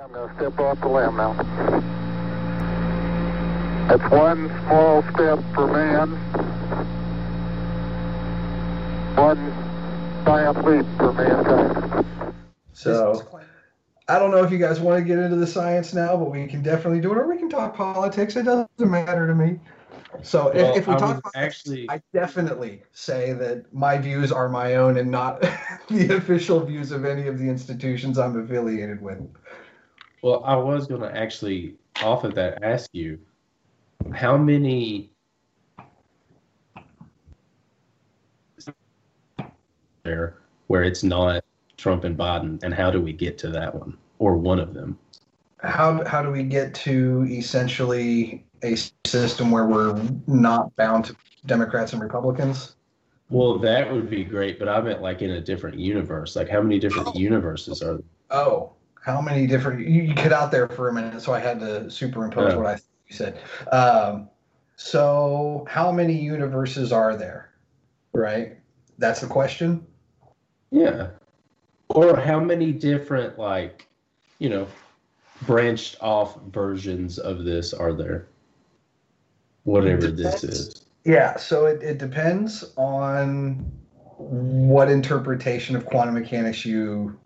I'm going to step off the limb now. That's one small step for man, one giant leap for mankind. So I don't know if you guys want to get into the science now, but we can definitely do it, or we can talk politics. It doesn't matter to me. So if, Well, if we I talk would about actually, I definitely say that my views are my own and not the official views of any of the institutions I'm affiliated with. Well, I was going to actually, off of that, ask you how many there where it's not Trump and Biden, and how do we get to that one or one of them? How how do we get to essentially a system where we're not bound to Democrats and Republicans? Well, that would be great, but I meant like in a different universe. Like, how many different oh. universes are there? Oh, how many different? You, you cut out there for a minute, so I had to superimpose Yeah. what I you said. Um, so, how many universes are there? Right, that's the question. Yeah. Or how many different, like, you know, branched off versions of this are there? Whatever this is. Yeah, so it, it depends on what interpretation of quantum mechanics you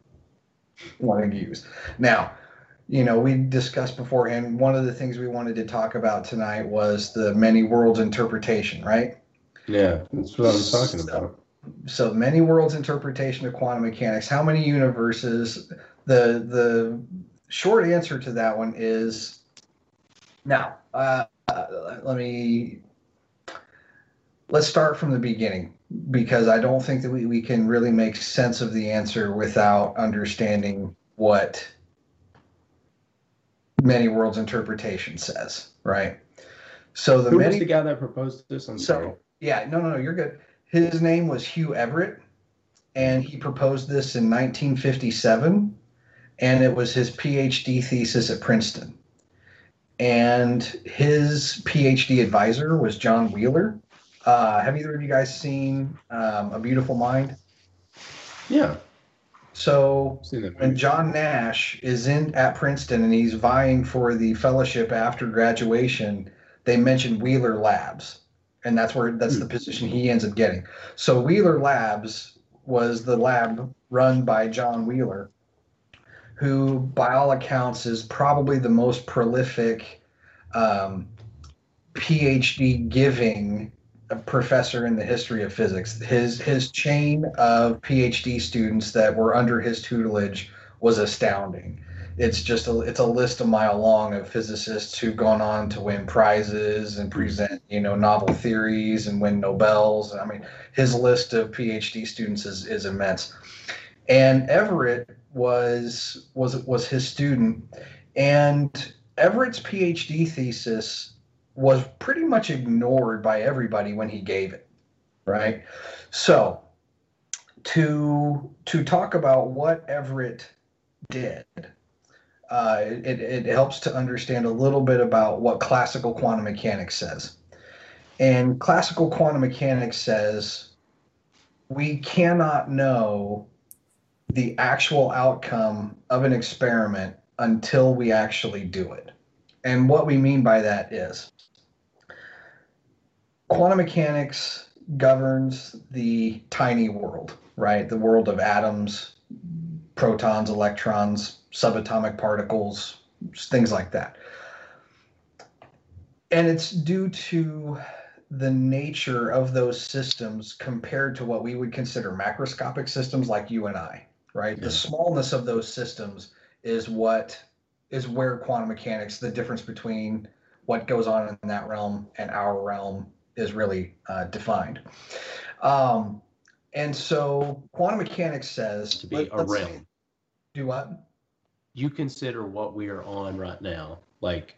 want to use. Now, you know, we discussed beforehand, one of the things we wanted to talk about tonight was the many worlds interpretation, right? Yeah, that's what I'm talking about. so many worlds interpretation of quantum mechanics how many universes the the short answer to that one is now uh, let me let's start from the beginning because i don't think that we, we can really make sense of the answer without understanding what many worlds interpretation says right so the Who many was the guy that proposed this? I'm sorry. so yeah, no, no, no, you're good. His name was Hugh Everett, and he proposed this in 1957, and it was his PhD thesis at Princeton. And his PhD advisor was John Wheeler. Uh, have either of you guys seen um, A Beautiful Mind? Yeah, So I've seen that when. John Nash is in at Princeton and he's vying for the fellowship after graduation, they mentioned Wheeler Labs, and that's where that's the position he ends up getting. So Wheeler Labs was the lab run by John Wheeler, who, by all accounts, is probably the most prolific um, PhD giving professor in the history of physics. His his chain of PhD students that were under his tutelage was astounding. It's just a it's a list a mile long of physicists who've gone on to win prizes and present you know novel theories and win Nobels. I mean, his list of PhD students is is immense. And Everett was was was his student, and Everett's PhD thesis was pretty much ignored by everybody when he gave it right? So to to talk about what everett did uh, it, it helps to understand a little bit about what classical quantum mechanics says. And classical quantum mechanics says we cannot know the actual outcome of an experiment until we actually do it. And what we mean by that is quantum mechanics governs the tiny world, right? The world of atoms, protons, electrons, subatomic particles, things like that. And it's due to the nature of those systems compared to what we would consider macroscopic systems like you and I, right? The smallness of those systems is what is where quantum mechanics, the difference between what goes on in that realm and our realm is really uh, defined. Um, and so quantum mechanics says to be let- a let's say- realm. do what? You consider what we are on right now, like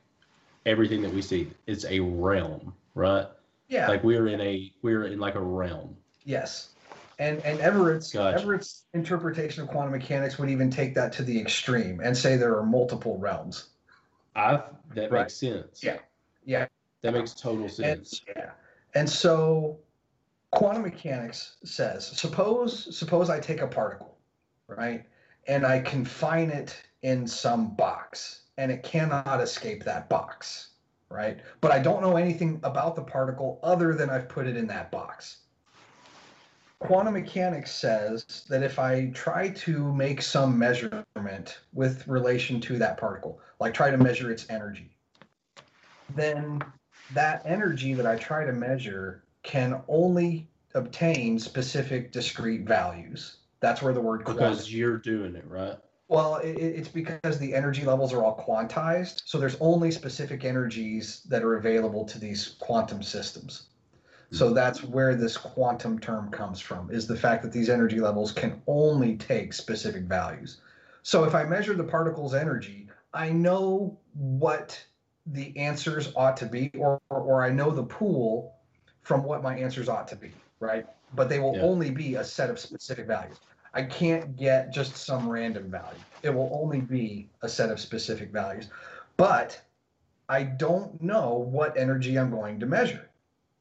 everything that we see, is a realm, right? Yeah. Like we're in a we're in like a realm. Yes. And and Everett's Gotcha. Everett's interpretation of quantum mechanics would even take that to the extreme and say there are multiple realms. I that Right. makes sense. Yeah. Yeah. That makes total And sense. yeah. And so quantum mechanics says suppose suppose I take a particle, right? And I confine it in some box and it cannot escape that box, right? But I don't know anything about the particle other than I've put it in that box. Quantum mechanics says that if I try to make some measurement with relation to that particle, like try to measure its energy, then that energy that I try to measure can only obtain specific discrete values. That's where the word because you're doing it, right? Well, it, it's because the energy levels are all quantized. So there's only specific energies that are available to these quantum systems. So hmm. that's where this quantum term comes from, is the fact that these energy levels can only take specific values. So if I measure the particle's energy, I know what the answers ought to be, or, or, or I know the pool from what my answers ought to be, right? But they will yeah. only be a set of specific values. I can't get just some random value. It will only be a set of specific values. But I don't know what energy I'm going to measure.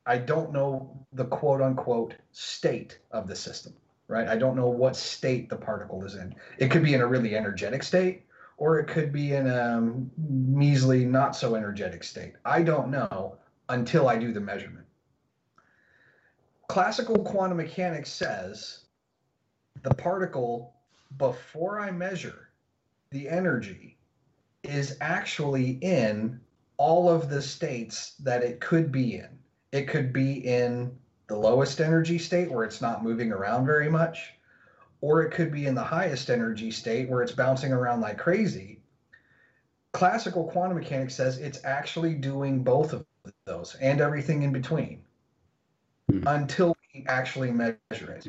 I don't know the quote unquote state of the system, right? I don't know what state the particle is in. It could be in a really energetic state, or it could be in a measly, not so energetic state. I don't know until I do the measurement. Classical quantum mechanics says the particle, before I measure the energy, is actually in all of the states that it could be in. It could be in the lowest energy state where it's not moving around very much, or it could be in the highest energy state where it's bouncing around like crazy. Classical quantum mechanics says it's actually doing both of those and everything in between hmm. until we actually measure it.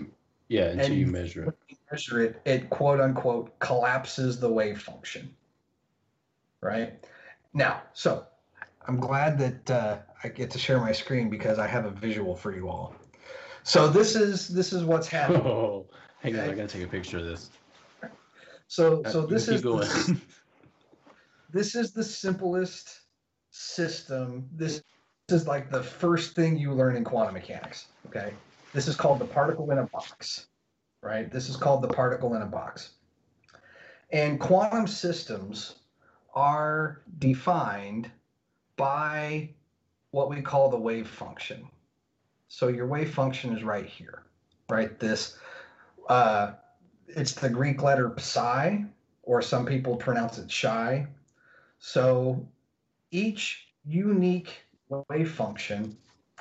Yeah, until and you measure it. You measure it, it quote unquote collapses the wave function. Right? Now, so I'm glad that uh, I get to share my screen because I have a visual for you all. So this is this is what's happening. Oh, hang on, I gotta take a picture of this. So so uh, this is the, this is the simplest system. This is like the first thing you learn in quantum mechanics. Okay, this is called the particle in a box, right? This is called the particle in a box. And quantum systems are defined by what we call the wave function. So your wave function is right here, right? This, uh, it's the Greek letter psi, or some people pronounce it shy. So each unique wave function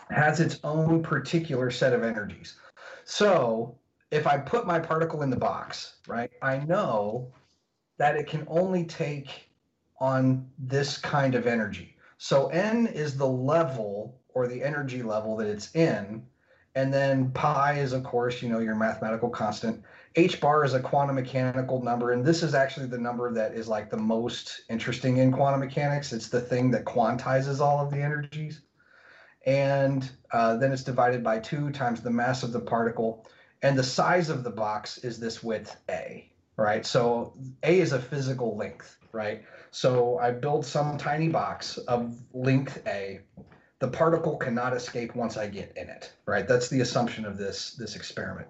has its own particular set of energies. So if I put my particle in the box, right, I know that it can only take on this kind of energy. So n is the level or the energy level that it's in. And then pi is, of course, you know, your mathematical constant. H bar is a quantum mechanical number. And this is actually the number that is like the most interesting in quantum mechanics. It's the thing that quantizes all of the energies and uh, then it's divided by 2 times the mass of the particle. And the size of the box is this width A, right? So A is a physical length, right? So I build some tiny box of length A. The particle cannot escape once I get in it, right? That's the assumption of this, this experiment.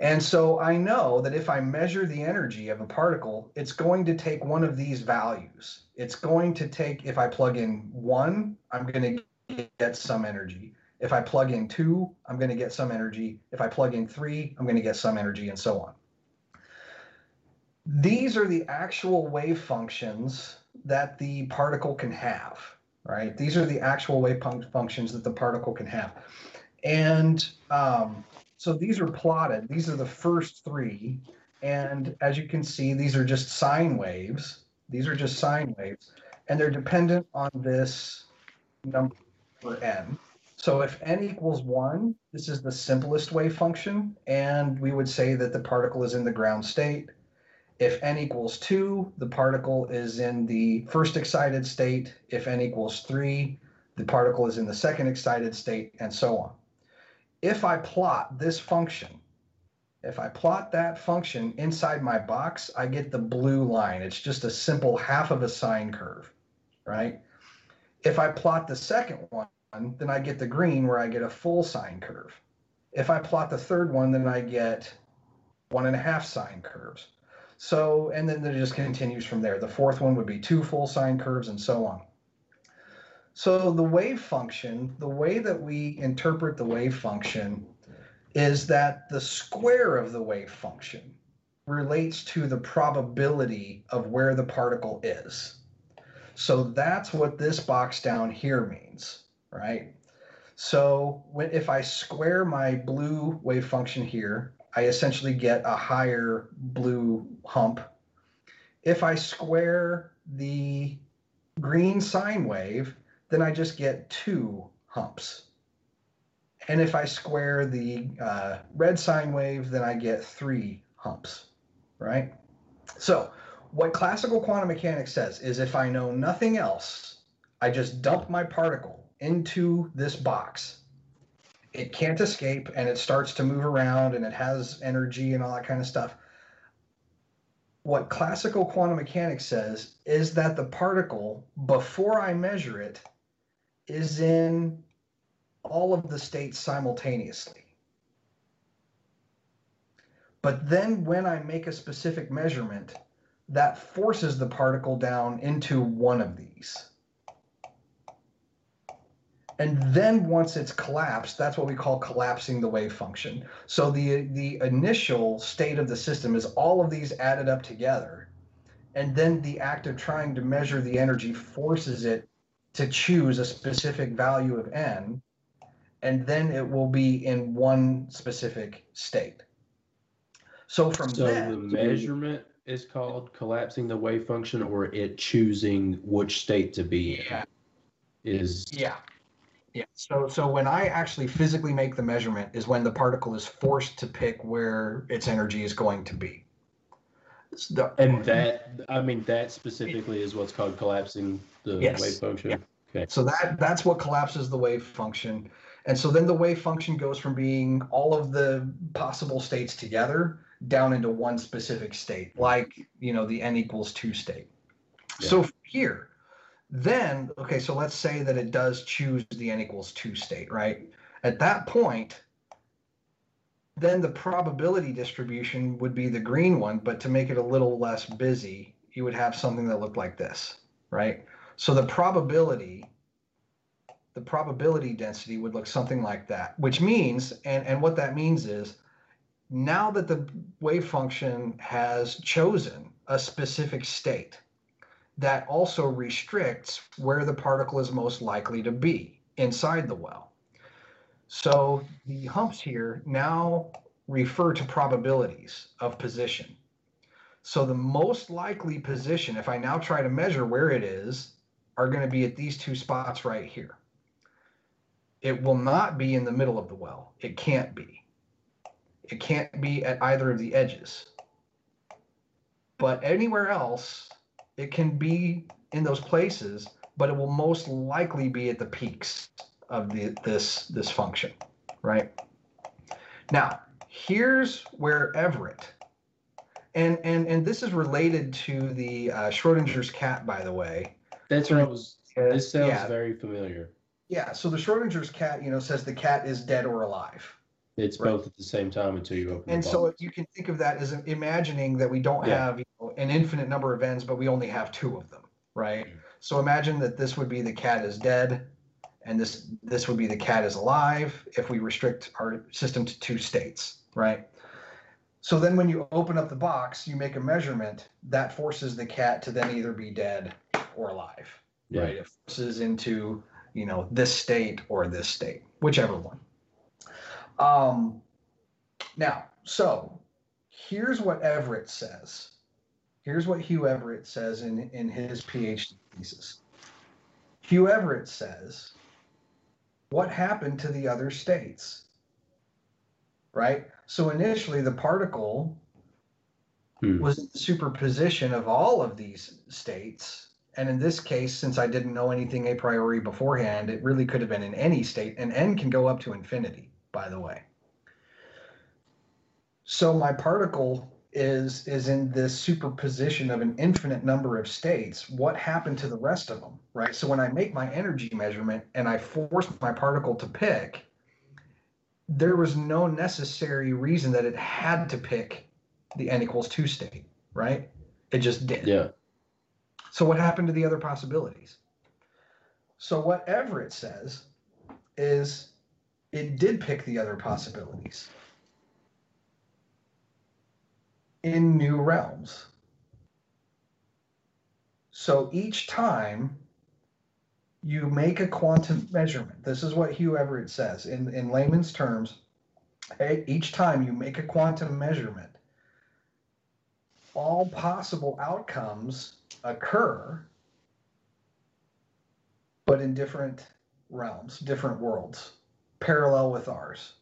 And so I know that if I measure the energy of a particle, it's going to take one of these values. It's going to take, if I plug in one, I'm going to get some energy. If I plug in two, I'm going to get some energy. If I plug in three, I'm going to get some energy, and so on. These are the actual wave functions that the particle can have, right? These are the actual wave functions that the particle can have. And um, so these are plotted. These are the first three. And as you can see, these are just sine waves. These are just sine waves. And they're dependent on this number for n. So if n equals 1, this is the simplest wave function, and we would say that the particle is in the ground state. If n equals 2, the particle is in the first excited state. If n equals 3, the particle is in the second excited state, and so on. If I plot this function, if I plot that function inside my box, I get the blue line. It's just a simple half of a sine curve, right? If I plot the second one, then I get the green where I get a full sine curve. If I plot the third one, then I get one and a half sine curves. So, and then it just continues from there. The fourth one would be two full sine curves and so on. So the wave function, the way that we interpret the wave function is that the square of the wave function relates to the probability of where the particle is. So that's what this box down here means, right? So when, if I square my blue wave function here, I essentially get a higher blue hump. If I square the green sine wave, then I just get two humps. And if I square the uh, red sine wave, then I get three humps, right? So what classical quantum mechanics says is if I know nothing else, I just dump my particle into this box. It can't escape and it starts to move around and it has energy and all that kind of stuff. What classical quantum mechanics says is that the particle, before I measure it, is in all of the states simultaneously. But then when I make a specific measurement, that forces the particle down into one of these. And then once it's collapsed, that's what we call collapsing the wave function. So the the initial state of the system is all of these added up together. And then the act of trying to measure the energy forces it to choose a specific value of n, and then it will be in one specific state. So from so the measurement is called collapsing the wave function, or it choosing which state to be in. Yeah. Is Yeah. Yeah. So so when I actually physically make the measurement is when the particle is forced to pick where its energy is going to be. The- and that I mean that specifically is what's called collapsing the Yes. wave function. Yeah. Okay. so that that's what collapses the wave function. And so then the wave function goes from being all of the possible states together down into one specific state, like you know the n equals two state. So here, then okay, so let's say that it does choose the n equals two state, right? At that point, then the probability distribution would be the green one, but to make it a little less busy, you would have something that looked like this, right? So the probability, the probability density would look something like that, which means, and, and what that means is now that the wave function has chosen a specific state, that also restricts where the particle is most likely to be inside the well. So the humps here now refer to probabilities of position. So the most likely position, if I now try to measure where it is, are going to be at these two spots right here. It will not be in the middle of the well. It can't be. It can't be at either of the edges. But anywhere else, it can be in those places, but it will most likely be at the peaks of the, this this function, right? Now, here's where Everett, and and and this is related to the uh, Schrodinger's cat, by the way. That's what I was. This sounds yeah, very familiar. yeah. So the Schrodinger's cat, you know, says the cat is dead or alive. It's Right. both at the same time until you open. It. And the so box. you can think of that as imagining that we don't Yeah. have you know, an infinite number of ends, but we only have two of them, right? Mm. So imagine that this would be the cat is dead, and this this would be the cat is alive if we restrict our system to two states, right? So then when you open up the box, you make a measurement that forces the cat to then either be dead or alive, Yeah. right? It forces into you know this state or this state, whichever one. Um, now, so here's what Everett says. Here's what Hugh Everett says in, in his PhD thesis. Hugh Everett says, What happened to the other states? Right? So initially, the particle Hmm. was in the superposition of all of these states. And in this case, since I didn't know anything a priori beforehand, it really could have been in any state. And n can go up to infinity, by the way. So my particle is is in this superposition of an infinite number of states. What happened to the rest of them, right? So when I make my energy measurement and I force my particle to pick, there was no necessary reason that it had to pick the n equals two state. right? It just did. Yeah. So what happened to the other possibilities? So whatever it says is it did pick the other possibilities in new realms. So each time you make a quantum measurement, this is what Hugh Everett says in, in layman's terms. Each time you make a quantum measurement, all possible outcomes occur, but in different realms, different worlds, parallel with ours.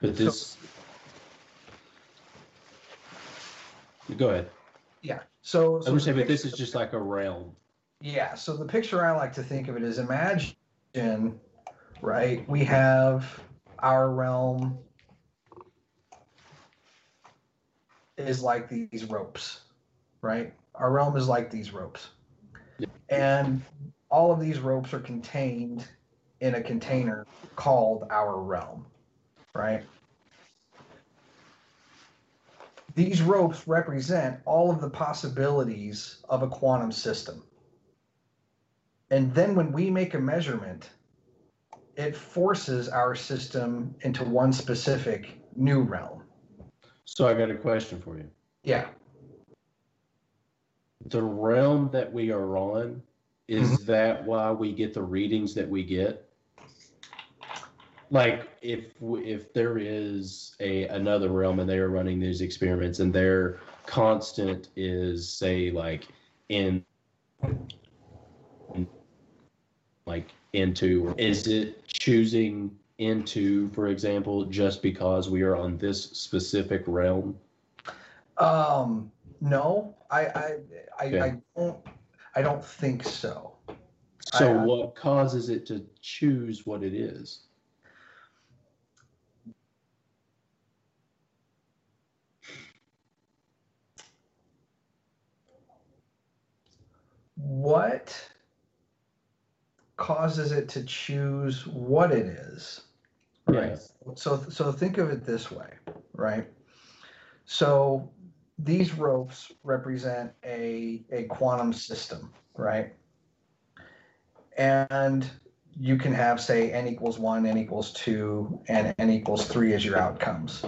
But this. Go ahead. Yeah. So, I so was the saying, but this is just like a realm. Yeah. So the picture I like to think of it is imagine, right? We have our realm is like these ropes, right? Our realm is like these ropes. Yeah. And all of these ropes are contained in a container called our realm, right? These ropes represent all of the possibilities of a quantum system. And then when we make a measurement, it forces our system into one specific new realm. So I got a question for you. Yeah. The realm that we are on, is Mm-hmm. that why we get the readings that we get? Like if if there is a another realm and they are running these experiments and their constant is say like in like into is it choosing into for example just because we are on this specific realm Um, no, I, I, I, Okay. I don't, I don't think so. so I- I- what causes it to choose what it is What causes it to choose what it is? Right. So, so think of it this way, right? So these ropes represent a, a quantum system, right? And you can have, say, n equals one, n equals two, and n equals three as your outcomes.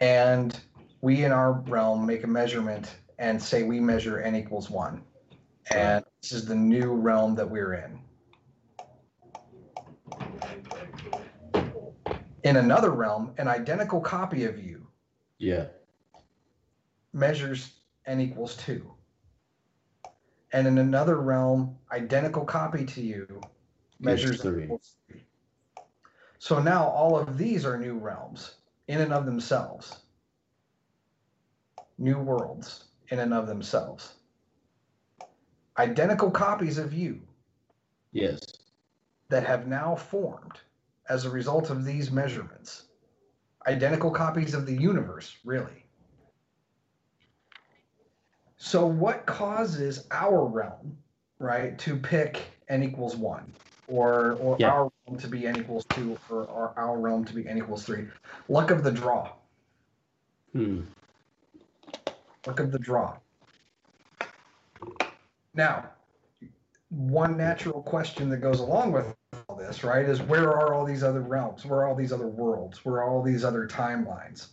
And we in our realm make a measurement and say we measure n equals one. And this is the new realm that we're in. In another realm, an identical copy of you yeah measures n equals 2. And in another realm, identical copy to you measures three. 3. So now all of these are new realms in and of themselves. New worlds in and of themselves. Identical copies of you yes that have now formed as a result of these measurements. Identical copies of the universe, really. So, what causes our realm, right, to pick n equals one, or or Yeah. our realm to be n equals two, or, or our realm to be n equals three? Luck of the draw. hmm. Luck of the draw. Now, one natural question that goes along with all this, right, is where are all these other realms? Where are all these other worlds? Where are all these other timelines?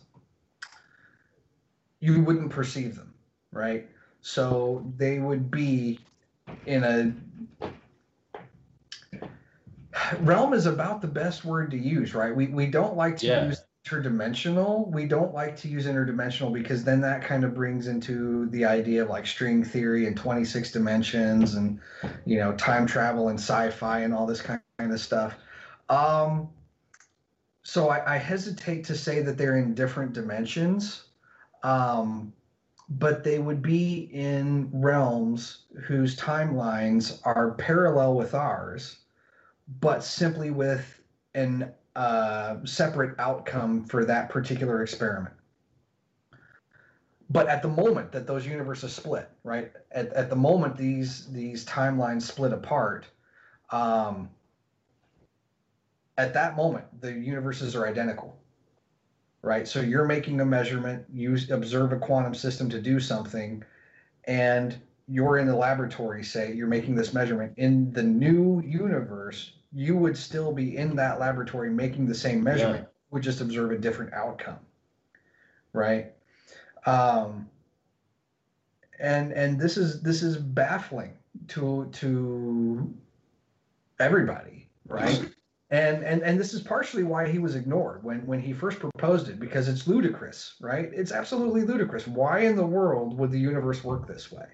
You wouldn't perceive them, right? So they would be in a realm is about the best word to use, right? We we don't like to Yeah. use interdimensional. We don't like to use interdimensional because then that kind of brings into the idea of like string theory and 26 dimensions and you know time travel and sci-fi and all this kind of stuff. Um, so I, I hesitate to say that they're in different dimensions, um, but they would be in realms whose timelines are parallel with ours, but simply with an uh, separate outcome for that particular experiment. But at the moment that those universes split, right? At, at the moment these these timelines split apart, um, at that moment the universes are identical, right? So you're making a measurement, you observe a quantum system to do something, and you're in the laboratory, say, you're making this measurement. In the new universe, you would still be in that laboratory making the same measurement, yeah. would just observe a different outcome. Right? Um, and and this is this is baffling to to everybody, right? And, and and this is partially why he was ignored when when he first proposed it because it's ludicrous, right? It's absolutely ludicrous. Why in the world would the universe work this way?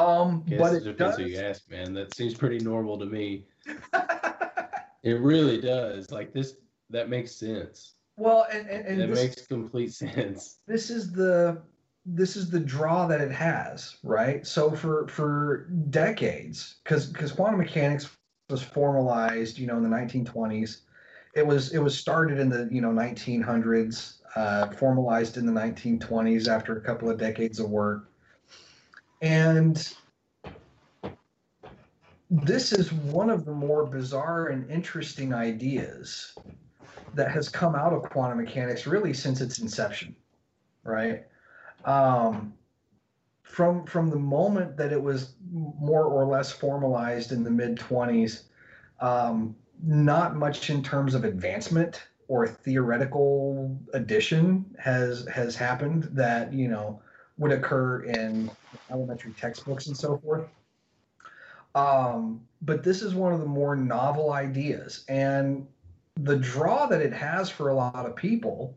Um, but it, depends does. who you ask, man. That seems pretty normal to me. it really does. Like this, that makes sense. Well, and and, and that this, makes complete sense. This is the this is the draw that it has, right? So for for decades, because because quantum mechanics was formalized, you know, in the 1920s. It was it was started in the you know 1900s, uh, formalized in the 1920s after a couple of decades of work, and this is one of the more bizarre and interesting ideas that has come out of quantum mechanics really since its inception, right? Um, from from the moment that it was more or less formalized in the mid 20s, um, not much in terms of advancement or theoretical addition has has happened that you know would occur in elementary textbooks and so forth. Um, but this is one of the more novel ideas, and the draw that it has for a lot of people,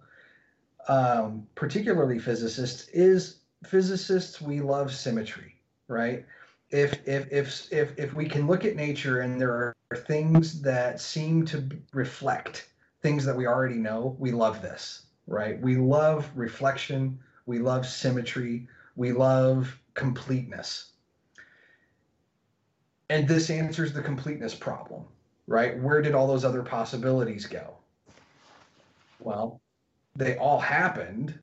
um, particularly physicists, is physicists we love symmetry, right? If if if if if we can look at nature and there are things that seem to reflect things that we already know, we love this, right? We love reflection, we love symmetry, we love completeness. And this answers the completeness problem, right? Where did all those other possibilities go? Well, they all happened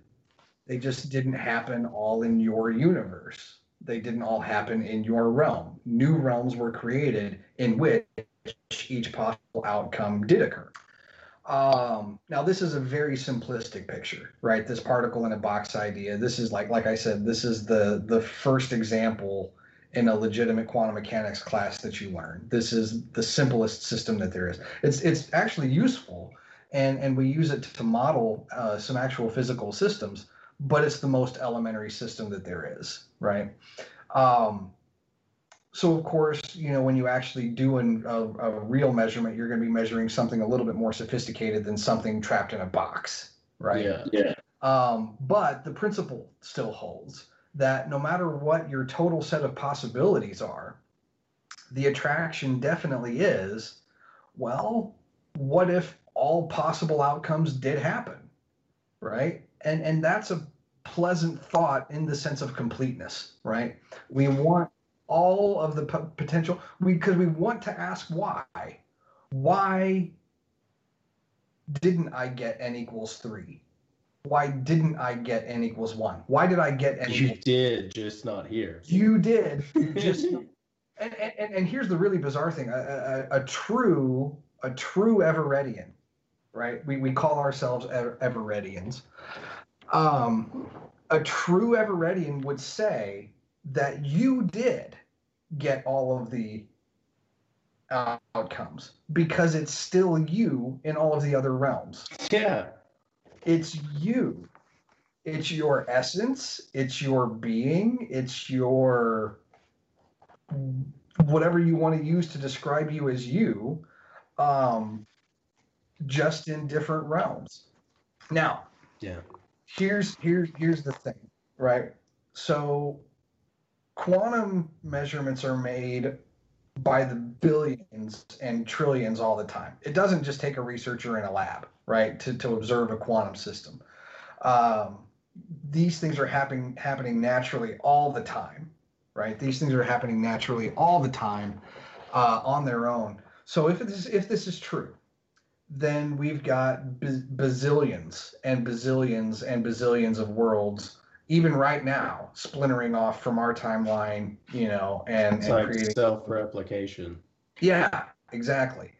they just didn't happen all in your universe. They didn't all happen in your realm. New realms were created in which each possible outcome did occur. Um, now, this is a very simplistic picture, right? This particle in a box idea. This is like, like I said, this is the the first example in a legitimate quantum mechanics class that you learn. This is the simplest system that there is. It's it's actually useful, and and we use it to model uh, some actual physical systems but it's the most elementary system that there is, right? Um, so of course, you know, when you actually do an, a, a real measurement, you're going to be measuring something a little bit more sophisticated than something trapped in a box, right? Yeah. Yeah. Um, but the principle still holds that no matter what your total set of possibilities are, the attraction definitely is, well, what if all possible outcomes did happen, right? and and that's a pleasant thought in the sense of completeness, right? We want all of the p- potential we because we want to ask why. Why didn't I get n equals three? Why didn't I get n equals one? Why did I get n? You did, just not here. You did, just. and, and, and here's the really bizarre thing: a, a, a true a true Everettian right? We, we call ourselves Ever- Everettians. Um, a true Everettian would say that you did get all of the outcomes because it's still you in all of the other realms. Yeah. It's you. It's your essence, it's your being, it's your whatever you want to use to describe you as you. Um, just in different realms. Now, yeah. Here's here's here's the thing, right? So quantum measurements are made by the billions and trillions all the time. It doesn't just take a researcher in a lab, right, to, to observe a quantum system. Um, these things are happening happening naturally all the time, right? These things are happening naturally all the time uh, on their own. So if this if this is true, then we've got bazillions and bazillions and bazillions of worlds even right now splintering off from our timeline you know and, it's and like creating self-replication yeah exactly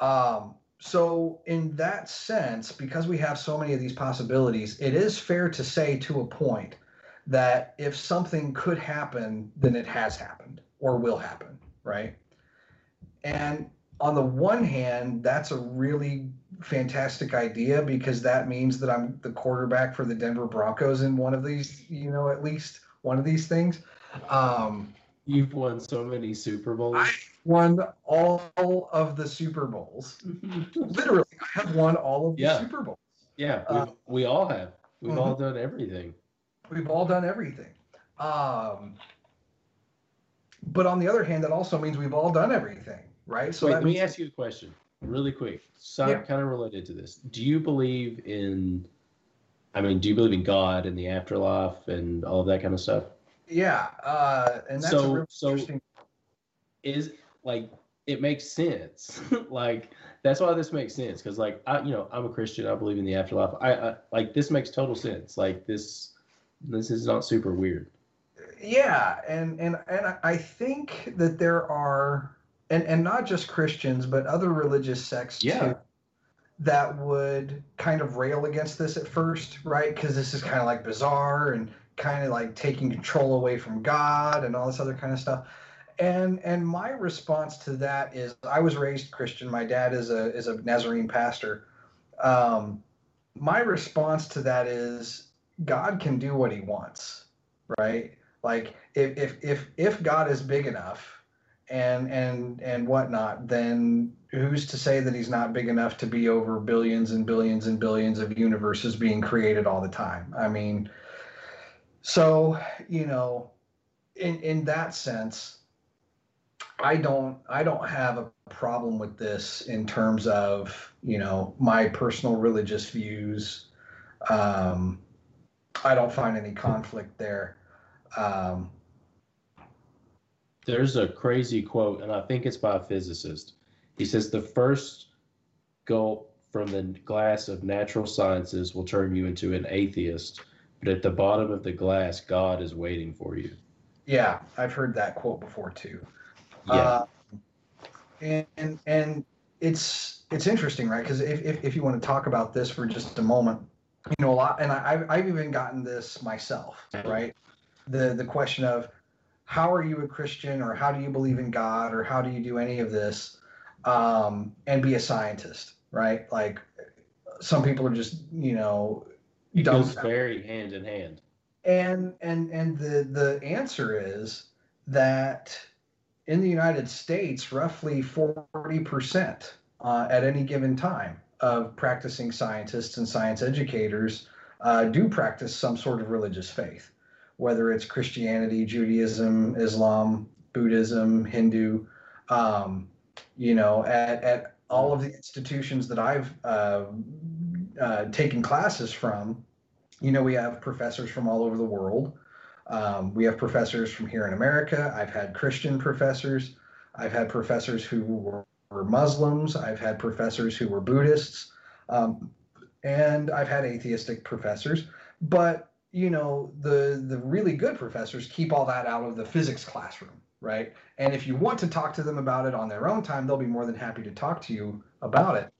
um, so in that sense, because we have so many of these possibilities, it is fair to say to a point that if something could happen, then it has happened or will happen, right? And on the one hand, that's a really fantastic idea because that means that I'm the quarterback for the Denver Broncos in one of these, you know, at least one of these things. Um, You've won so many Super Bowls. I won all of the Super Bowls. Literally, I have won all of the Yeah. Super Bowls. yeah, we, Uh, we all have. We've Mhm. all done everything. We've all done everything. Um, but on the other hand, that also means we've all done everything, right? So Wait, let me ask you a question, really quick. So Yeah. kind of related to this. Do you believe in? I mean, do you believe in God and the afterlife and all of that kind of stuff? yeah, uh, and that's So- really so- interesting. is like it makes sense like that's why this makes sense because like i you know i'm a christian i believe in the afterlife I, I like this makes total sense like this this is not super weird Yeah, and and and I think that there are, and and not just Christians, but other religious sects Yeah. too, that would kind of rail against this at first, right? Because this is kind of like bizarre and kind of like taking control away from God and all this other kind of stuff. And and my response to that is, I was raised Christian. My dad is a is a Nazarene pastor. Um, my response to that is, God can do what He wants, right? Like if if if if God is big enough and and and whatnot, then who's to say that he's not big enough to be over billions and billions and billions of universes being created all the time? I mean, so you know, in in that sense, I don't I don't have a problem with this in terms of you know my personal religious views. Um, I don't find any conflict there. Um, there's a crazy quote and i think it's by a physicist he says the first gulp from the glass of natural sciences will turn you into an atheist but at the bottom of the glass god is waiting for you yeah, I've heard that quote before too. yeah Uh, and, and and it's it's interesting, right? Because if, if if you want to talk about this for just a moment, you know a lot, and I, I've I've even gotten this myself, right? The the question of how are you a Christian, or how do you believe in God, or how do you do any of this, um, and be a scientist, right? Like some people are just you know it goes very hand in hand. And and and the the answer is that in the United States, roughly forty percent uh, at any given time of practicing scientists and science educators uh, do practice some sort of religious faith, whether it's Christianity, Judaism, Islam, Buddhism, Hindu. Um, you know, at at all of the institutions that I've uh, uh, taken classes from, you know, we have professors from all over the world. Um, we have professors from here in America. I've had Christian professors. I've had professors who were, were Muslims. I've had professors who were Buddhists. Um, and I've had atheistic professors. But, you know, the, the really good professors keep all that out of the physics classroom, right? And if you want to talk to them about it on their own time, they'll be more than happy to talk to you about it.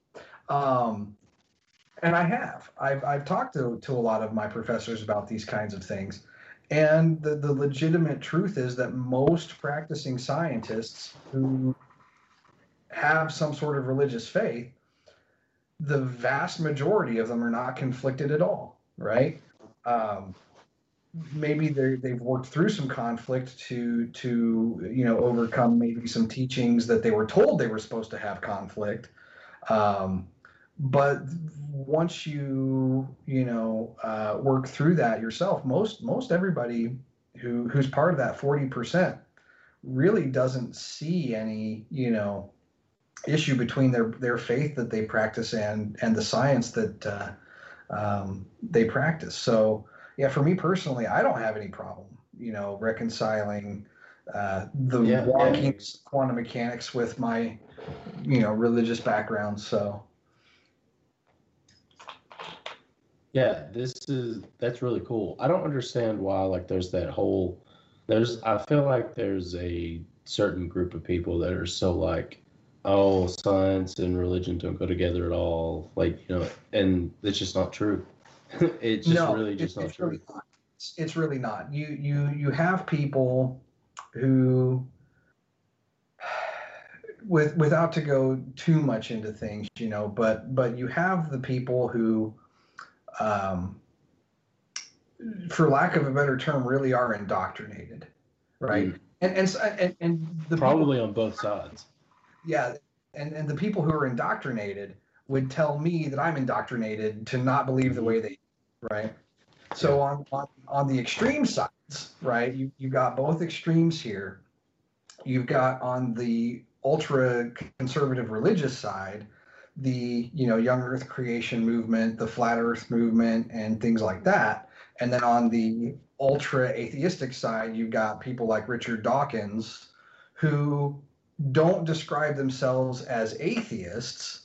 Um, and I have. I've, I've talked to, to a lot of my professors about these kinds of things. And the, the legitimate truth is that most practicing scientists who have some sort of religious faith, the vast majority of them are not conflicted at all, right? Um, maybe they they've worked through some conflict to to you know overcome maybe some teachings that they were told they were supposed to have conflict. Um, but once you you know uh, work through that yourself, most most everybody who who's part of that forty percent really doesn't see any you know issue between their their faith that they practice and and the science that uh, um, they practice. So yeah, for me personally, I don't have any problem you know reconciling uh, the Yeah, wonky yeah. quantum mechanics with my you know religious background. So. Yeah, this is that's really cool. I don't understand why like there's that whole there's I feel like there's a certain group of people that are so like oh, science and religion don't go together at all. Like, you know, and it's just not true. it's just no, really just it's, not it's true. really not. It's, it's really not. You you you have people who with without to go too much into things, you know, but but you have the people who um for lack of a better term really are indoctrinated, right? Mm. And, and and and the people- Probably on both sides. Yeah and and the people who are indoctrinated would tell me that i'm indoctrinated to not believe the mm-hmm. way they right? So on, on on the extreme sides right you you got both extremes here. You've got on the ultra conservative religious side the you know young earth creation movement the flat earth movement and things like that. And then on the ultra atheistic side you've got people like richard dawkins who don't describe themselves as atheists,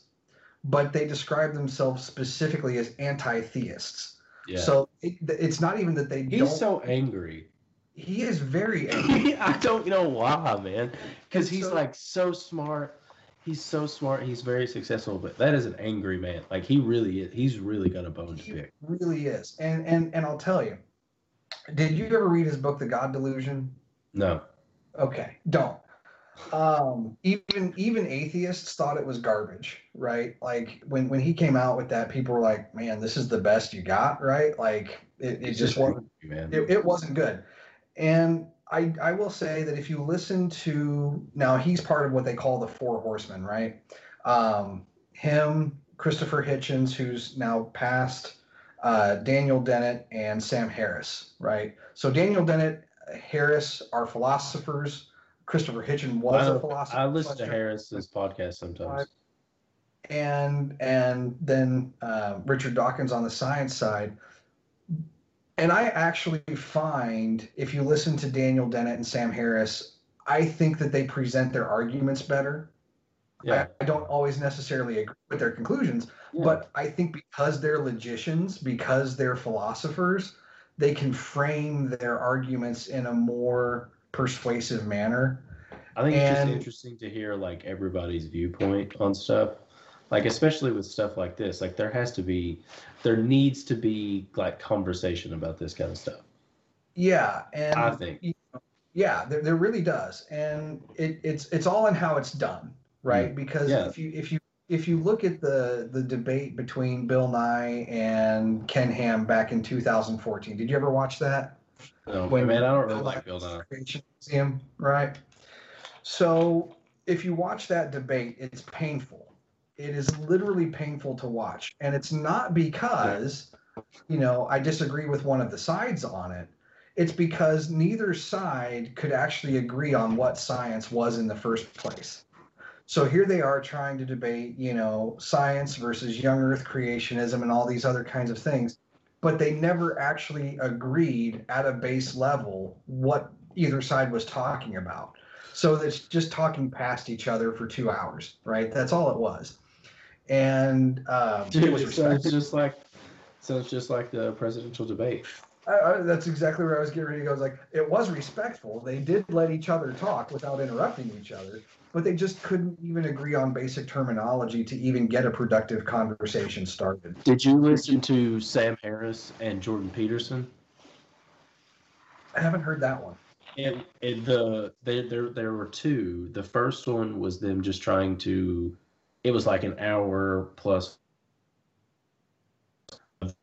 but they describe themselves specifically as anti-theists. Yeah. So it, it's not even that they he's so angry. he is very angry. I don't know why, man. Because he's so- like so smart. He's so smart. He's very successful, but that is an angry man. Like he really is. He's really got a bone to pick. really is. And and and I'll tell you. Did you ever read his book, The God Delusion? No. Okay, don't. Um, even even atheists thought it was garbage, right? Like when when he came out with that, people were like, "Man, this is the best you got," right? Like it, it just wasn't. man. it, it wasn't good. And I, I will say that if you listen to now, he's part of what they call the Four Horsemen, right? Um, him, Christopher Hitchens, who's now passed, uh, Daniel Dennett, and Sam Harris, right? So Daniel Dennett, Harris are philosophers. Christopher Hitchens was a philosopher. I listen to Harris's podcast sometimes. and and then uh, Richard Dawkins on the science side. And I actually find if you listen to Daniel Dennett and Sam Harris, I think that they present their arguments better. Yeah. I, I don't always necessarily agree with their conclusions, yeah. but I think because they're logicians, because they're philosophers, they can frame their arguments in a more persuasive manner. I think it's just interesting to hear like everybody's viewpoint on stuff. Like especially with stuff like this, like there has to be, there needs to be like conversation about this kind of stuff. Yeah, and I think. Yeah, there, there really does, and it, it's it's all in how it's done, right? Because Mm. Yeah. if you if you if you look at the the debate between Bill Nye and Ken Ham back in 2014, did you ever watch that? No, When man, I don't really like Bill Nye. Creation Museum, right? So if you watch that debate, it's painful. It is literally painful to watch, and it's not because you know I disagree with one of the sides on it. It's because neither side could actually agree on what science was in the first place. So here they are trying to debate, you know, science versus young earth creationism and all these other kinds of things, but they never actually agreed at a base level what either side was talking about. So it's just talking past each other for two hours, right? That's all it was. And um, it Dude, was it sounds respected. just like sounds just like the presidential debate. I, I, that's exactly where I was getting ready to go. It's like it was respectful. They did let each other talk without interrupting each other, but they just couldn't even agree on basic terminology to even get a productive conversation started. Did you listen to Sam Harris and Jordan Peterson? I haven't heard that one. And, and the there there there were two. The first one was them just trying to. It was like an hour plus. of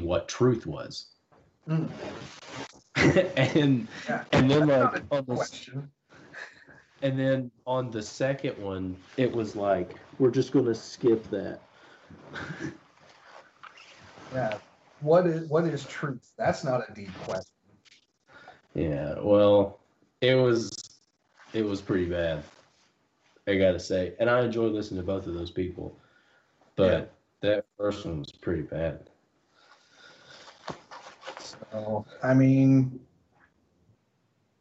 What truth was, Mm. and Yeah. and then That's like on the Question. And then on the second one, it was like we're just gonna skip that. Yeah. What is what is truth? That's not a deep question. Yeah, well, it was it was pretty bad. I gotta say, and I enjoy listening to both of those people, but that first one was pretty bad. So, I mean,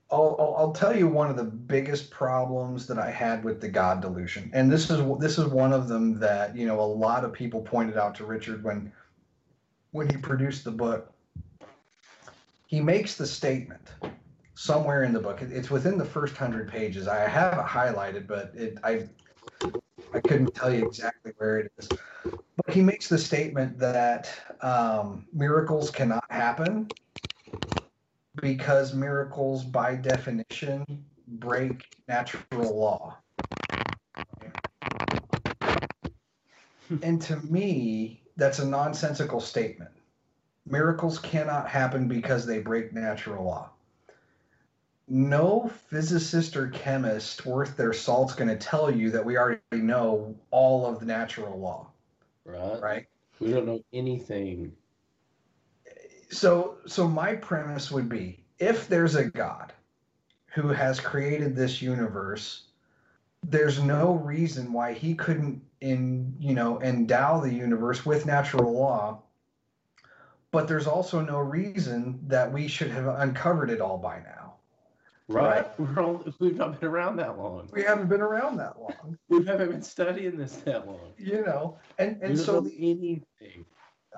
I'll, I'll, tell you one of the biggest problems that I had with the God delusion, and this is this is one of them that you know a lot of people pointed out to Richard when when he produced the book. He makes the statement somewhere in the book. It's within the first hundred pages. I have it highlighted, but it I I couldn't tell you exactly where it is. But he makes the statement that um, miracles cannot happen because miracles, by definition, break natural law. and to me, that's a nonsensical statement. Miracles cannot happen because they break natural law. No physicist or chemist worth their salt's going to tell you that we already know all of the natural law, Right? right? We don't know anything. So, so my premise would be if there's a God who has created this universe, there's no reason why he couldn't in you know endow the universe with natural law but there's also no reason that we should have uncovered it all by now Right? We're all, we've not been around that long. we haven't been around that long We haven't been studying this that long. you know and and so the, anything.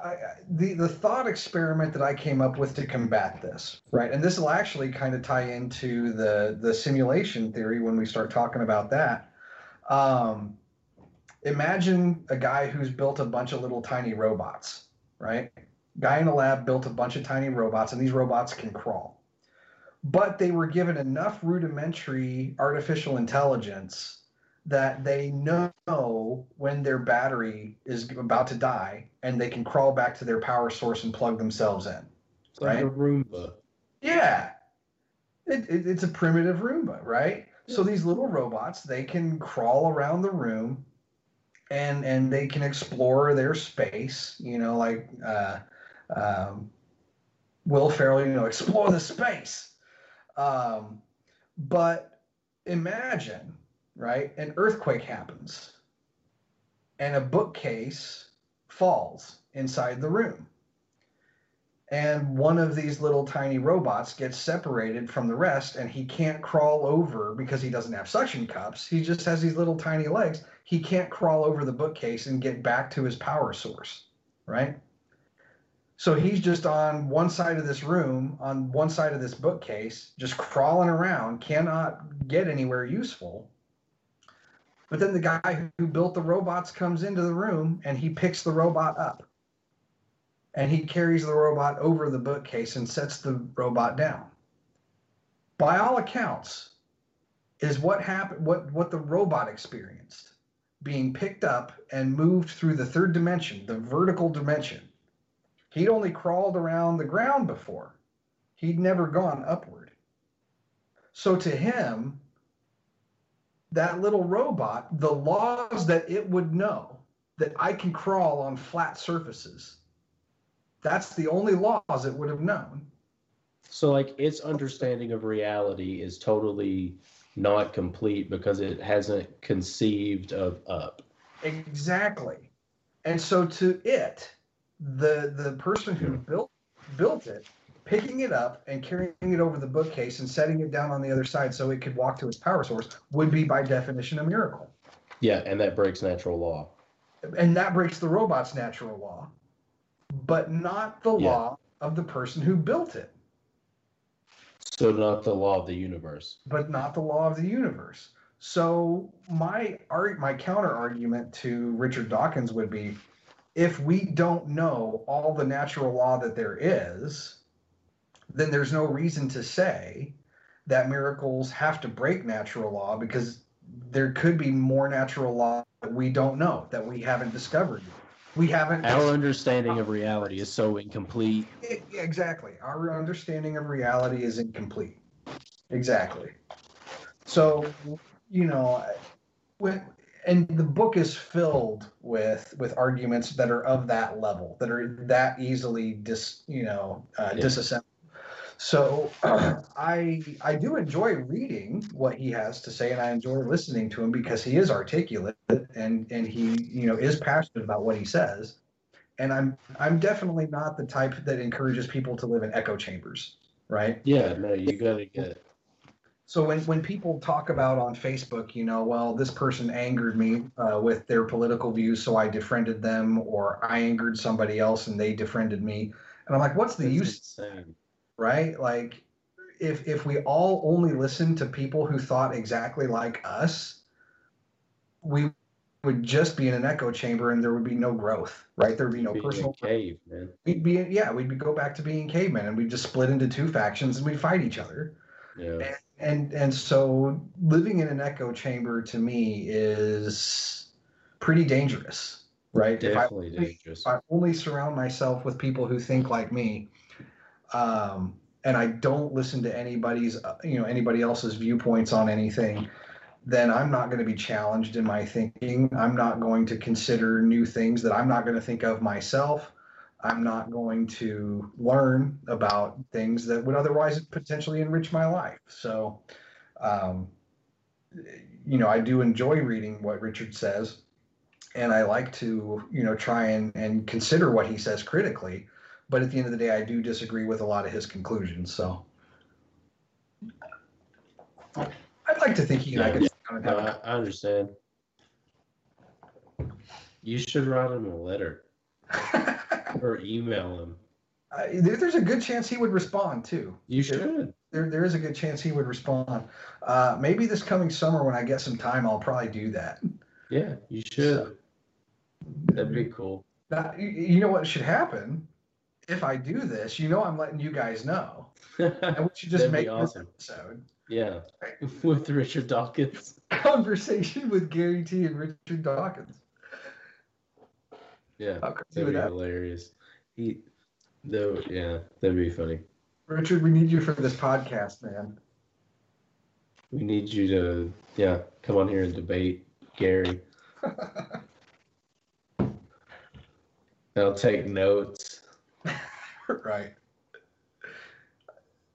I, the the thought experiment that I came up with to combat this, right? And this will actually kind of tie into the the simulation theory when we start talking about that. Um, imagine a guy who's built a bunch of little tiny robots, right? Guy in a lab built a bunch of tiny robots, and these robots can crawl. But they were given enough rudimentary artificial intelligence that they know when their battery is about to die and they can crawl back to their power source and plug themselves in. It's like a Roomba. Yeah. It, it, it's a primitive Roomba, right? So these little robots, they can crawl around the room and and they can explore their space, you know, like uh, um, Will Ferrell, you know, explore the space. Um, but imagine, right? An earthquake happens and a bookcase falls inside the room. And one of these little tiny robots gets separated from the rest and he can't crawl over because he doesn't have suction cups. He just has these little tiny legs. He can't crawl over the bookcase and get back to his power source right? So he's just on one side of this room on one side of this bookcase just crawling around cannot get anywhere useful but then the guy who built the robots comes into the room and he picks the robot up and he carries the robot over the bookcase and sets the robot down. By all accounts, is what happened what what the robot experienced being picked up and moved through the third dimension, the vertical dimension. He'd only crawled around the ground before. He'd never gone upward. So to him, that little robot, the laws that it would know that I can crawl on flat surfaces that's the only laws it would have known. So, like, its understanding of reality is totally not complete because it hasn't conceived of up. Exactly. And so to it, the the person who hmm. built built it, picking it up and carrying it over the bookcase and setting it down on the other side so it could walk to its power source would be by definition a miracle. Yeah, and that breaks natural law. And that breaks the robot's natural law, but not the Yeah. law of the person who built it. So, not the law of the universe. but not the law of the universe. So my art, my counter argument to Richard Dawkins would be, if we don't know all the natural law that there is, then there's no reason to say that miracles have to break natural law because there could be more natural law that we don't know that we haven't discovered. We haven't. Our understanding of reality is so incomplete. It- exactly. Our understanding of reality is incomplete. Exactly. So, you know, when and the book is filled with with arguments that are of that level, that are that easily dis, you know, uh, Yeah. disassembled. So, I I do enjoy reading what he has to say, and I enjoy listening to him because he is articulate and and he you know is passionate about what he says and I'm I'm definitely not the type that encourages people to live in echo chambers, right? Yeah, no, you gotta get. So when when people talk about on Facebook, you know, well, this person angered me uh, with their political views, so I defriended them, or I angered somebody else and they defriended me, and I'm like, what's the That's use, insane. Right? Like, if if we all only listen to people who thought exactly like us, we would just be in an echo chamber and there would be no growth, right? There would be no Being personal. cave, man. We'd be yeah, we'd go back to being cavemen and we'd just split into two factions and we'd fight each other. Yeah. And and so living in an echo chamber to me is pretty dangerous, right? If I Definitely dangerous. if I only surround myself with people who think like me, um, and I don't listen to anybody's, uh, you know, anybody else's viewpoints on anything, then I'm not going to be challenged in my thinking. I'm not going to consider new things that I'm not going to think of myself. I'm not going to learn about things that would otherwise potentially enrich my life. So, um, you know, I do enjoy reading what Richard says and I like to, you know, try and, and consider what he says critically. But at the end of the day, I do disagree with a lot of his conclusions. So I'd like to think he and I Yeah. could sit down and No, I, I understand. You should write him a letter or email him. I- there- there's a good chance he would respond too. You should. There, there is a good chance he would respond. Uh, maybe this coming summer, when I get some time, I'll probably do that. Yeah, you should. That'd be cool. You know what should happen? If I do this, you know, I'm letting you guys know. And we should just make this awesome. episode. Yeah, with Richard Dawkins. conversation with Gary T and Richard Dawkins. Yeah, that'd would be that? hilarious. He, though, yeah, that'd be funny. Richard, we need you for this podcast, man. We need you to, yeah, come on here and debate Gary. I'll take notes. Right.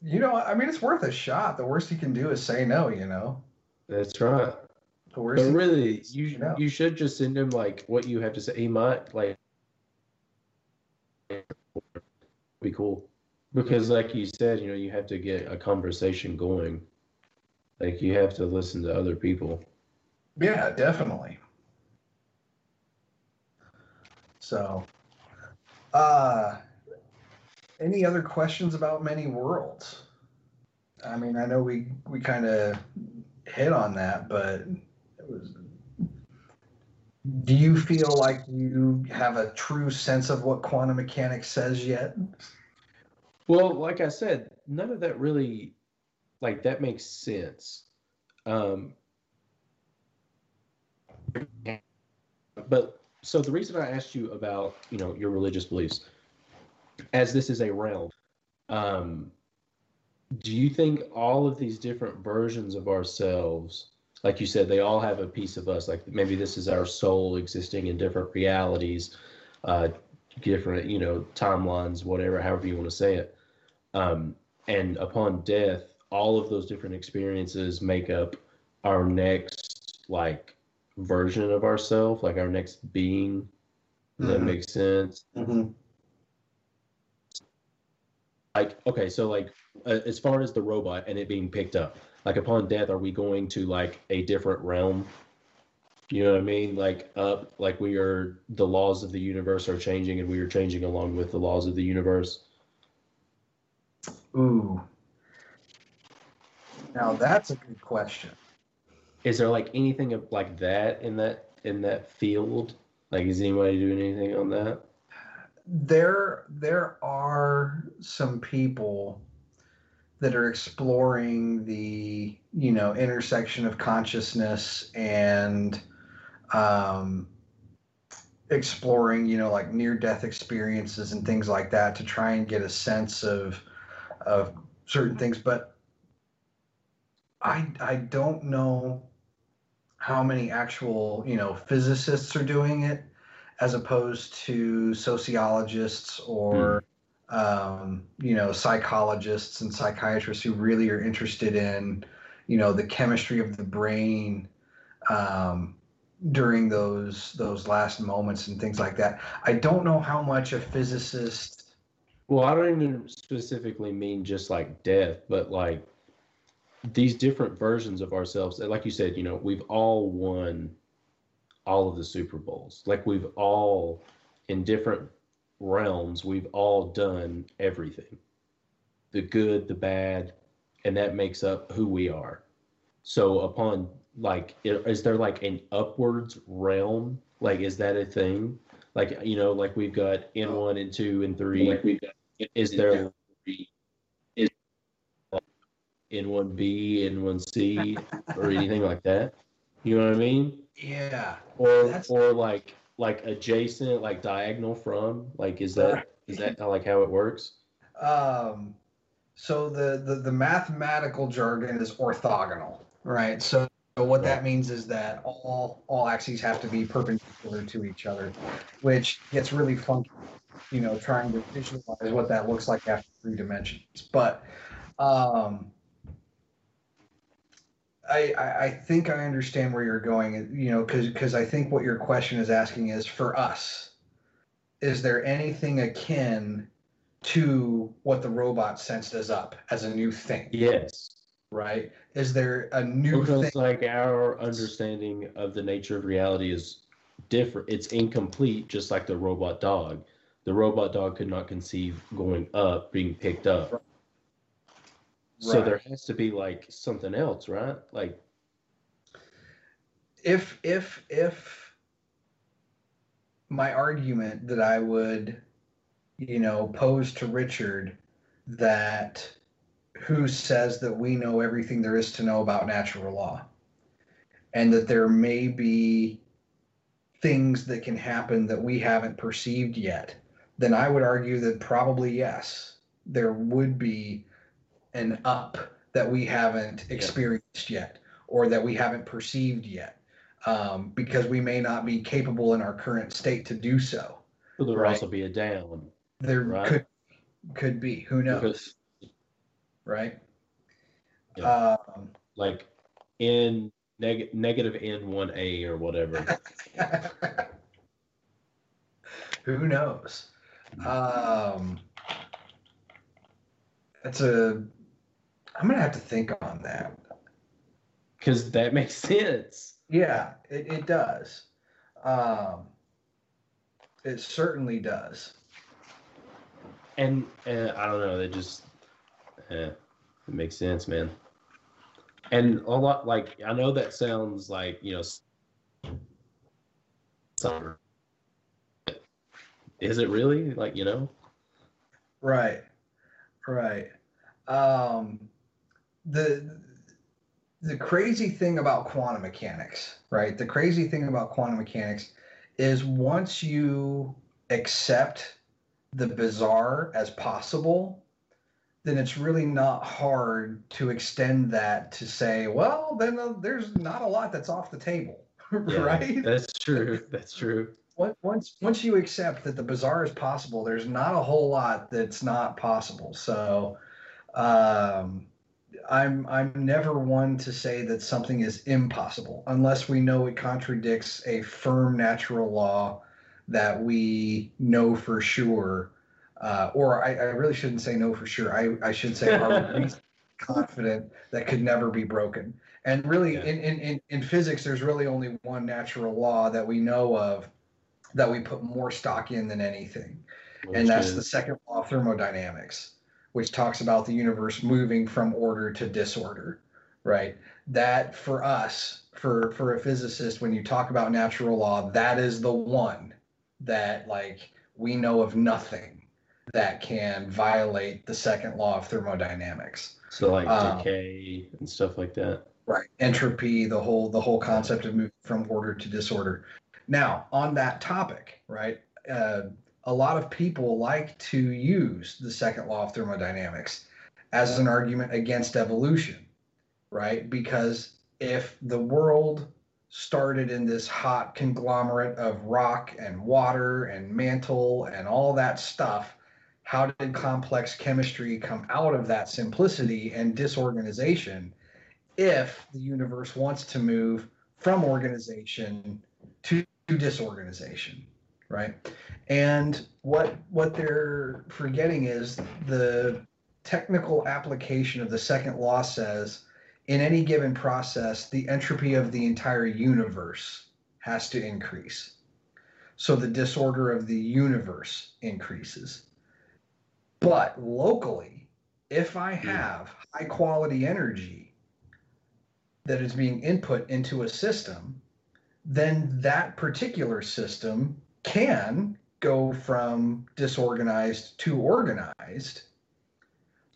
You know, I mean, it's worth a shot. The worst he can do is say no. You know, That's right. the worst. But really, you Yeah. you should just send him like what you have to say. He might like be cool because, like you said, you know, you have to get a conversation going. Like you have to listen to other people. Yeah, definitely. So, uh, any other questions about many worlds? I mean, I know we we kind of hit on that, but it was. Do you feel like you have a true sense of what quantum mechanics says yet? Well, like I said, none of that really, like that makes sense. Um, but so the reason I asked you about, you know, your religious beliefs, as this is a realm, um, do you think all of these different versions of ourselves, like you said, they all have a piece of us? Like maybe this is our soul existing in different realities, uh, different, you know, timelines, whatever, however you want to say it. Um, and upon death, all of those different experiences make up our next like version of ourselves, like our next being. Does that makes sense? Mm-hmm. Like, okay, so like uh, as far as the robot and it being picked up, like upon death, are we going to like a different realm? You know what I mean? Like up, like we are, the laws of the universe are changing, and we are changing along with the laws of the universe. Ooh. Now that's a good question. Is there like anything of- like that in that in that field? Like, is anybody doing anything on that? There there are some people that are exploring the you know intersection of consciousness and um, exploring you know like near death experiences and things like that to try and get a sense of of certain things but i i don't know how many actual you know physicists are doing it as opposed to sociologists or um, you know psychologists and psychiatrists who really are interested in you know the chemistry of the brain um, during those those last moments and things like that. I don't know how much a physicist. Well, I don't even specifically mean just like death, but like these different versions of ourselves. Like you said, you know, we've all won all of the Super Bowls. Like we've all, in different realms, we've all done everything the good, the bad, and that makes up who we are. So upon like is there like an upwards realm? Like is that a thing? Like you know, like we've got N one and two and three. Like we've got is there is N one B, N one C, or anything like that? You know what I mean? Yeah. Or That's- or like like adjacent, like diagonal from? Like is that is that like how it works? Um, so the, the the mathematical jargon is orthogonal, right? So, so what that means is that all all axes have to be perpendicular to each other, which gets really funky, you know, trying to visualize what that looks like after three dimensions. But um, I, I think I understand where you're going, you know, because because I think what your question is asking is for us, is there anything akin to what the robot sensed as up as a new thing, Yes. right? Is there a new thing? Because like our understanding of the nature of reality is different. It's incomplete, just like the robot dog. The robot dog could not conceive going up, being picked up. So Right. there has to be like something else, right? Like if if if my argument that I would, you know, pose to Richard that who says that we know everything there is to know about natural law and that there may be things that can happen that we haven't perceived yet, then I would argue that probably yes, there would be an up that we haven't experienced yet or that we haven't perceived yet um, because we may not be capable in our current state to do so. there would Right. also be a down. There Right. could could be who knows, Because right? Yeah. Um, like in neg- negative N one A or whatever. who knows? Um, that's a. I'm gonna have to think on that. Because that makes sense. Yeah, it, it does. Um, it certainly does. And uh, I don't know, they just eh, it makes sense, man. And a lot like I know that sounds like you know Is it really like you know? Right. Right. Um, the the crazy thing about quantum mechanics, right? The crazy thing about quantum mechanics is once you accept the bizarre as possible, then it's really not hard to extend that to say, well, then uh, there's not a lot that's off the table, Yeah, right? That's true. That's true. Once- once once you accept that the bizarre is possible, there's not a whole lot that's not possible. So, um, I'm I'm never one to say that something is impossible unless we know it contradicts a firm natural law that we know for sure. Uh, or I, I really shouldn't say no for sure. I, I should say are we confident that could never be broken. And really, Yeah. in, in, in, in physics, there's really only one natural law that we know of that we put more stock in than anything. Which and that's is- the second law of thermodynamics, which talks about the universe moving from order to disorder, right? That for us, for for a physicist, when you talk about natural law, that is the one that like we know of nothing that can violate the second law of thermodynamics. so like um, decay and stuff like that. Right. Entropy, the whole the whole concept of moving from order to disorder. Now, on that topic, right? Uh, a lot of people like to use the second law of thermodynamics as an argument against evolution, right? Because if the world started in this hot conglomerate of rock and water and mantle and all that stuff, how did complex chemistry come out of that simplicity and disorganization? if the universe wants to move from organization to, disorganization right? And what what they're forgetting is the technical application of the second law says in any given process the entropy of the entire universe has to increase. So the disorder of the universe increases. But locally if i hmm. have high quality energy that is being input into a system, then that particular system can go from disorganized to organized.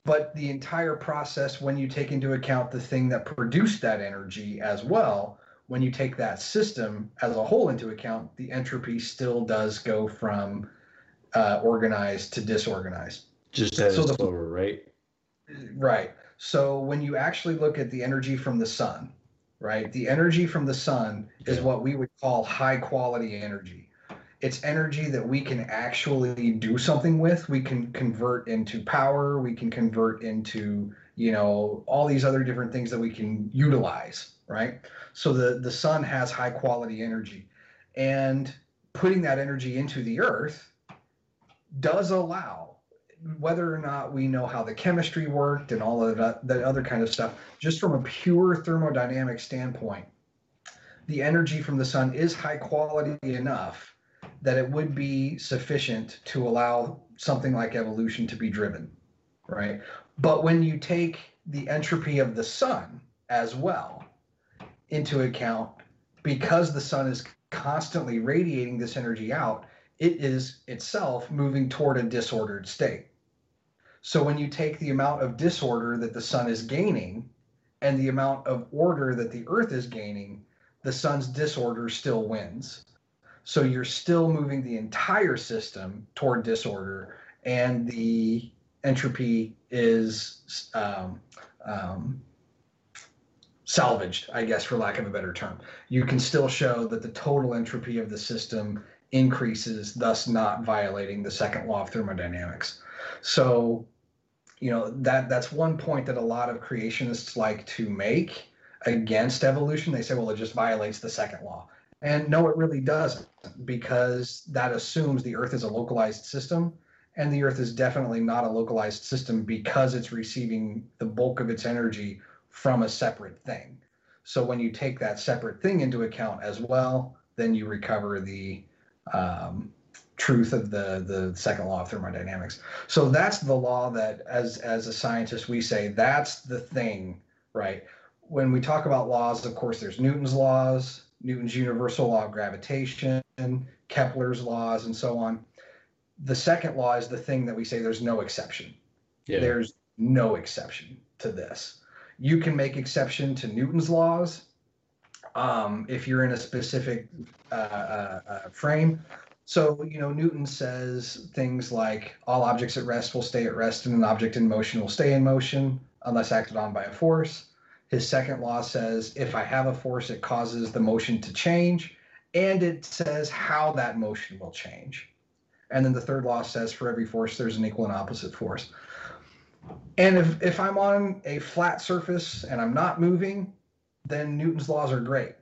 But the entire process, when you take into account the thing that produced that energy as well, when you take that system as a whole into account, the entropy still does go from uh, organized to disorganized. Just at So the- slower rate. Right. So when you actually look at the energy from the sun, right, the energy from the sun is what we would call high quality energy. It's energy that we can actually do something with. We can convert into power. We can convert into, you know, all these other different things that we can utilize, right? So the, the sun has high quality energy. And putting that energy into the earth does allow whether or not we know how the chemistry worked and all of that, that other kind of stuff, just from a pure thermodynamic standpoint, the energy from the sun is high quality enough that it would be sufficient to allow something like evolution to be driven, right? But when you take the entropy of the sun as well into account, because the sun is constantly radiating this energy out, it is itself moving toward a disordered state. So when you take the amount of disorder that the sun is gaining and the amount of order that the earth is gaining, the sun's disorder still wins. So you're still moving the entire system toward disorder, and the entropy is um, um, salvaged, I guess, for lack of a better term. You can still show that the total entropy of the system increases, thus not violating the second law of thermodynamics. So, you know, that that's one point that a lot of creationists like to make against evolution. They say, well, it just violates the second law. And no, it really doesn't, because that assumes the Earth is a localized system. And the Earth is definitely not a localized system because it's receiving the bulk of its energy from a separate thing. So when you take that separate thing into account as well, then you recover the um, truth of the the second law of thermodynamics. So that's the law that, as as a scientist, we say that's the thing, right? When we talk about laws, of course, there's Newton's laws, Newton's universal law of gravitation, Kepler's laws, and so on. The second law is the thing that we say there's no exception. Yeah. There's no exception to this. You can make exception to Newton's laws um, if you're in a specific uh, uh, uh, frame. So, you know, Newton says things like all objects at rest will stay at rest and an object in motion will stay in motion unless acted on by a force. His second law says if I have a force, it causes the motion to change and it says how that motion will change. And then the third law says for every force, there's an equal and opposite force. And if, if I'm on a flat surface and I'm not moving, then Newton's laws are great.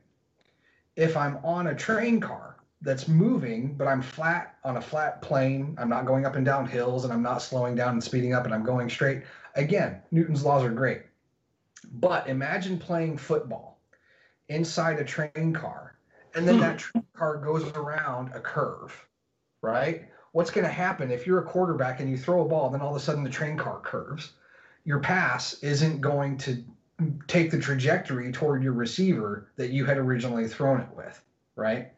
If I'm on a train car that's moving, but I'm flat on a flat plane, I'm not going up and down hills and I'm not slowing down and speeding up and I'm going straight, again, Newton's laws are great. But imagine playing football inside a train car and then that train car goes around a curve, right? What's going to happen if you're a quarterback and you throw a ball, then all of a sudden the train car curves? Your pass isn't going to take the trajectory toward your receiver that you had originally thrown it with, right?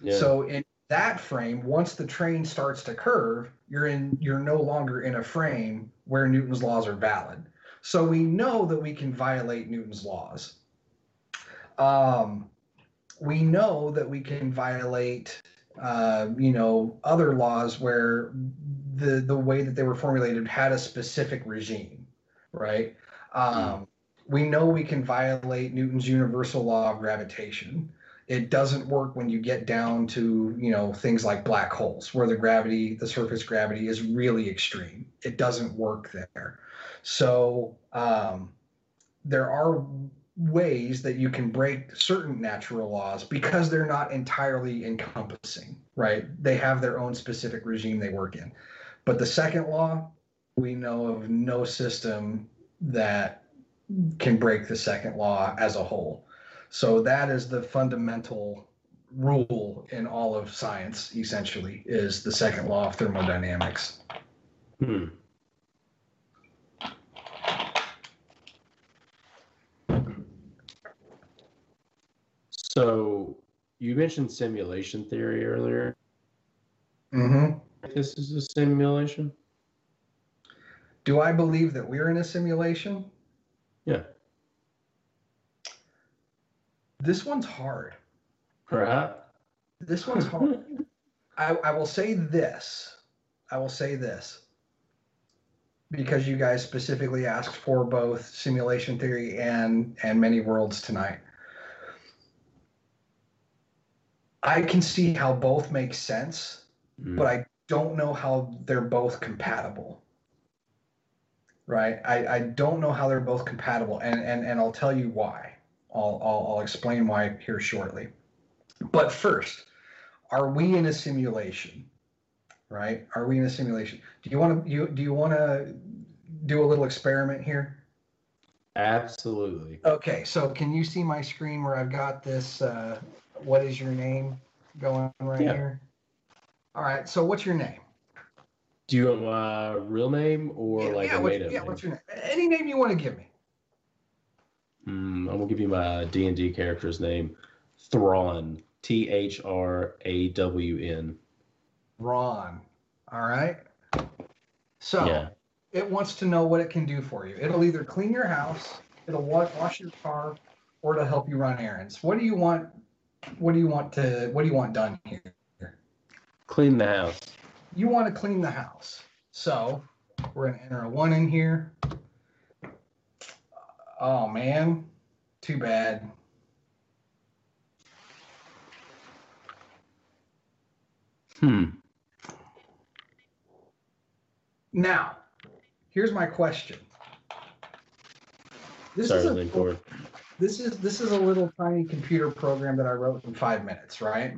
Yeah. So in that frame, once the train starts to curve, you're in you're no longer in a frame where Newton's laws are valid. So we know that we can violate Newton's laws. Um, we know that we can violate uh, you know other laws where the the way that they were formulated had a specific regime, right? Um, we know we can violate Newton's universal law of gravitation. It doesn't work when you get down to, you know, things like black holes where the gravity, the surface gravity is really extreme. It doesn't work there. So um, there are ways that you can break certain natural laws because they're not entirely encompassing, right? They have their own specific regime they work in. But the second law, we know of no system that can break the second law as a whole. So that is the fundamental rule in all of science essentially is the second law of thermodynamics. Hmm. So you mentioned simulation theory earlier. Mm-hmm. This is a simulation. Do I believe that we're in a simulation? Yeah. This one's hard. Right. This one's hard. I, I will say this. I will say this. Because you guys specifically asked for both simulation theory and and many worlds tonight. I can see how both make sense, Mm. but I don't know how they're both compatible. Right? I, I don't know how they're both compatible, and, and, and I'll tell you why. I'll, I'll, I'll explain why here shortly. But first, are we in a simulation? Right? Are we in a simulation? Do you want to you do you want to do a little experiment here? Absolutely. Okay, so can you see my screen where I've got this uh, what is your name going right Yeah. here? All right, so what's your name? Do you want my real name or yeah, like yeah, a what- made up yeah, name? what's your name? Any name you want to give me. Mm, I'm gonna give you my D and D character's name, Thrawn. T H R A W N. Ron. All right. So Yeah. it wants to know what it can do for you. It'll either clean your house, it'll wa- wash your car, or it'll help you run errands. What do you want? What do you want to? What do you want done here? Clean the house. You want to clean the house. So we're gonna enter a one in here. Oh man, too bad. Hmm. Now, here's my question. This Sorry, is a. this is this is a little tiny computer program that I wrote in five minutes, right?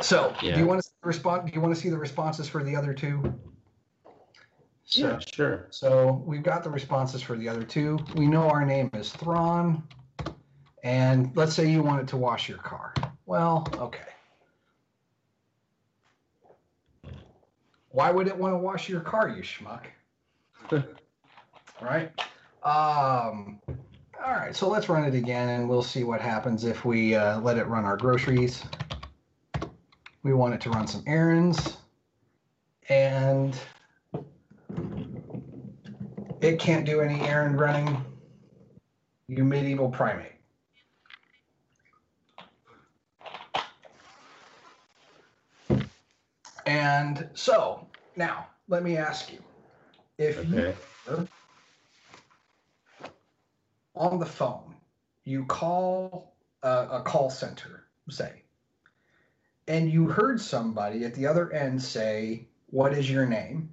So, do you want to respond? Do you want to see the responses for the other two? So, Yeah, sure. so we've got the responses for the other two. We know our name is Thrawn, and let's say you wanted to wash your car. Well, okay. Why would it want to wash your car, you schmuck? right? Um, all right, so let's run it again and we'll see what happens if we uh, let it run our groceries. We want it to run some errands and it can't do any errand running. You medieval primate. And so now let me ask you if you Okay. On the phone, you call a, a call center, say, and you heard somebody at the other end say, What is your name?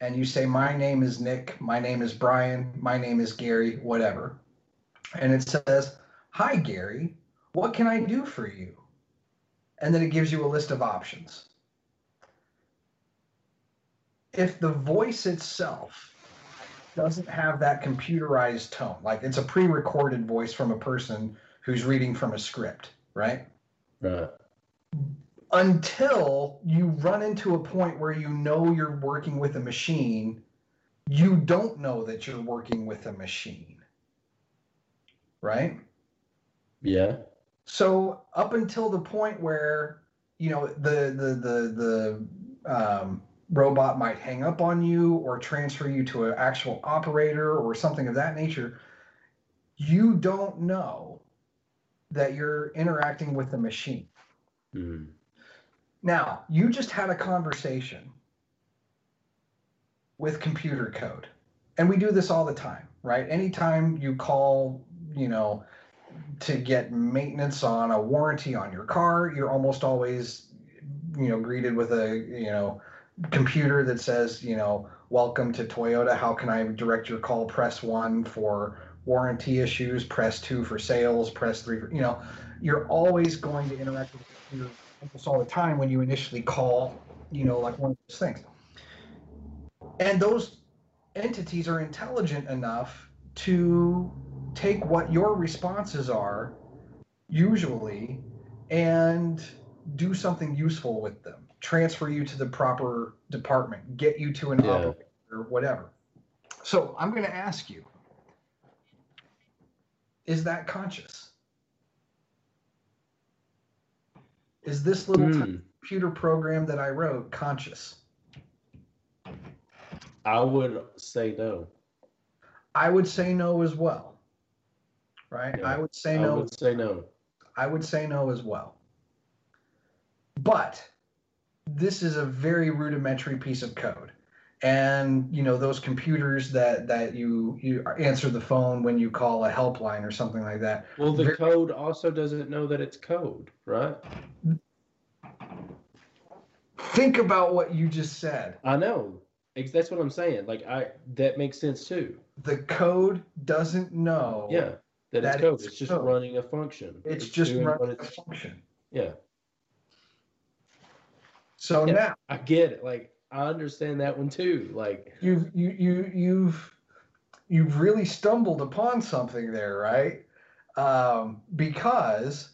And you say, My name is Nick, my name is Brian, my name is Gary, whatever. And it says, Hi, Gary, what can I do for you? And then it gives you a list of options. If the voice itself doesn't have that computerized tone. Like it's a pre-recorded voice from a person who's reading from a script, right? Right. Until you run into a point where you know you're working with a machine, you don't know that you're working with a machine. Right? Yeah. So up until the point where you know the the the the um, robot might hang up on you or transfer you to an actual operator or something of that nature, you don't know that you're interacting with the machine. Hmm. Now, you just had a conversation with computer code. And we do this all the time, right? Anytime you call, you know, to get maintenance on a warranty on your car, you're almost always, you know, greeted with a, you know, computer that says, you know, welcome to Toyota. How can I direct your call? Press one for warranty issues, press two for sales, press three for, you know, you're always going to interact with your almost all the time when you initially call, you know, like one of those things. And those entities are intelligent enough to take what your responses are, usually, and do something useful with them. Transfer you to the proper department, get you to an Yeah. operator, or whatever. So I'm going to ask you is that conscious? Is this little hmm. tiny computer program that I wrote conscious? I would say no. I would say no as well. Right? Yeah, I would say no. I would say no. I would say no as well. But this is a very rudimentary piece of code. And you know those computers that that you you answer the phone when you call a helpline or something like that. Well, the Ver- code also doesn't know that it's code, right? Think about what you just said. I know. That's what I'm saying. Like I, that makes sense too. The code doesn't know. Yeah, that, That it's code. is It's just code. running a function. It's, just running a function. Yeah, So Yeah. now I get it. Like I understand that one too. Like you've you you you've you've really stumbled upon something there, right? Um, because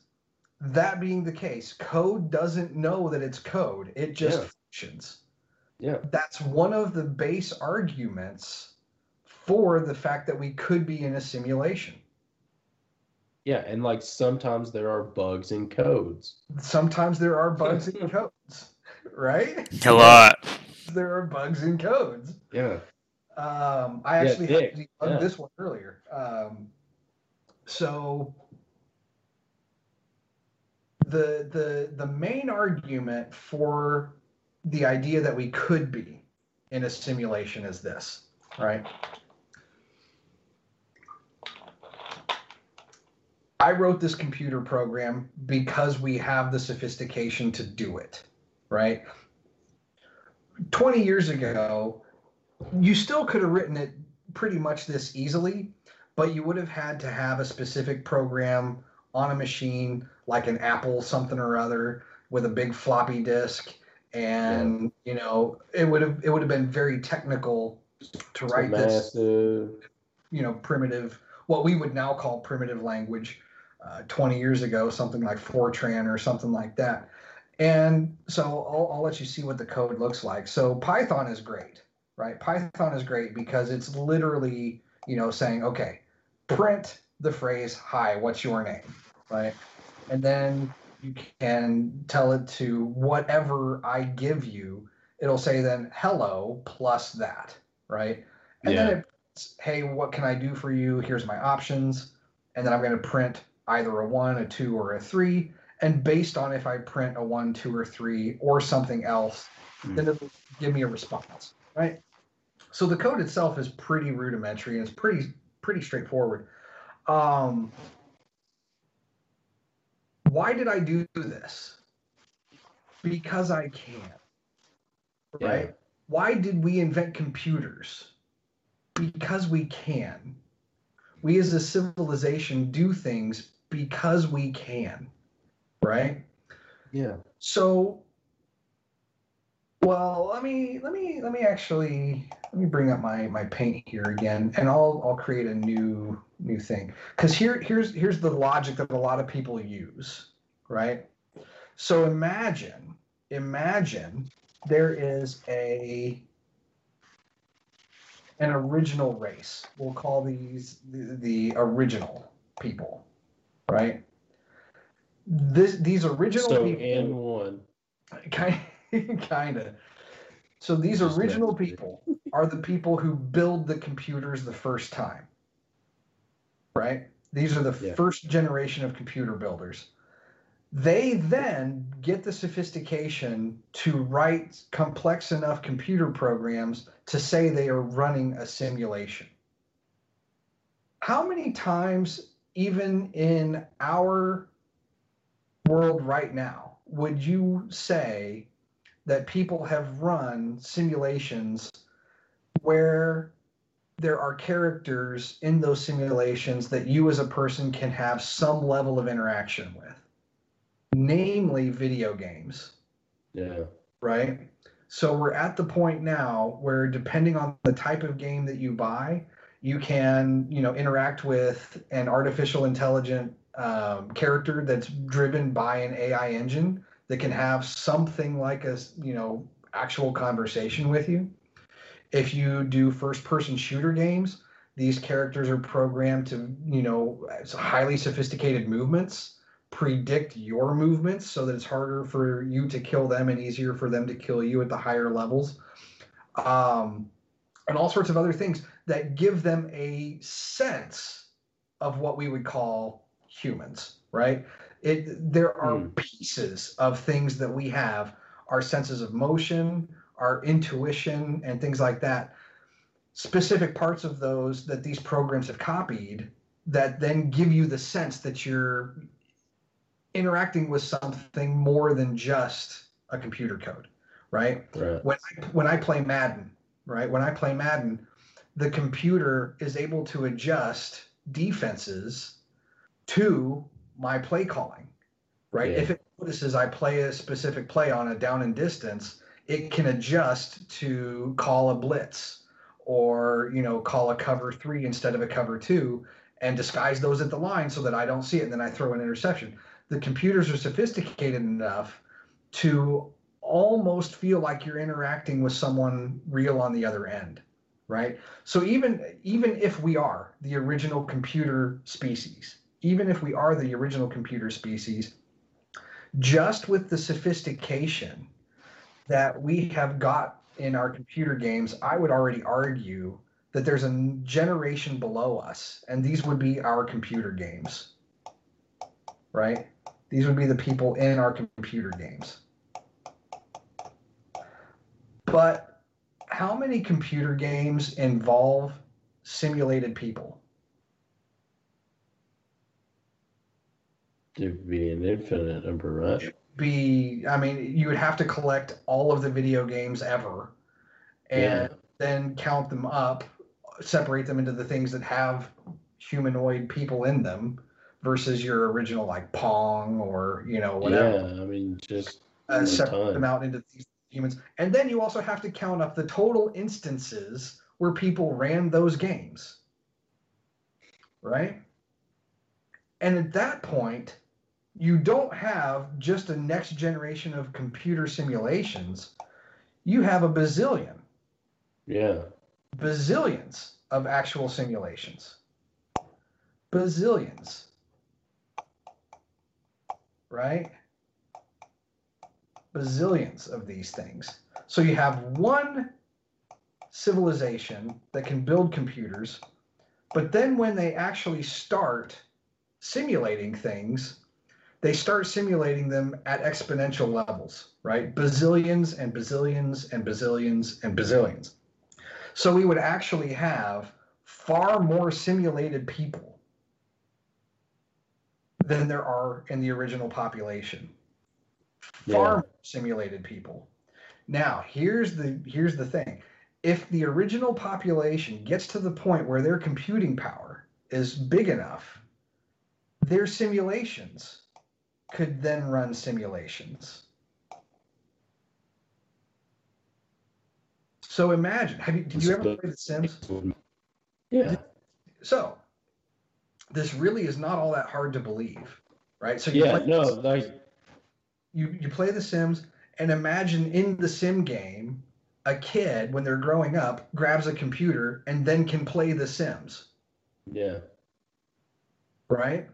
that being the case, code doesn't know that it's code; it just Yeah. functions. yeah, That's one of the base arguments for the fact that we could be in a simulation. yeah, and like sometimes there are bugs in codes. Sometimes there are bugs in codes, right? A lot. There are bugs in codes. Yeah, Um, I Yeah, actually thick, had to debug yeah. this one earlier. Um, so the the the main argument for the idea that we could be in a simulation is this, right? I wrote this computer program because we have the sophistication to do it, right? 20 years ago, you still could have written it pretty much this easily, but you would have had to have a specific program on a machine like an Apple something or other with a big floppy disk. And you know it would have it would have been very technical to write this you know primitive what we would now call primitive language uh, 20 years ago something like fortran or something like that and so I'll, I'll let you see what the code looks like so python is great right python is great because it's literally you know saying okay print the phrase hi what's your name right and then you can tell it to whatever i give you it'll say then hello plus that right and then Yeah. it hey, what can I do for you? Here's my options. And then I'm going to print either a one, a two, or a three. And based on if I print a one, two, or three, or something else, Hmm. then it'll give me a response, right? So the code itself is pretty rudimentary and it's pretty pretty straightforward. Um, why did I do this? Because I can, right? Yeah. Why did we invent computers? Because we can. We as a civilization do things because we can, right? Yeah. So, well, let me let me let me actually let me bring up my my paint here again, and I'll I'll create a new new thing because here here's here's the logic that a lot of people use, right? So imagine imagine there is a an original race. We'll call these the, the original people, right? This these original So people and one. kind kind of so these Just original people are the people who build the computers the first time. Right? These are the Yeah. first generation of computer builders. They then get the sophistication to write complex enough computer programs to say they are running a simulation. How many times even in our world right now, would you say that people have run simulations where there are characters in those simulations that you as a person can have some level of interaction with? Namely, video games Yeah. right? So we're at the point now where depending on the type of game that you buy, you can, you know, interact with an artificial intelligent um, character that's driven by an AI engine that can have something like a, you know, actual conversation with you. If you do first person shooter games, these characters are programmed to, you know, highly sophisticated movements, predict your movements so that it's harder for you to kill them and easier for them to kill you at the higher levels. Um, and all sorts of other things that give them a sense of what we would call humans, right? It there are Hmm. pieces of things that we have, our senses of motion, our intuition, and things like that. Specific parts of those that these programs have copied that then give you the sense that you're interacting with something more than just a computer code, right? Right. when I, when I play Madden, right? When I play Madden, the computer is able to adjust defenses to my play calling, right? Yeah. If it notices I play a specific play on a down and distance, it can adjust to call a blitz or you know call a cover three instead of a cover two and disguise those at the line so that I don't see it and then I throw an interception. The computers are sophisticated enough to almost feel like you're interacting with someone real on the other end right so even even if we are the original computer species even if we are the original computer species just with the sophistication that we have got in our computer games i would already argue that there's a generation below us and these would be our computer games right these would be the people in our computer games but how many computer games involve simulated people? It'd be an infinite number, right? Be I mean, you would have to collect all of the video games ever and then count them up, separate them into the things that have humanoid people in them versus your original like Pong or you know whatever. Yeah, I mean, just uh, separate them out into these humans. And then you also have to count up the total instances where people ran those games. Right? And at that point, you don't have just a next generation of computer simulations. You have a bazillion, yeah, bazillions of actual simulations. Bazillions. Right? bazillions of these things. So you have one civilization that can build computers, but then when they actually start simulating things, they start simulating them at exponential levels, right? Bazillions and bazillions and bazillions and bazillions. So we would actually have far more simulated people than there are in the original population far Yeah. more simulated people. Now, here's the here's the thing. If the original population gets to the point where their computing power is big enough, their simulations could then run simulations. So imagine, have you did you ever play The Sims? yeah, So this really is not all that hard to believe, right? So you yeah. play No, this- like you you play the sims and imagine in the sim game a kid when they're growing up grabs a computer and then can play the sims yeah, right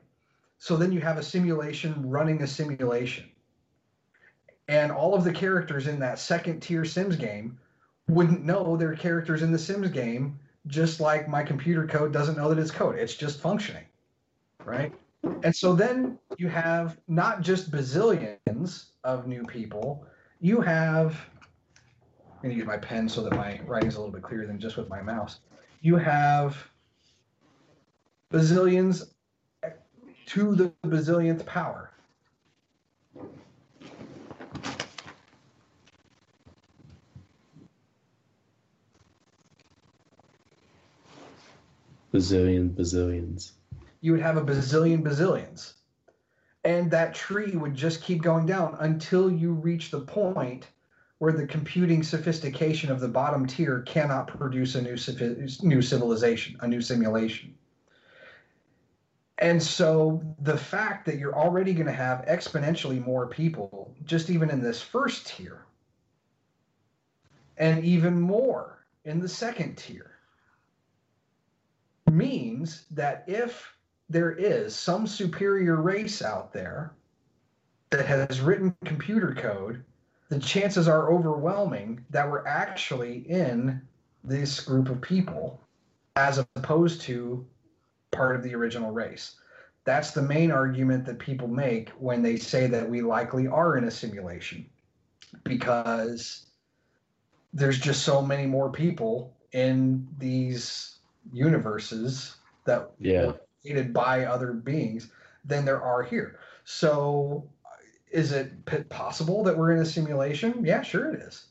so then you have a simulation running a simulation. And all of the characters in that second tier sims game wouldn't know they're characters in the sims game just like my computer code doesn't know that it's code. It's just functioning right? And so then you have not just bazillions of new people you have i'm going to use my pen so that my writing's a little bit clearer than just with my mouse. You have bazillions to the bazillionth power bazillion, bazillions. you would have a bazillion bazillions. And that tree would just keep going down until you reach the point where the computing sophistication of the bottom tier cannot produce a new, new civilization, a new simulation. And so the fact that you're already going to have exponentially more people, just even in this first tier, and even more in the second tier, means that if there is some superior race out there that has written computer code, the chances are overwhelming that we're actually in this group of people as opposed to part of the original race. That's the main argument that people make when they say that we likely are in a simulation because there's just so many more people in these universes that Yeah. were created by other beings than there are here. So, is it possible that we're in a simulation? Yeah, sure it is.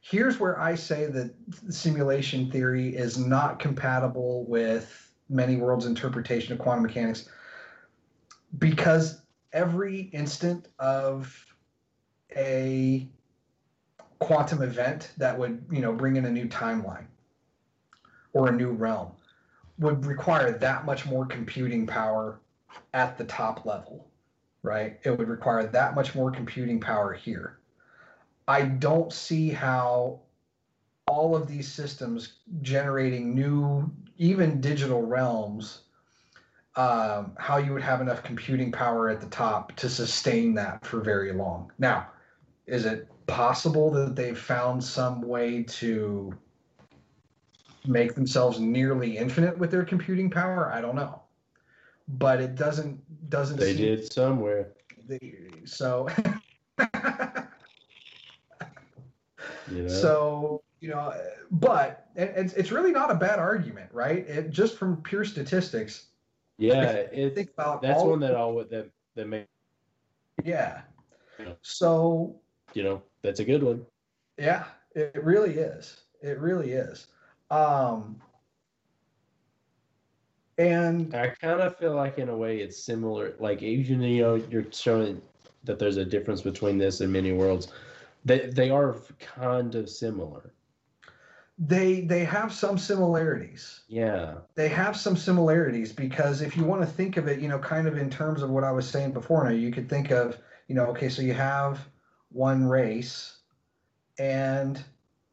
Here's where I say that simulation theory is not compatible with many worlds' interpretation of quantum mechanics because every instant of a quantum event that would you know bring in a new timeline or a new realm would require that much more computing power at the top level right? It would require that much more computing power here. I don't see how all of these systems generating new even digital realms um, how you would have enough computing power at the top to sustain that for very long now is it possible that they've found some way to make themselves nearly infinite with their computing power? I don't know, but it doesn't doesn't. They seem- did somewhere. they- so. So you know, but it's it's really not a bad argument, right? It just from pure statistics. yeah, Think about that's all, one that all that that make Yeah. Yeah. So you know that's a good one. Yeah, it really is. It really is. Um, and I kind of feel like in a way it's similar. Like even you know you're showing that there's a difference between this and many worlds. They they are kind of similar. They they have some similarities. Yeah. They have some similarities because if you want to think of it, you know, kind of in terms of what I was saying before, now you could think of, you know, okay, so you have one race and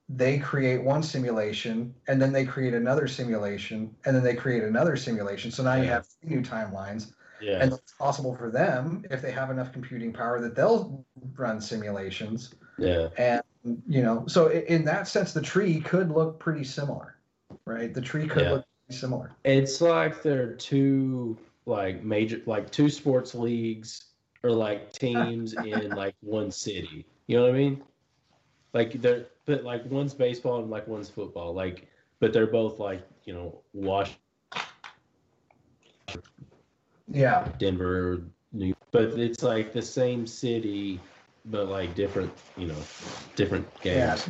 they create one simulation and then they create another simulation and then they create another simulation. So now you have three new timelines. Yeah. and it's possible for them if they have enough computing power that they'll run simulations yeah. and you know so in that sense the tree could look pretty similar right the tree could Yeah. look pretty similar It's like they're two like major like two sports leagues or like teams in like one city. You know what I mean? Like they're but like one's baseball and like one's football. Like but they're both like, you know, Wash yeah Denver, New but it's like the same city but like different, you know, different yeah games.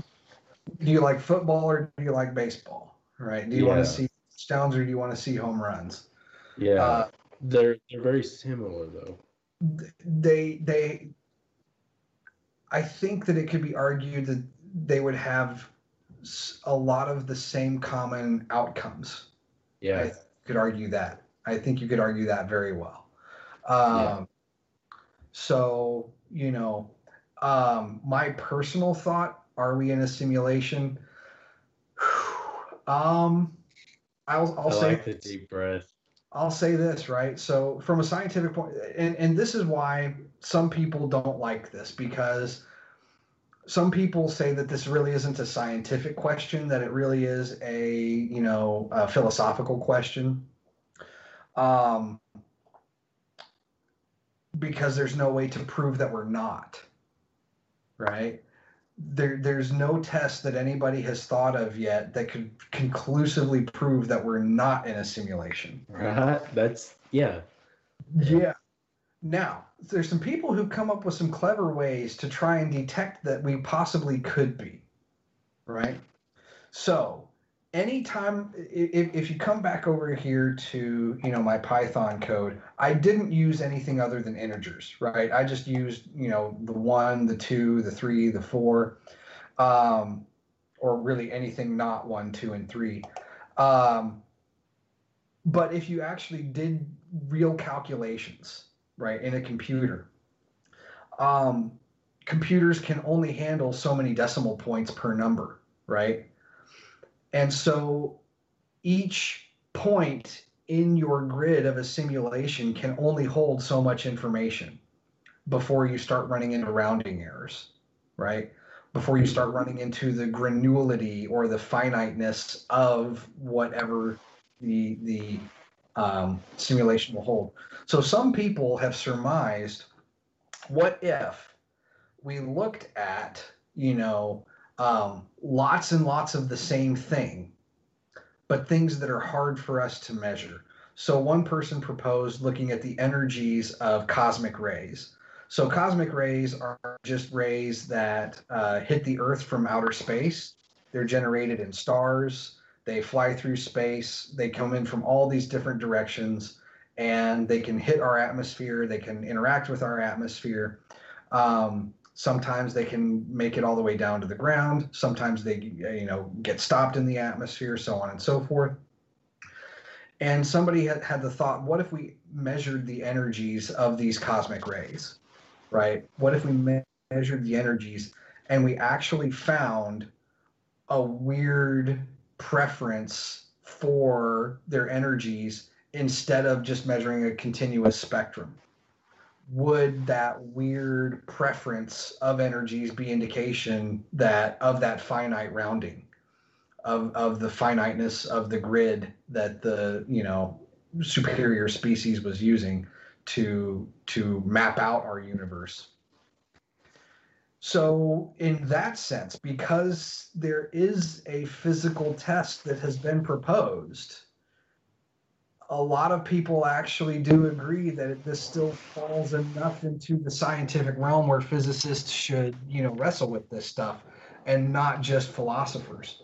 do you like football or do you like baseball right do you want to see touchdowns or do you want to see home runs Yeah. uh, they're they're very similar though. they they i think that it could be argued that they would have a lot of the same common outcomes Yeah. I could argue that. I think you could argue that very well. Um, So, you know, um, my personal thought are we in a simulation? um, I'll, I'll I say like the deep breath. I'll say this, right? So, from a scientific point, and, and this is why some people don't like this because some people say that this really isn't a scientific question, that it really is a, you know, a philosophical question. Um, because there's no way to prove that we're not, right? There, there's no test that anybody has thought of yet that could conclusively prove that we're not in a simulation. Right? That's yeah. Yeah. Now, there's some people who come up with some clever ways to try and detect that we possibly could be. Right? So, anytime if, if you come back over here to, you know, my Python code, I didn't use anything other than integers, right? I just used, you know, the 1, the 2, the 3, the 4 um or really anything not 1, 2 and 3. Um but if you actually did real calculations right in a computer um, computers can only handle so many decimal points per number right and so each point in your grid of a simulation can only hold so much information before you start running into rounding errors, right? Before you start running into the granularity or the finiteness of whatever the the um, simulation will hold. So some people have surmised, what if we looked at you know um, lots and lots of the same thing, but things that are hard for us to measure. So one person proposed looking at the energies of cosmic rays. So cosmic rays are just rays that uh, hit the Earth from outer space. They're generated in stars. They fly through space. They come in from all these different directions, and they can hit our atmosphere. They can interact with our atmosphere. Um, Sometimes they can make it all the way down to the ground. Sometimes they, you know, get stopped in the atmosphere, so on and so forth. And somebody had, had the thought, what if we measured the energies of these cosmic rays, right? What if we me- measured the energies and we actually found a weird preference for their energies instead of just measuring a continuous spectrum? Would that weird preference of energies be indication that of that finite rounding? Of of the finiteness of the grid that the you know superior species was using to to map out our universe? So in that sense because there is a physical test that has been proposed a lot of people actually do agree that this still falls enough into the scientific realm where physicists should, you know, wrestle with this stuff and not just philosophers.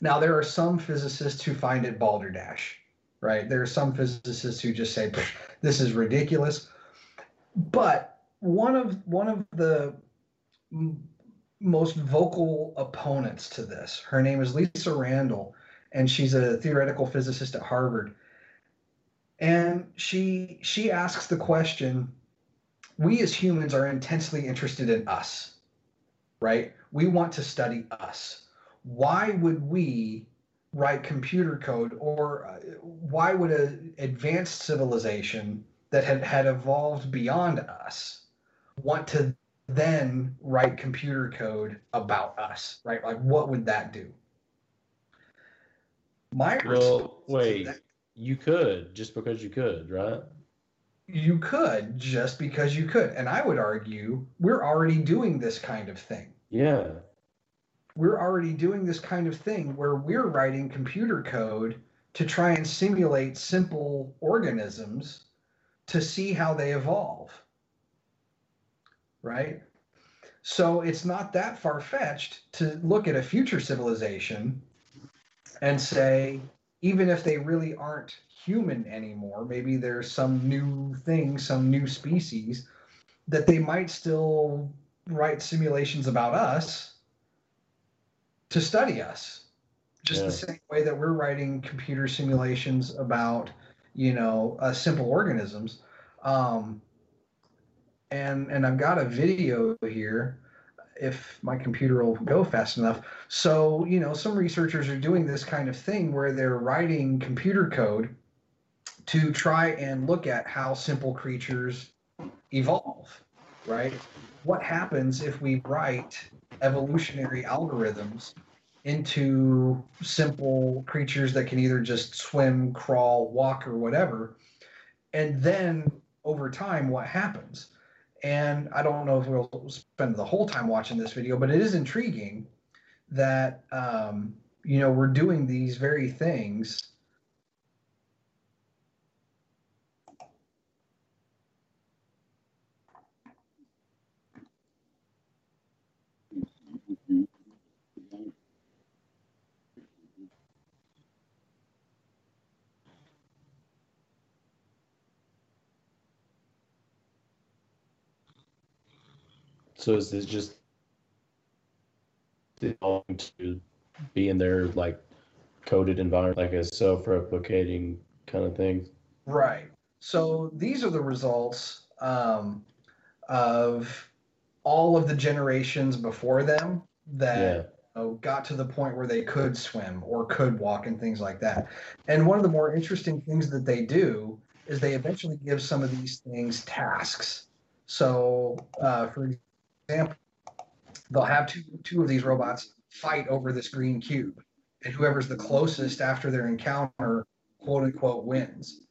Now, there are some physicists who find it balderdash, right? There are some physicists who just say, this is ridiculous. But one of one of the most vocal opponents to this, her name is Lisa Randall, and she's a theoretical physicist at Harvard and she she asks the question we as humans are intensely interested in us right? We want to study us. Why would we write computer code or uh, why would an advanced civilization that had, had evolved beyond us want to then write computer code about us right? Like what would that do? My well wait. that, you could just because you could, right? You could just because you could. And I would argue we're already doing this kind of thing. Yeah. We're already doing this kind of thing where we're writing computer code to try and simulate simple organisms to see how they evolve. Right? So it's not that far fetched to look at a future civilization and say, even if they really aren't human anymore, maybe there's some new thing, some new species, that they might still write simulations about us to study us. Just yeah. the same way that we're writing computer simulations about, you know, uh, simple organisms. Um, and and I've got a video here if my computer will go fast enough. So, you know, some researchers are doing this kind of thing where they're writing computer code to try and look at how simple creatures evolve, right? What happens if we write evolutionary algorithms into simple creatures that can either just swim, crawl, walk, or whatever? And then over time, what happens? And I don't know if we'll spend the whole time watching this video, but it is intriguing that um, you know we're doing these very things So is this just to be in their like coded environment, like a self-replicating kind of thing? Right. So these are the results um, of all of the generations before them that know, got to the point where they could swim or could walk and things like that. And one of the more interesting things that they do is they eventually give some of these things tasks. So, uh, for example, they'll have two two of these robots fight over this green cube, and whoever's the closest after their encounter, quote unquote, wins.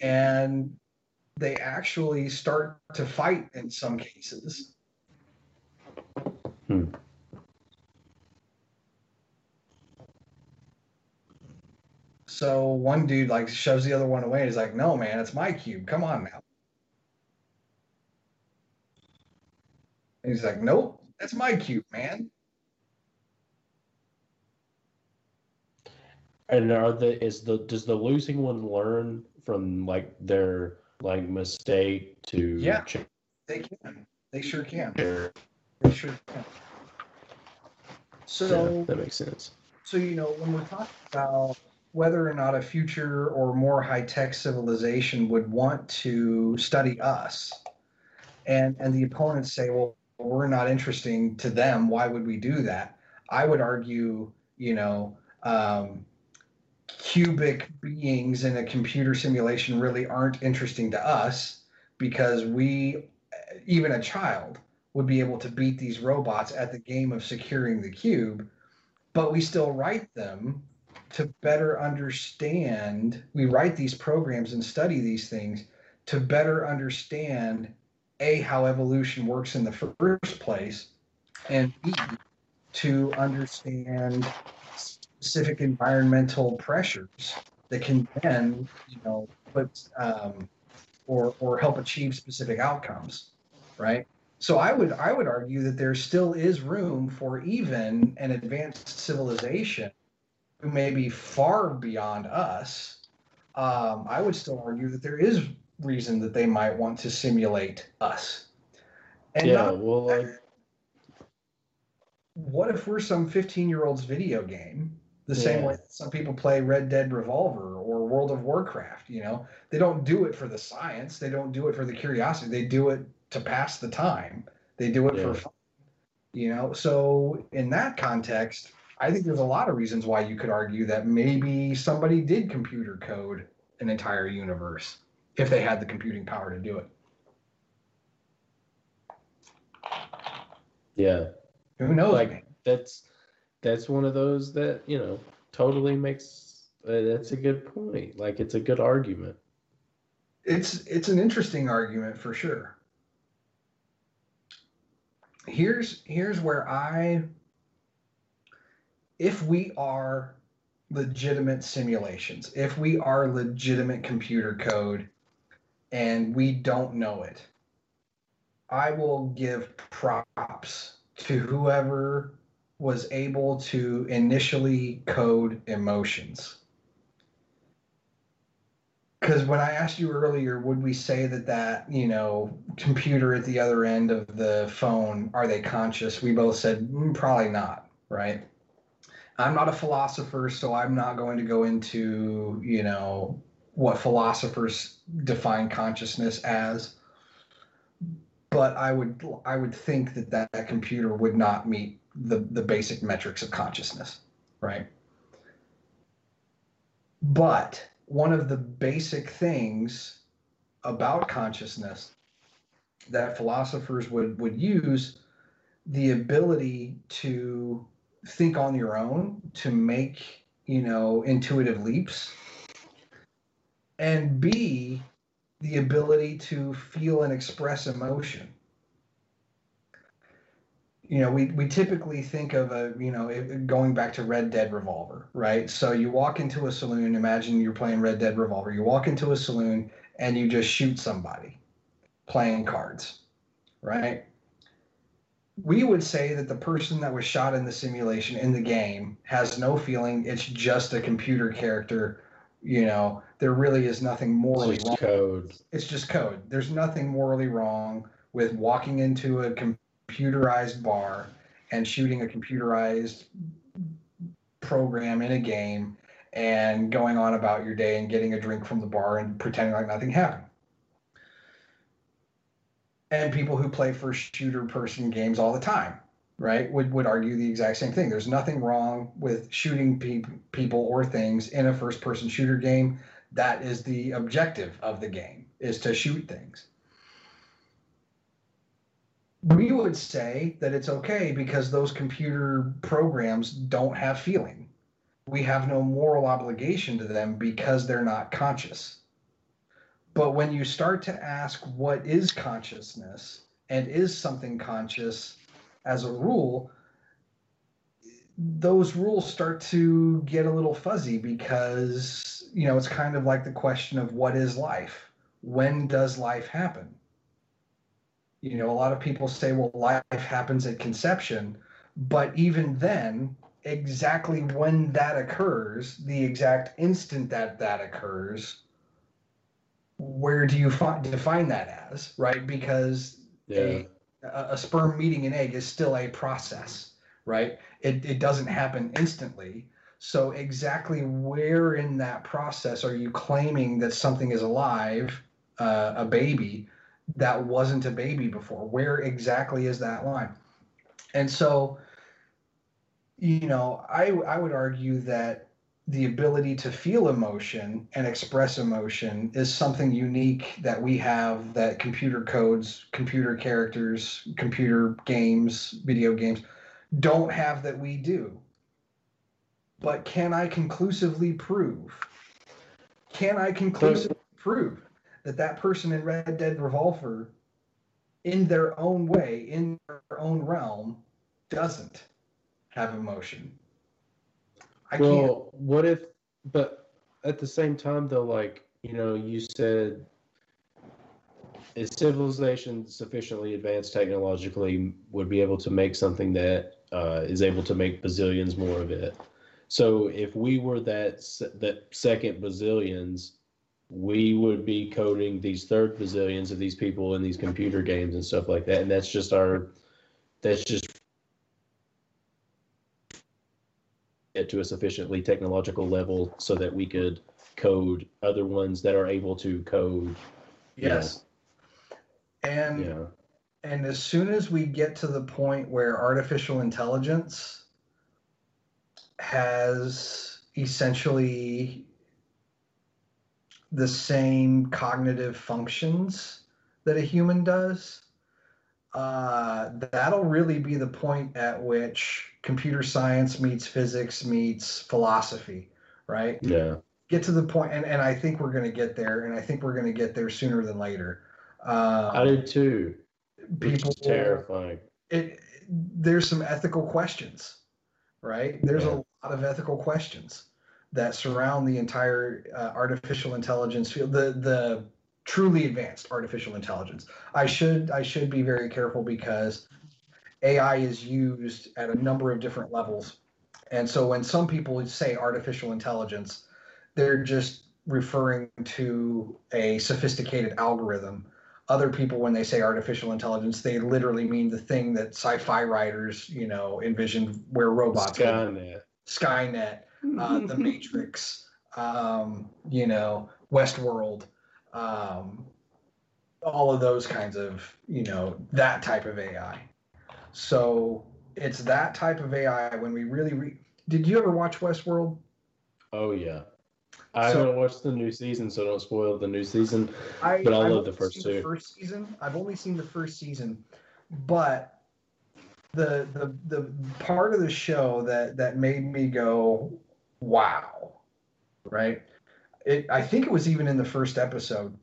And they actually start to fight in some cases. Hmm. So one dude like shoves the other one away. and He's like, "No, man, it's my cube. Come on now." And he's like, "Nope, that's my cube, man." And are the is the does the losing one learn from like their like mistake to Yeah. change They can. They sure can. They sure can. So yeah, that makes sense. So, you know, when we're talking about whether or not a future or more high tech civilization would want to study us, and, and the opponents say, well, we're not interesting to them, why would we do that? I would argue, you know, um, cubic beings in a computer simulation really aren't interesting to us because we, even a child, would be able to beat these robots at the game of securing the cube but we still write them to better understand. We write these programs and study these things to better understand A, how evolution works in the first place, and B, to understand specific environmental pressures that can then, you know, put um, or or help achieve specific outcomes, right? So I would I would argue that there still is room for even an advanced civilization who may be far beyond us. Um, I would still argue that there is reason that they might want to simulate us. And yeah, not- well, like what if we're some 15 year old's video game the same way that some people play red dead revolver or world of warcraft you know? They don't do it for the science they don't do it for the curiosity they do it to pass the time. They do it Yeah. for fun you know? So in that context i think there's a lot of reasons why you could argue that maybe somebody did computer code an entire universe if they had the computing power to do it yeah, who knows Like- man? that's that's one of those that you know totally makes. Uh, that's a good point. Like it's a good argument. it's it's an interesting argument for sure here's here's where i if we are legitimate simulations if we are legitimate computer code and we don't know it i will give props to whoever was able to initially code emotions because when I asked you earlier, would we say that that you know computer at the other end of the phone are they conscious? We both said "Mm, probably not, right? I'm not a philosopher, so I'm not going to go into you know what philosophers define consciousness as. But I would I would think that that, that computer would not meet the the basic metrics of consciousness, right? But one of the basic things about consciousness that philosophers would, would use the ability to think on your own, to make, you know, intuitive leaps, and B, the ability to feel and express emotion you know, we, we typically think of a, you know, going back to Red Dead Revolver, right? So you walk into a saloon, imagine you're playing Red Dead Revolver. You walk into a saloon and you just shoot somebody playing cards, right? We would say that the person that was shot in the simulation in the game has no feeling. It's just a computer character. You know, there really is nothing morally It's wrong code. it's just code. There's nothing morally wrong with walking into a computerized bar and shooting a computerized program in a game and going on about your day and getting a drink from the bar and pretending like nothing happened. And people who play first shooter person games all the time, right, would, would argue the exact same thing. There's nothing wrong with shooting pe- people or things in a first person shooter game. That is the objective of the game, is to shoot things. We would say that it's okay because those computer programs don't have feeling. We have no moral obligation to them because they're not conscious. But when you start to ask what is consciousness and is something conscious as a rule, those rules start to get a little fuzzy because, you know, it's kind of like the question of what is life? When does life happen? You know, a lot of people say, well, life happens at conception. But even then, exactly when that occurs, the exact instant that that occurs, where do you fi- define that as, right? Because Yeah. a, a sperm meeting an egg is still a process, right? It, it doesn't happen instantly. So, exactly where in that process are you claiming that something is alive, uh, a baby, that wasn't a baby before? Where exactly is that line? And so, you know, I, I would argue that the ability to feel emotion and express emotion is something unique that we have that computer codes, computer characters, computer games, video games don't have that we do. But can I conclusively prove? Can I conclusively prove that that person in Red Dead Revolver, in their own way, in their own realm, doesn't have emotion? I can't. well, what if? But at the same time, though, like you know, you said, is civilization sufficiently advanced technologically would be able to make something that uh, is able to make bazillions more of it? So if we were that that second bazillions, we would be coding these third bazillions of these people in these computer games and stuff like that, and that's just our, that's just get to a sufficiently technological level so that we could code other ones that are able to code. Yes. And Yeah. and as soon as we get to the point where artificial intelligence has essentially the same cognitive functions that a human does, uh, that'll really be the point at which computer science meets physics meets philosophy, right? Yeah. Get to the point, and, and I think we're going to get there, and I think we're going to get there sooner than later. Um, I did too. People terrifying. it there's some ethical questions right there's Yeah. Lot of ethical questions that surround the entire uh, artificial intelligence field the the truly advanced artificial intelligence. I should i should be very careful because ai is used at a number of different levels. And so when some people say artificial intelligence they're just referring to a sophisticated algorithm. Other people when they say artificial intelligence they literally mean the thing that sci-fi writers you know envisioned where robots Skynet. Skynet uh, the matrix um, you know westworld um, all of those kinds of you know that type of ai so it's that type of ai when we really re- did you ever watch westworld Oh yeah. I So- haven't watched the new season, so don't spoil the new season. I, But I I've love the first two. The first season. I've only seen the first season, but the the the part of the show that that made me go, "Wow!" Right? It. I think it was even in the first episode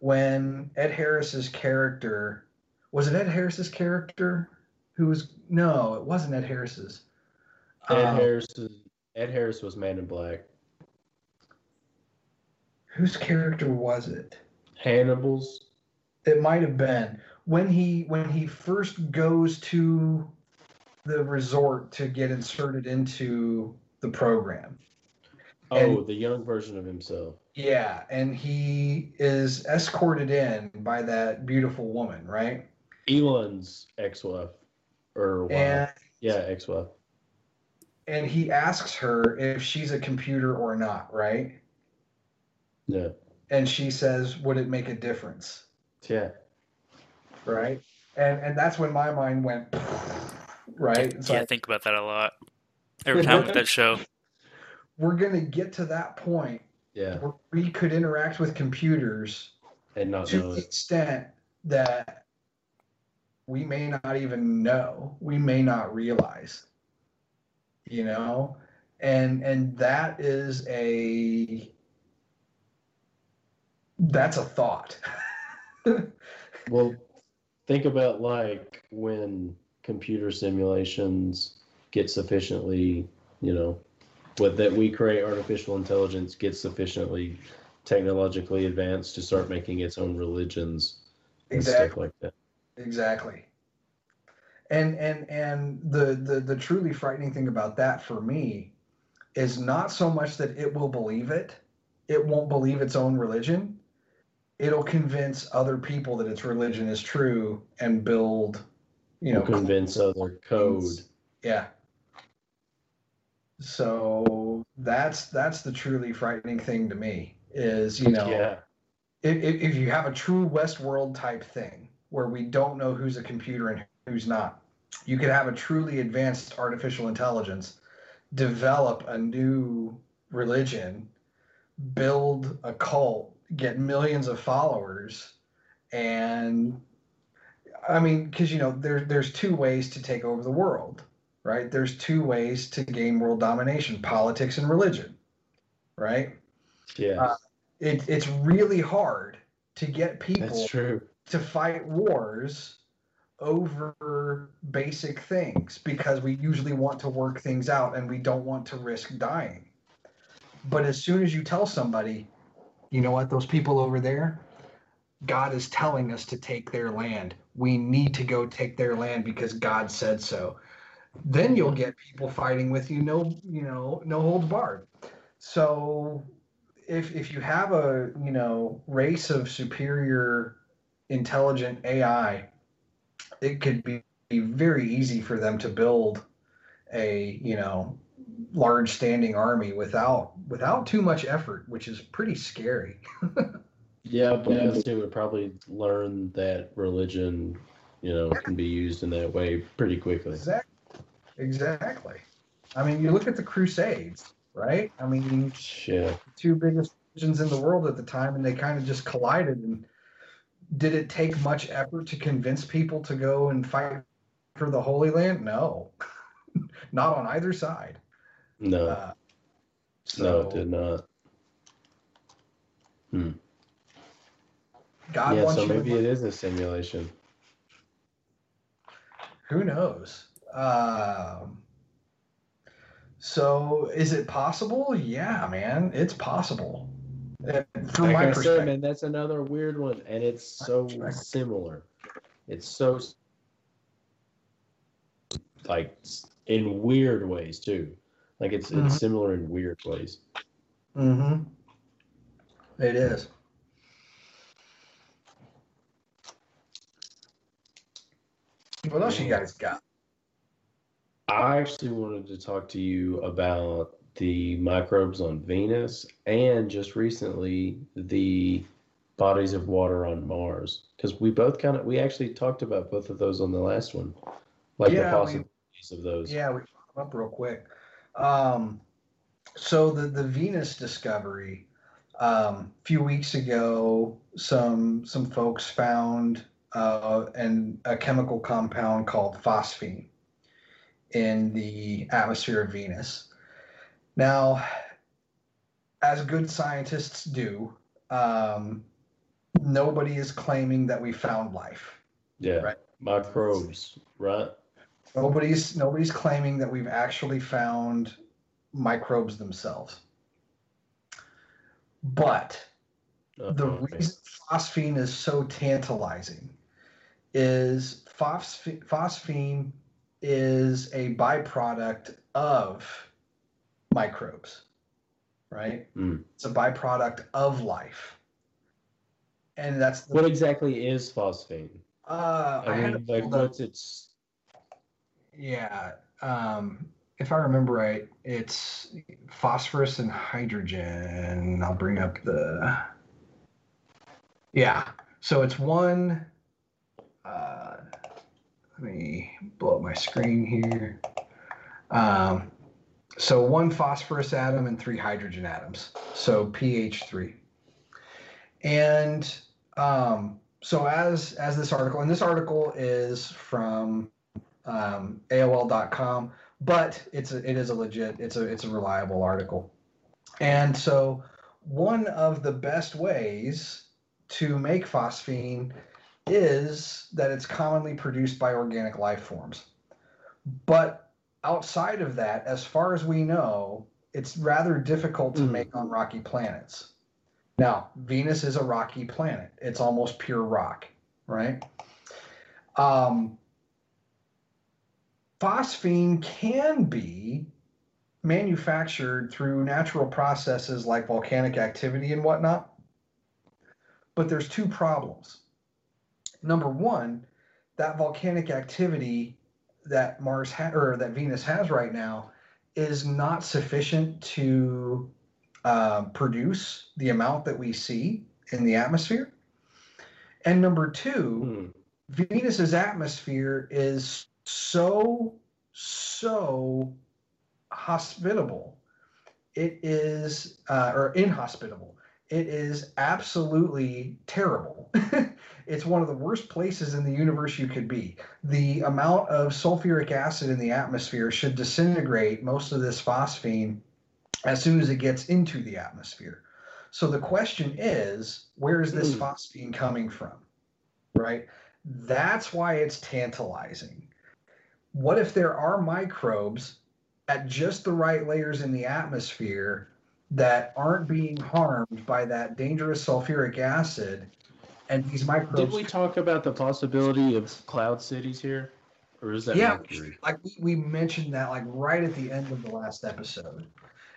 when Ed Harris's character was it Ed Harris's character who was no, it wasn't Ed Harris's. Ed Um, Harris. Ed Harris was Man in Black. whose character was it? Hannibal's. It might have been when he when he first goes to the resort to get inserted into the program. Oh, And- the young version of himself. Yeah, and he is escorted in by that beautiful woman, right? Elon's ex-wife, or wife. And yeah, ex-wife. and he asks her if she's a computer or not, right? Yeah. And she says, "Would it make a difference?" Yeah. Right? And and that's when my mind went right? It's yeah, I think about that a lot. Every time with that show. we're going to get to that point Yeah, where we could interact with computers and not to the extent that we may not even know, we may not realize, you know, and and that is a that's a thought. Well, think about like when computer simulations get sufficiently, you know, what that we create artificial intelligence gets sufficiently technologically advanced to start making its own religions and stuff exactly. like that. Exactly. And and and the, the the truly frightening thing about that for me is not so much that it will believe it, it won't believe its own religion. It'll convince other people that its religion is true and build, you know, Will convince other code. yeah. So that's that's the truly frightening thing to me is you know Yeah, if, if if you have a true Westworld type thing where we don't know who's a computer and who's not, you could have a truly advanced artificial intelligence develop a new religion, build a cult, get millions of followers, and I mean, because you know, there, there's two ways to take over the world, right? There's two ways to gain world domination: politics and religion, right? yeah, Uh, it, it's really hard to get people to fight wars over basic things because we usually want to work things out and we don't want to risk dying. But as soon as you tell somebody, you know what, those people over there, God is telling us to take their land. We need to go take their land because God said so. Then you'll get people fighting with you, no, you know, no holds barred. So if if you have a you know race of superior intelligent AI, it could be, be very easy for them to build a you know large standing army without without too much effort, which is pretty scary. Yeah, but they would probably learn that religion, you know, can be used in that way pretty quickly. Exactly. Exactly. I mean, you look at the Crusades, right? I mean, Yeah, two biggest religions in the world at the time, and they kind of just collided. And did it take much effort to convince people to go and fight for the Holy Land? No, not on either side. No, Uh, no, it did not. Hmm. God yeah, wants so you. maybe it is a simulation. Who knows? Um, so, is it possible? Yeah, man, it's possible. From like my I said, perspective, man, that's another weird one, and it's so similar. It's so like in weird ways too. Like it's Mhm. it's similar in weird ways. Mm-hmm. It is. What else you guys got? I actually wanted to talk to you about the microbes on Venus and just recently the bodies of water on Mars because we both kind of we actually talked about both of those on the last one, like Yeah, the we- possibilities of those. Yeah, we put them up real quick. Um, so the the Venus discovery. Um, a few weeks ago, some some folks found uh, an a chemical compound called phosphine in the atmosphere of Venus. Now, as good scientists do, um, nobody is claiming that we found life. Yeah, Right. microbes, right? Nobody's nobody's claiming that we've actually found microbes themselves. But the reason phosphine is so tantalizing is phosphine, phosphine is a byproduct of microbes, right? Mm. It's a byproduct of life. And that's the, What exactly is phosphine? uh, I, I mean, like, what's its? Yeah. Um, if I remember right, it's phosphorus and hydrogen. I'll bring up the. Yeah. So it's one. Uh, let me blow up my screen here. Um, so one phosphorus atom and three hydrogen atoms. So pH3. And um, so as as this article, and this article is from um, AOL.com, but it's a, it is a legit, it's a it's a reliable article. And so one of the best ways to make phosphine is that it's commonly produced by organic life forms. But outside of that, as far as we know, it's rather difficult to Mm. make on rocky planets. Now, Venus is a rocky planet. It's almost pure rock, right? Um, phosphine can be manufactured through natural processes like volcanic activity and whatnot. But there's two problems. Number one, that volcanic activity that Mars ha- or that Venus has right now is not sufficient to uh, produce the amount that we see in the atmosphere. And number two, Hmm. Venus's atmosphere is so so hospitable. It is uh, or inhospitable. It is absolutely terrible. it's one of the worst places in the universe you could be. The amount of sulfuric acid in the atmosphere should disintegrate most of this phosphine as soon as it gets into the atmosphere. So the question is, where is this Hmm. phosphine coming from? Right? That's why it's tantalizing. What if there are microbes at just the right layers in the atmosphere that aren't being harmed by that dangerous sulfuric acid? And these microbes, Did we talk about the possibility of cloud cities here, or is that Yeah. Mercury? like we, we mentioned that like right at the end of the last episode.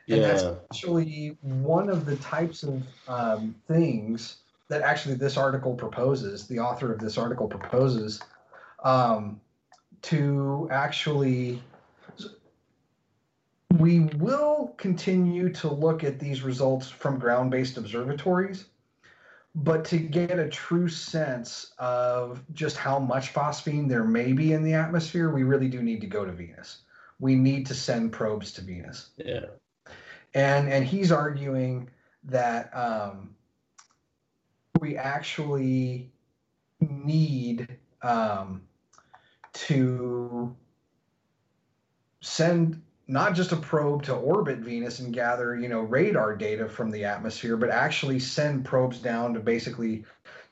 And that's actually one of the types of um, things that actually this article proposes, the author of this article proposes, um, to actually. We will continue to look at these results from ground based observatories, but to get a true sense of just how much phosphine there may be in the atmosphere, we really do need to go to Venus. We need to send probes to Venus Yeah. and and he's arguing that um, we actually need um, to send not just a probe to orbit Venus and gather you know radar data from the atmosphere, but actually send probes down to basically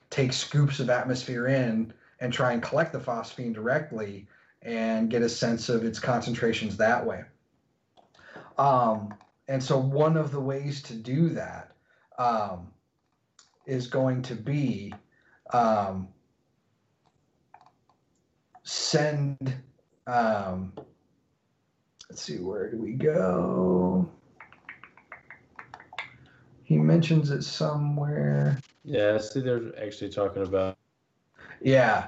take scoops of atmosphere in and try and collect the phosphine directly and get a sense of its concentrations that way. Um, and so one of the ways to do that um, is going to be um, send. Um, let's see, where do we go? He mentions it somewhere. Yeah. See, they're actually talking about Yeah.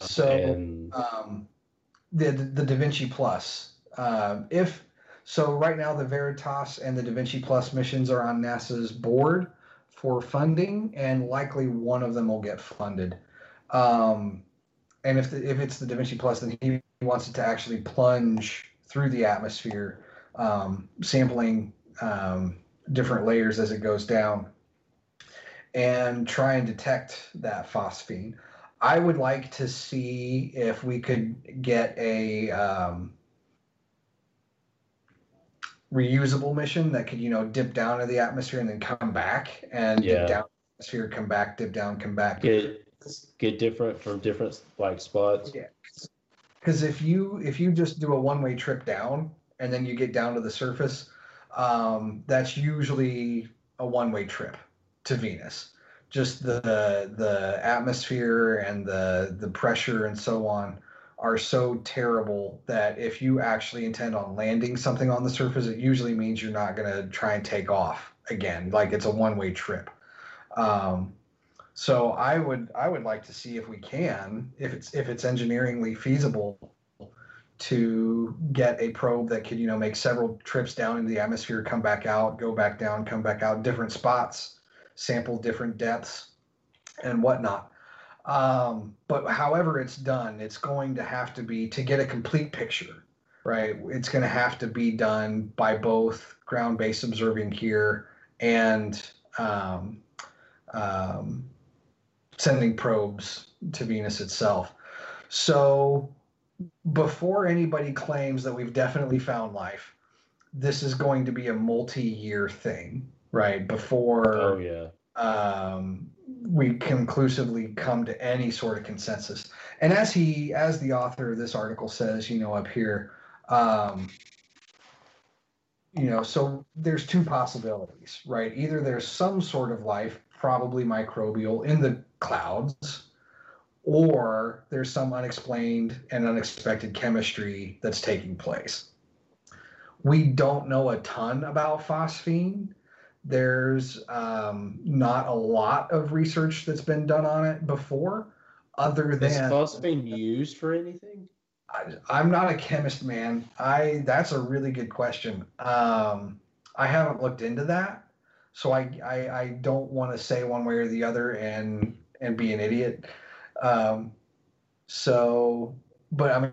So and um, the the Da Vinci Plus. Um, if so, right now the Veritas and the Da Vinci Plus missions are on NASA's board for funding, and likely one of them will get funded. Um, and if the, if it's the Da Vinci Plus, then he wants it to actually plunge through the atmosphere, um, sampling um, different layers as it goes down, and try and detect that phosphine. I would like to see if we could get a um, reusable mission that could, you know, dip down into the atmosphere and then come back and Yeah. dip down atmosphere, come back, dip down, come back. get get different from different like spots. Yeah. Because if you if you just do a one way trip down and then you get down to the surface, um, that's usually a one way trip to Venus. Just the the atmosphere and the the pressure and so on are so terrible that if you actually intend on landing something on the surface, it usually means you're not going to try and take off again. Like it's a one way trip. Um, so I would I would like to see if we can, if it's if it's engineeringly feasible, to get a probe that could you know make several trips down into the atmosphere, come back out, go back down, come back out, different spots, sample different depths, and whatnot. Um, but however it's done, it's going to have to be to get a complete picture, right? It's going to have to be done by both ground-based observing here and um, um, sending probes to Venus itself. So before anybody claims that we've definitely found life, this is going to be a multi-year thing, right? Before Oh yeah. um, we conclusively come to any sort of consensus. And as he, as the author of this article says, you know, up here, um, you know, so there's two possibilities, right? Either there's some sort of life, probably microbial, in the clouds, or there's some unexplained and unexpected chemistry that's taking place. We don't know a ton about phosphine there's um, not a lot of research that's been done on it before, other than Is phosphine used for anything? I, I'm not a chemist, man. I that's a really good question. Um, I haven't looked into that, so I I, I don't want to say one way or the other and and be an idiot. Um, so, but I mean,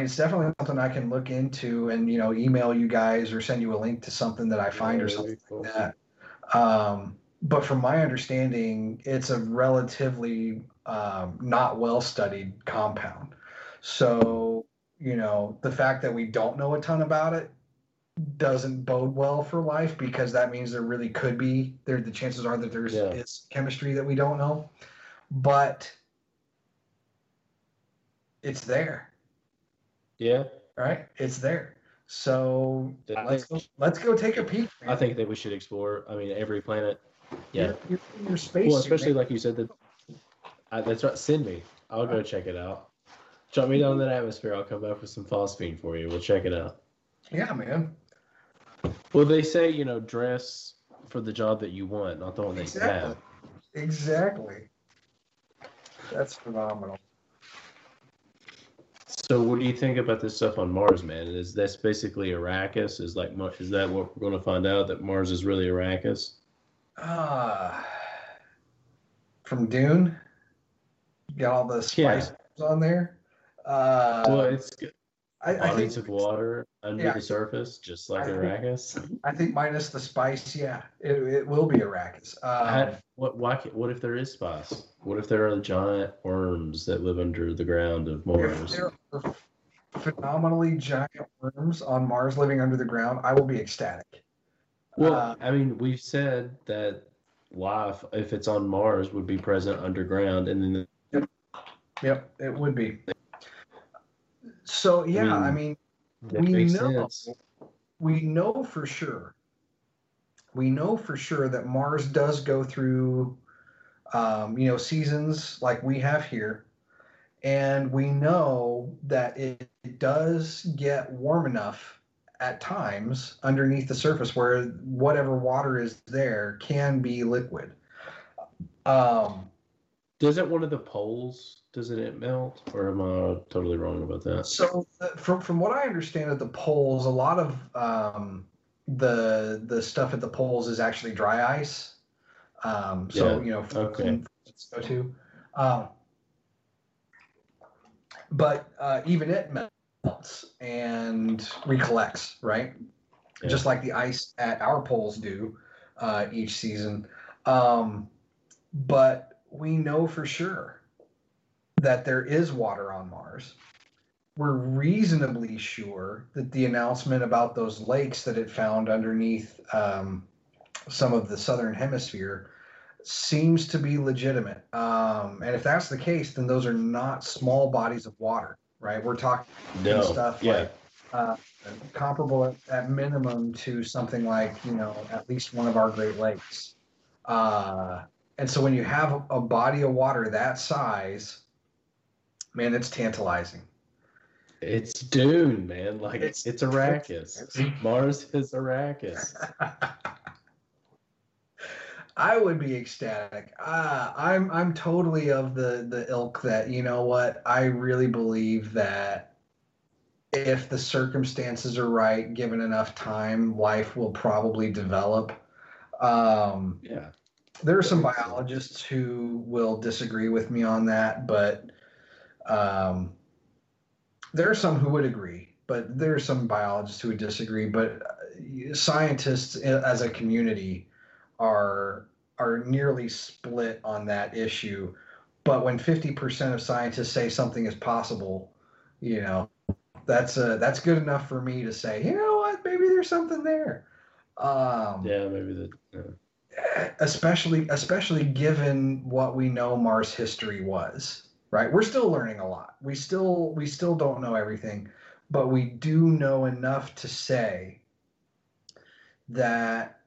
it's definitely something I can look into and you know email you guys or send you a link to something that I find or something cool. like that. Um, but from my understanding, it's a relatively um, not well studied compound. So, you know, the fact that we don't know a ton about it doesn't bode well for life because that means there really could be there the chances are that there's Yeah. is chemistry that we don't know. But it's there, Yeah. right? It's there. So let's go, let's go take a peek. I think that we should explore. I mean, every planet. Yeah. In your space. Well, especially like you said that. I, that's right. Send me. I'll go check it out. Drop me down in that atmosphere. I'll come back with some phosphine for you. We'll check it out. yeah, man. Well, they say you know dress for the job that you want, not the one that Exactly. you have. Exactly. That's phenomenal. So, what do you think about this stuff on Mars, man? Is that's basically Arrakis? Is like is that what we're going to find out that Mars is really Arrakis? Ah, from Dune, got all the Yeah. spices on there. Uh, well, it's I, I think of water under yeah. the surface, just like I think- Arrakis. I think minus the spice, yeah, it, it will be Arrakis. Um, what? Why? What if there is spice? What if there are giant worms that live under the ground of if Mars? there are phenomenally giant worms on Mars living under the ground, I will be ecstatic. Well, Uh, I mean, we've said that life, if it's on Mars, would be present underground, and then Yep, it would be. So yeah, I mean, that we know sense. we know for sure. We know for sure that mars does go through um, you know seasons like we have here. And we know that it, it does get warm enough at times underneath the surface where whatever water is there can be liquid. Um, Doesn't one of the poles doesn't it melt, or am I totally wrong about that? So uh, from from what I understand at the poles, a lot of um, the the stuff at the poles is actually dry ice. Um, so Yeah, you know, okay. go to. Um, but uh, even it melts and recollects, right? Yeah. Just like the ice at our poles do uh, each season. Um, but we know for sure that there is water on Mars. We're reasonably sure that the announcement about those lakes that it found underneath um, some of the southern hemisphere seems to be legitimate. Um, and if that's the case, then those are not small bodies of water, right? We're talking No. stuff yeah. like uh, comparable at, at minimum to something like you know at least one of our Great Lakes. Uh, and so when you have a, a body of water that size, man, it's tantalizing. It's Dune, man. Like It's- it's, Arrakis. Mars is Arrakis. I would be ecstatic. Uh, I'm I'm totally of the the ilk that you know what I really believe that if the circumstances are right, given enough time, life will probably develop. Um, Yeah. there are some biologists who will disagree with me on that, but um, there are some who would agree. But there are some biologists who would disagree. But uh, scientists as a community are are nearly split on that issue. But when fifty percent of scientists say something is possible, you know, that's uh, that's good enough for me to say, you know what, maybe there's something there. Um, Yeah, maybe the. Yeah. especially especially given what we know Mars history was. Right, we're still learning a lot. We still we still don't know everything, but we do know enough to say that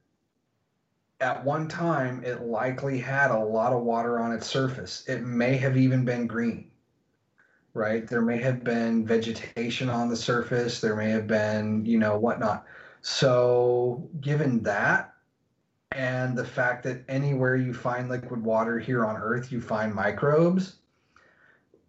at one time it likely had a lot of water on its surface. It may have even been green. Right, there may have been vegetation on the surface. There may have been, you know, whatnot. So, given that, and the fact that anywhere you find liquid water here on Earth, you find microbes.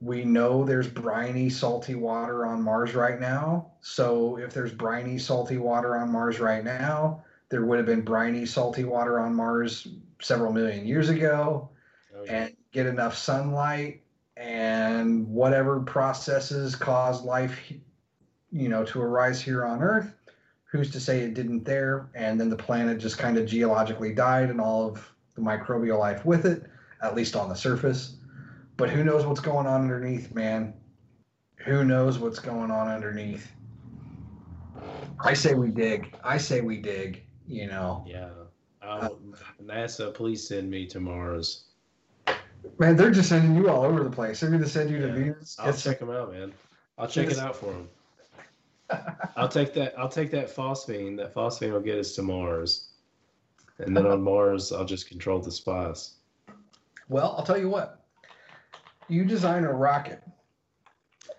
We know there's briny, salty water on Mars right now. So if there's briny, salty water on Mars right now, there would have been briny, salty water on Mars several million years ago. Oh, yeah. And get enough sunlight and whatever processes caused life, you know, to arise here on Earth who's to say it didn't there and then the planet just kind of geologically died and all of the microbial life with it at least on the surface but who knows what's going on underneath man who knows what's going on underneath i say we dig i say we dig you know Yeah. NASA, please send me to Mars. man they're just sending you all over the place they're going to send you to Yeah. venus I'll It's- check them out, man. I'll check it out for them. I'll take that. I'll take that phosphine. That phosphine will get us to Mars, and then on Mars, I'll just control the spice. Well, I'll tell you what. You design a rocket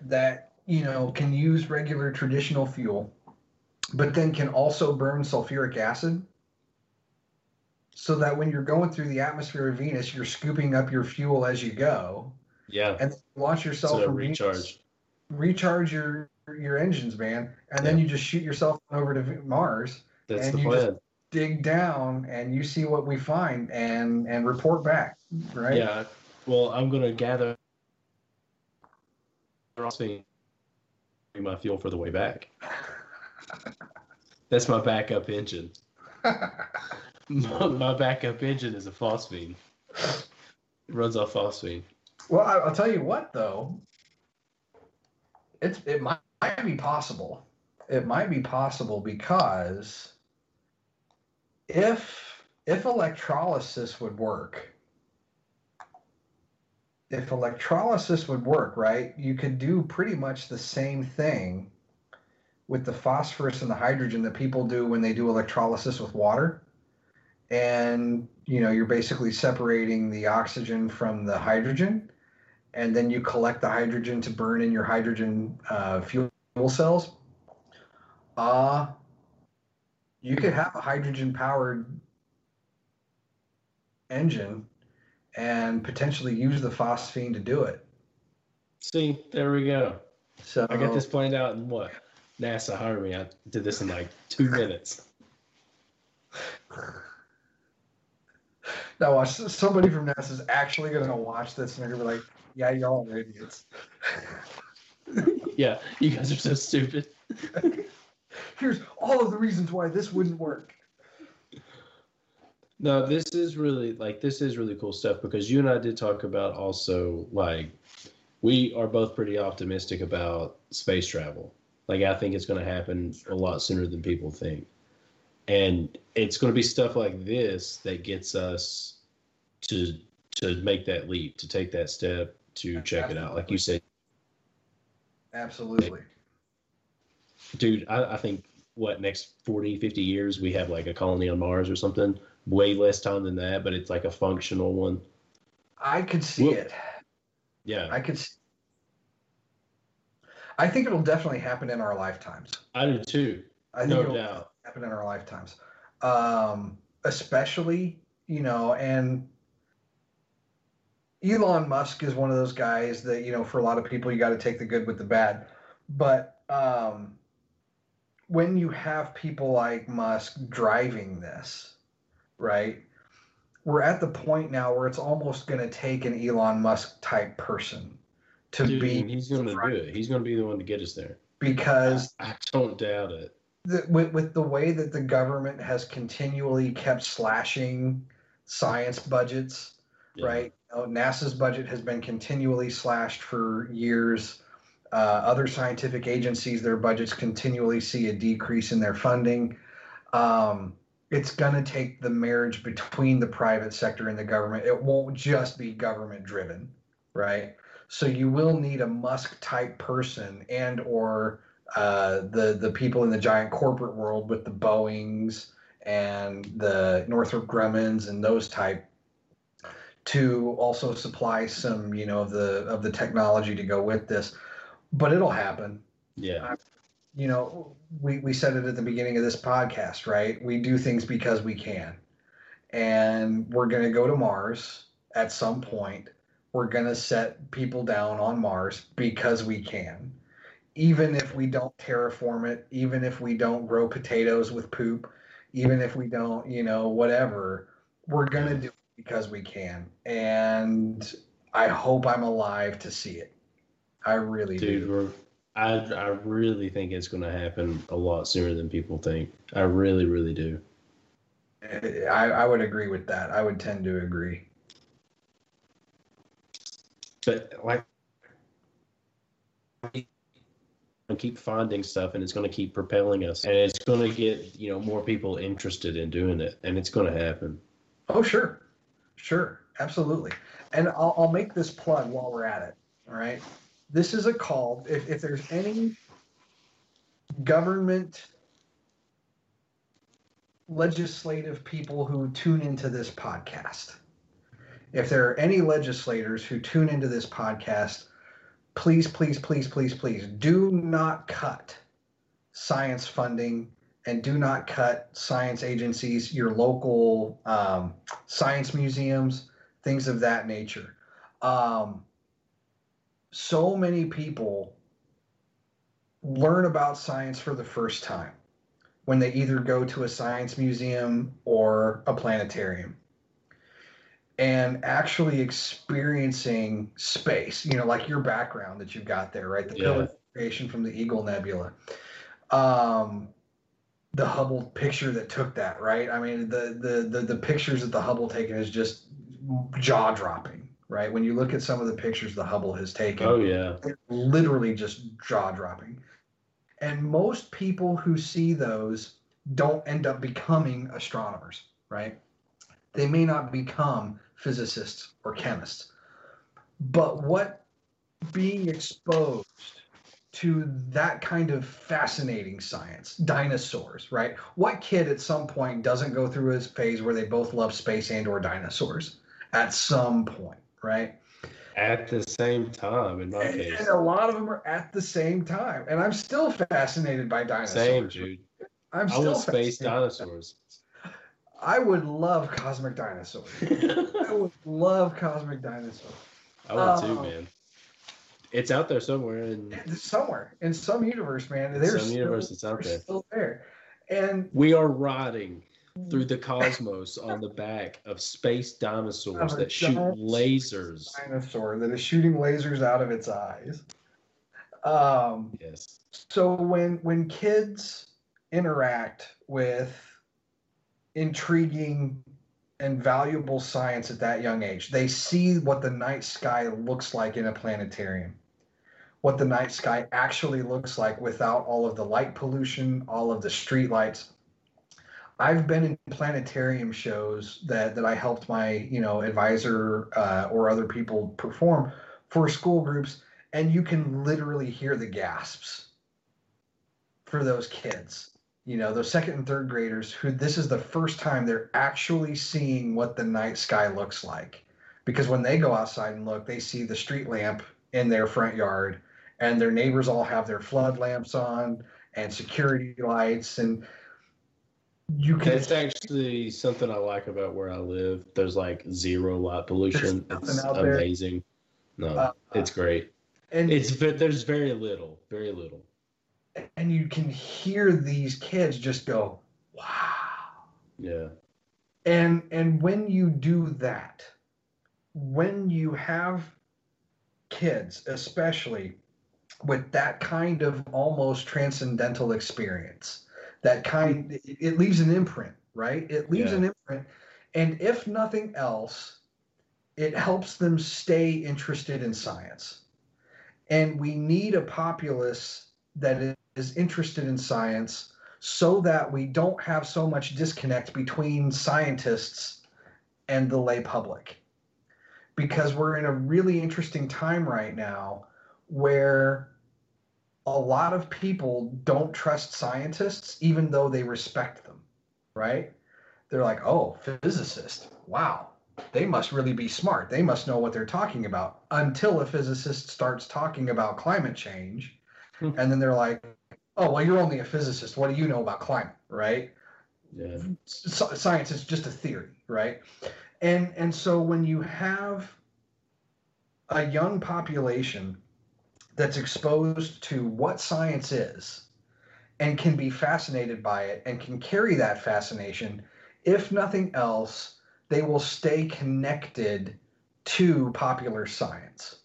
that, you know, can use regular traditional fuel, but then can also burn sulfuric acid. So that when you're going through the atmosphere of Venus, you're scooping up your fuel as you go, Yeah. and launch yourself So from Venus, recharge. recharge your your engines, man, and then you just shoot yourself over to Mars, That's and the you just- dig down, and you see what we find, and and report back, right? Yeah. Well, I'm gonna gather phosphine be my fuel for the way back. That's my backup engine. My, backup engine is a phosphine. It runs off phosphine. Well, I, I'll tell you what, though. It's it might, might be possible. It might be possible because if if electrolysis would work, if electrolysis would work, right, you could do pretty much the same thing with the phosphorus and the hydrogen that people do when they do electrolysis with water. And you know, you're basically separating the oxygen from the hydrogen and then you collect the hydrogen to burn in your hydrogen uh, fuel cells. Uh, you could have a hydrogen powered engine and potentially use the phosphine to do it. See, there we go. So I got this planned out in what? NASA hired me. I did this in like two minutes. Now, watch somebody from NASA is actually going to watch this and they're to be like, "Yeah, y'all are idiots." Yeah, you guys are so stupid. Here's all of the reasons why this wouldn't work. No, this is really like this is really cool stuff because you and I did talk about also like we are both pretty optimistic about space travel. Like I think it's going to happen a lot sooner than people think. And it's going to be stuff like this that gets us to to make that leap, to take that step, to check it out. Like you said, Absolutely. dude, I, I think what next 40, 50 years we have like a colony on Mars or something. Way less time than that, but it's like a functional one. I could see it. Yeah. I could. See. I think it'll definitely happen in our lifetimes. I do too. I think No it'll doubt. happen in our lifetimes. Um, especially, you know, and Elon Musk is one of those guys that, you know, for a lot of people, you got to take the good with the bad. But um, when you have people like Musk driving this, right? we're at the point now where it's almost going to take an Elon Musk type person to Dude, be he's going to do it. He's going to be the one to get us there. because I don't doubt it. the, with, with the way that the government has continually kept slashing science budgets, Yeah. right? You know, NASA's budget has been continually slashed for years. Uh, other scientific agencies, their budgets continually see a decrease in their funding. Um, it's going to take the marriage between the private sector and the government. It won't just be government driven, right? So you will need a Musk type person and or uh, the the people in the giant corporate world with the Boeing's and the Northrop Grumman's and those type to also supply some you know of the of the technology to go with this but it'll happen Yeah. You know we we said it at the beginning of this podcast right? We do things because we can. And we're going to go to mars at some point. We're going to set people down on mars because we can. Even if we don't terraform it even if we don't grow potatoes with poop even if we don't you know whatever we're going to do it because we can. And i hope i'm alive to see it. I really do. Dude, we're, I, I really think it's going to happen a lot sooner than people think. I really, really do. I, I would agree with that. I would tend to agree. But like, keep finding stuff, and it's going to keep propelling us, and it's going to get you know more people interested in doing it, and it's going to happen. Oh, sure. Sure. Absolutely. And I'll, I'll make this plug while we're at it. All right. This is a call. If, if there's any government legislative people who tune into this podcast, if there are any legislators who tune into this podcast, please, please, please, please, please do not cut science funding and do not cut science agencies, your local um, science museums, things of that nature. Um, so many people learn about science for the first time when they either go to a science museum or a planetarium and actually experiencing space, you know, like your background that you've got there, right? The Yeah. pillar creation from the Eagle Nebula. Um, the Hubble picture that took that, right? I mean, the the the, the pictures that the Hubble taken is just jaw dropping, right? When you look at some of the pictures the Hubble has taken, Oh yeah, it's literally just jaw dropping. And most people who see those don't end up becoming astronomers, right? They may not become physicists or chemists. But what being exposed to that kind of fascinating science, dinosaurs, right? What kid at some point doesn't go through a phase where they both love space and or dinosaurs at some point, right? at the same time in my And, case. and a lot of them are at the same time. And I'm still fascinated by dinosaurs. Same, dude. I'm still I still want space dinosaurs. I would love cosmic dinosaurs. I would love cosmic dinosaurs. I want Oh. to, um, man. It's out there somewhere, It's somewhere in some universe, man. They're some still, universe it's out there. still there. And We are riding through the cosmos on the back of space dinosaurs that shoot lasers. dinosaur that is shooting lasers out of its eyes. Um, Yes. so when when kids interact with intriguing and valuable science at that young age they see what the night sky looks like in a planetarium what the night sky actually looks like without all of the light pollution all of the street lights i've been in planetarium shows that that i helped my you know advisor uh, or other people perform for school groups and you can literally hear the gasps for those kids. You know those second and third graders who this is the first time they're actually seeing what the night sky looks like. Because when they go outside and look they see the street lamp in their front yard and their neighbors all have their flood lamps on and security lights and you can That's actually something I like about where I live. There's like zero light pollution. It's out there. amazing. No, Uh, it's great. and It's there's very little, very little. and you can hear these kids just go wow Yeah. And and when you do that, when you have kids, especially with that kind of almost transcendental experience, that kind it, it leaves an imprint, right? It leaves Yeah. an imprint. And if nothing else, it helps them stay interested in science. And we need a populace that is interested in science so that we don't have so much disconnect between scientists and the lay public. Because we're in a really interesting time right now where a lot of people don't trust scientists even though they respect them, right? They're like, oh, physicist, wow, they must really be smart. They must know what they're talking about until a physicist starts talking about climate change. Hmm. and then they're like, oh, well, you're only a physicist. What do you know about climate, right? Yeah. Science is just a theory, right? And and so when you have a young population that's exposed to what science is and can be fascinated by it and can carry that fascination, if nothing else, they will stay connected to popular science.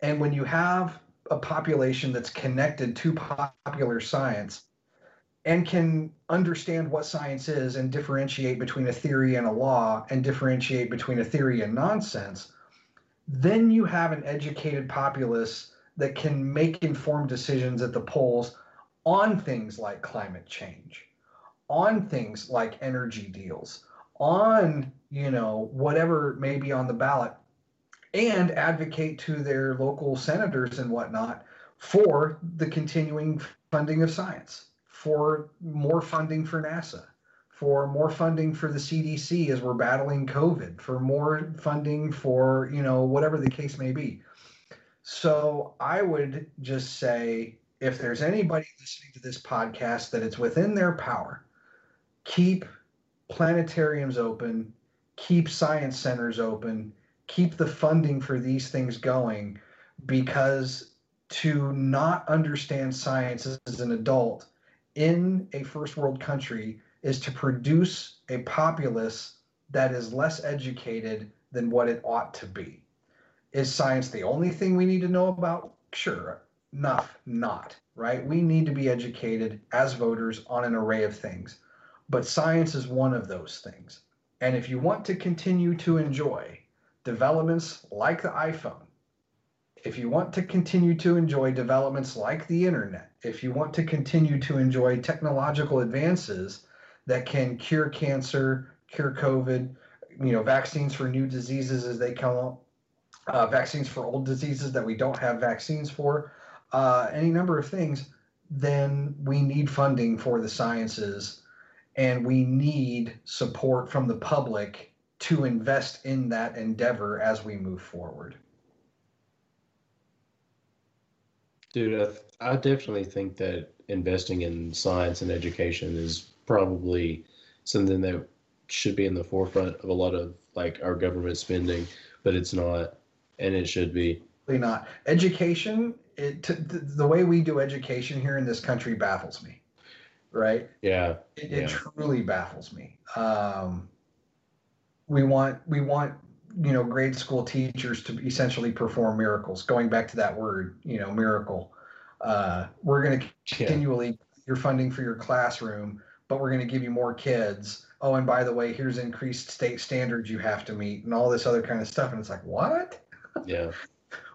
And when you have a population that's connected to popular science and can understand what science is and differentiate between a theory and a law and differentiate between a theory and nonsense, then you have an educated populace that can make informed decisions at the polls on things like climate change, on things like energy deals, on, you know, whatever may be on the ballot and advocate to their local senators and whatnot for the continuing funding of science, for more funding for NASA, for more funding for the CDC as we're battling COVID, for more funding for, you know, whatever the case may be. So I would just say if there's anybody listening to this podcast that it's within their power, keep planetariums open, keep science centers open, keep the funding for these things going because to not understand science as an adult in a first world country is to produce a populace that is less educated than what it ought to be. Is science the only thing we need to know about? Sure, enough, not, right? We need to be educated as voters on an array of things, but science is one of those things. And if you want to continue to enjoy developments like the iPhone, if you want to continue to enjoy developments like the internet, if you want to continue to enjoy technological advances that can cure cancer, cure COVID, you know, vaccines for new diseases as they come up, uh, vaccines for old diseases that we don't have vaccines for, uh, any number of things, then we need funding for the sciences and we need support from the public to invest in that endeavor as we move forward. Dude, I, I definitely think that investing in science and education is probably something that should be in the forefront of a lot of like our government spending, but it's not, and it should be. Not. Education, it, t- th- the way we do education here in this country baffles me, right? Yeah, It, Yeah. it truly baffles me. Um, we want we want you know grade school teachers to essentially perform miracles. Going back to that word, you know, miracle. Uh, we're going to yeah, continually your funding for your classroom, but we're going to give you more kids. Oh, and by the way, here's increased state standards you have to meet, and all this other kind of stuff. And it's like, what? Yeah.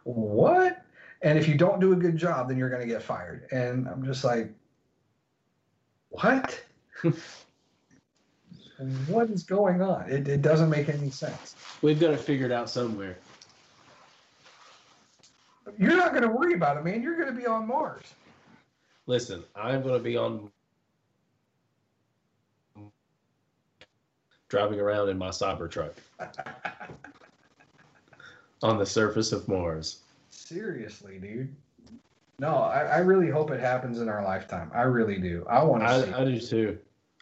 What? And if you don't do a good job, then you're going to get fired. And I'm just like, what? what is going on? It, it doesn't make any sense. We've got to figure it out somewhere. You're not going to worry about it, man. You're going to be on Mars. Listen, I'm going to be on driving around in my Cybertruck on the surface of Mars. Seriously, dude. No, I, I really hope it happens in our lifetime. I really do. I want to see. I, I do too.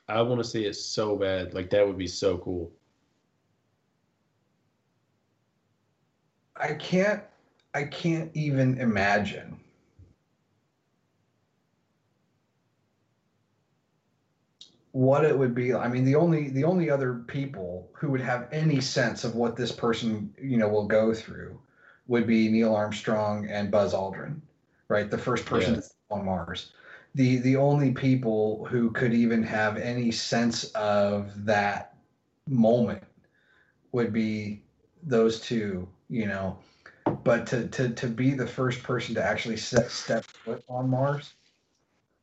I want to see it so bad. Like that would be so cool. I can't I can't even imagine what it would be. I mean, the only the only other people who would have any sense of what this person, you know, will go through would be Neil Armstrong and Buzz Aldrin, right? The first person Yeah. on Mars. The the only people who could even have any sense of that moment would be those two, you know. But to to to be the first person to actually set step foot on Mars,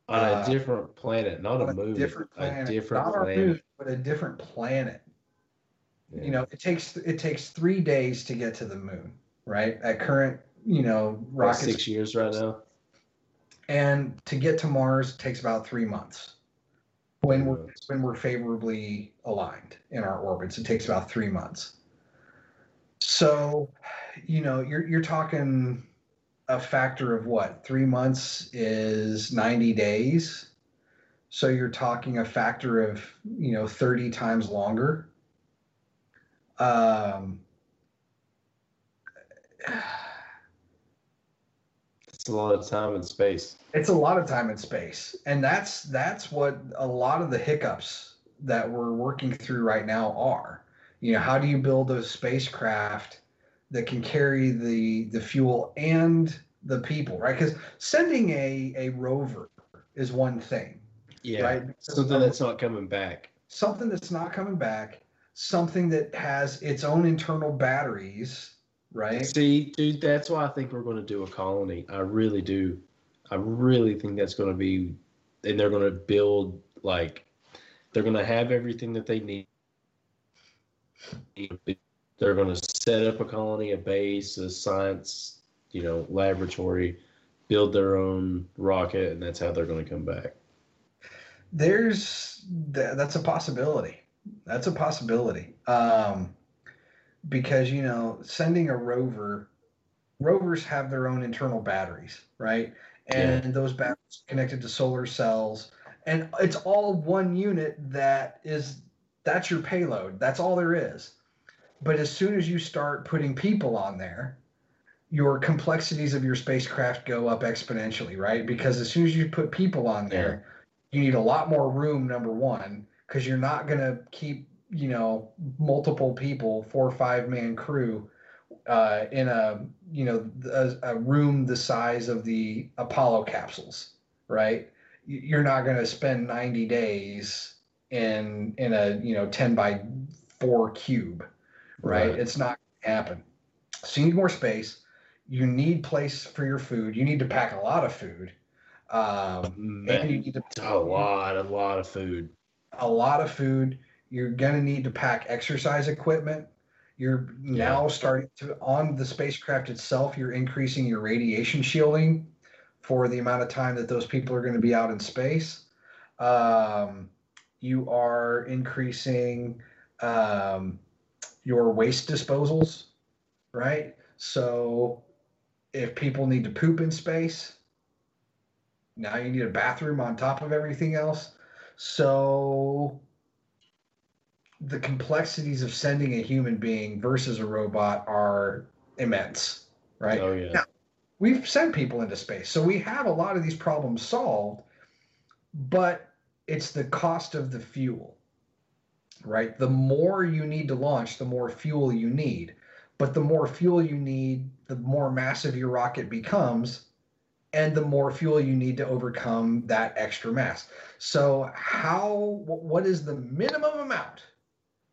On Uh, a different planet, not a moon. A different planet, a different not planet. moon, but a different planet. Yeah. You know, it takes it takes three days to get to the moon, right? At current, you know, rockets, six years right now. and to get to Mars takes about three months. When we're when we're favorably aligned in our orbits, it takes about three months. So, you know, you're you're talking a factor of what? Three months is ninety days. So you're talking a factor of you know thirty times longer. Um, It's a lot of time and space. it's a lot of time and space and that's that's what a lot of the hiccups that we're working through right now are you know how do you build a spacecraft that can carry the the fuel and the people right because sending a a rover is one thing Yeah. right Something that's not coming back. something that's not coming back something that has its own internal batteries right See, dude, that's why I think we're going to do a colony. I really do. I really think that's going to be, and they're going to build like, they're going to have everything that they need. They're going to set up a colony, a base, a science, you know, laboratory, build their own rocket, and that's how they're going to come back. there's th- that's a possibility. That's a possibility. Um because you know sending a rover rovers have their own internal batteries right? And those batteries are connected to solar cells. And it's all one unit that is that's your payload. That's all there is but as soon as you start putting people on there your complexities of your spacecraft go up exponentially right? Because as soon as you put people on there you need a lot more room number one because you're not going to keep you know multiple people four or five man crew uh, in a you know a, a room the size of the apollo capsules right? You're not going to spend 90 days in in a you know 10 by 4 cube right, Right. it's not going to happen so you need more space you need place for your food you need to pack a lot of food um, and you need to pack a lot, a lot of food. a lot of food. You're gonna need to pack exercise equipment. You're now starting to on the spacecraft itself. You're increasing your radiation shielding for the amount of time that those people are going to be out in space. Um, you are increasing um, your waste disposals, right? So if people need to poop in space, now you need a bathroom on top of everything else. So the complexities of sending a human being versus a robot are immense, right? Oh yeah. Now, We've sent people into space, so we have a lot of these problems solved, but it's the cost of the fuel, right? The more you need to launch, the more fuel you need. But the more fuel you need, the more massive your rocket becomes, and the more fuel you need to overcome that extra mass. So, how, what is the minimum amount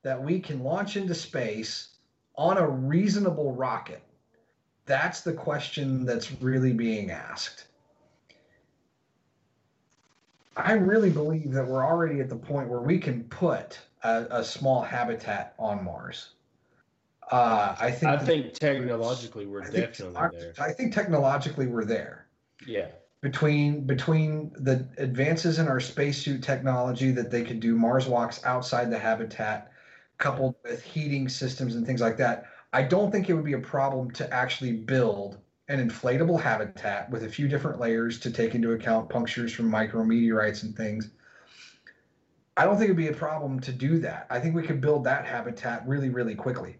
that we can launch into space on a reasonable rocket? That's the question that's really being asked. I really believe that we're already at the point where we can put a, a small habitat on Mars. Uh, I think. I think technologically we're I think- definitely there. I think technologically we're there Yeah. between between the advances in our spacesuit technology that they could do Mars walks outside the habitat, coupled with heating systems and things like that. I don't think it would be a problem to actually build an inflatable habitat with a few different layers to take into account punctures from micrometeorites and things. I don't think it'd be a problem to do that. I think we could build that habitat really, really quickly.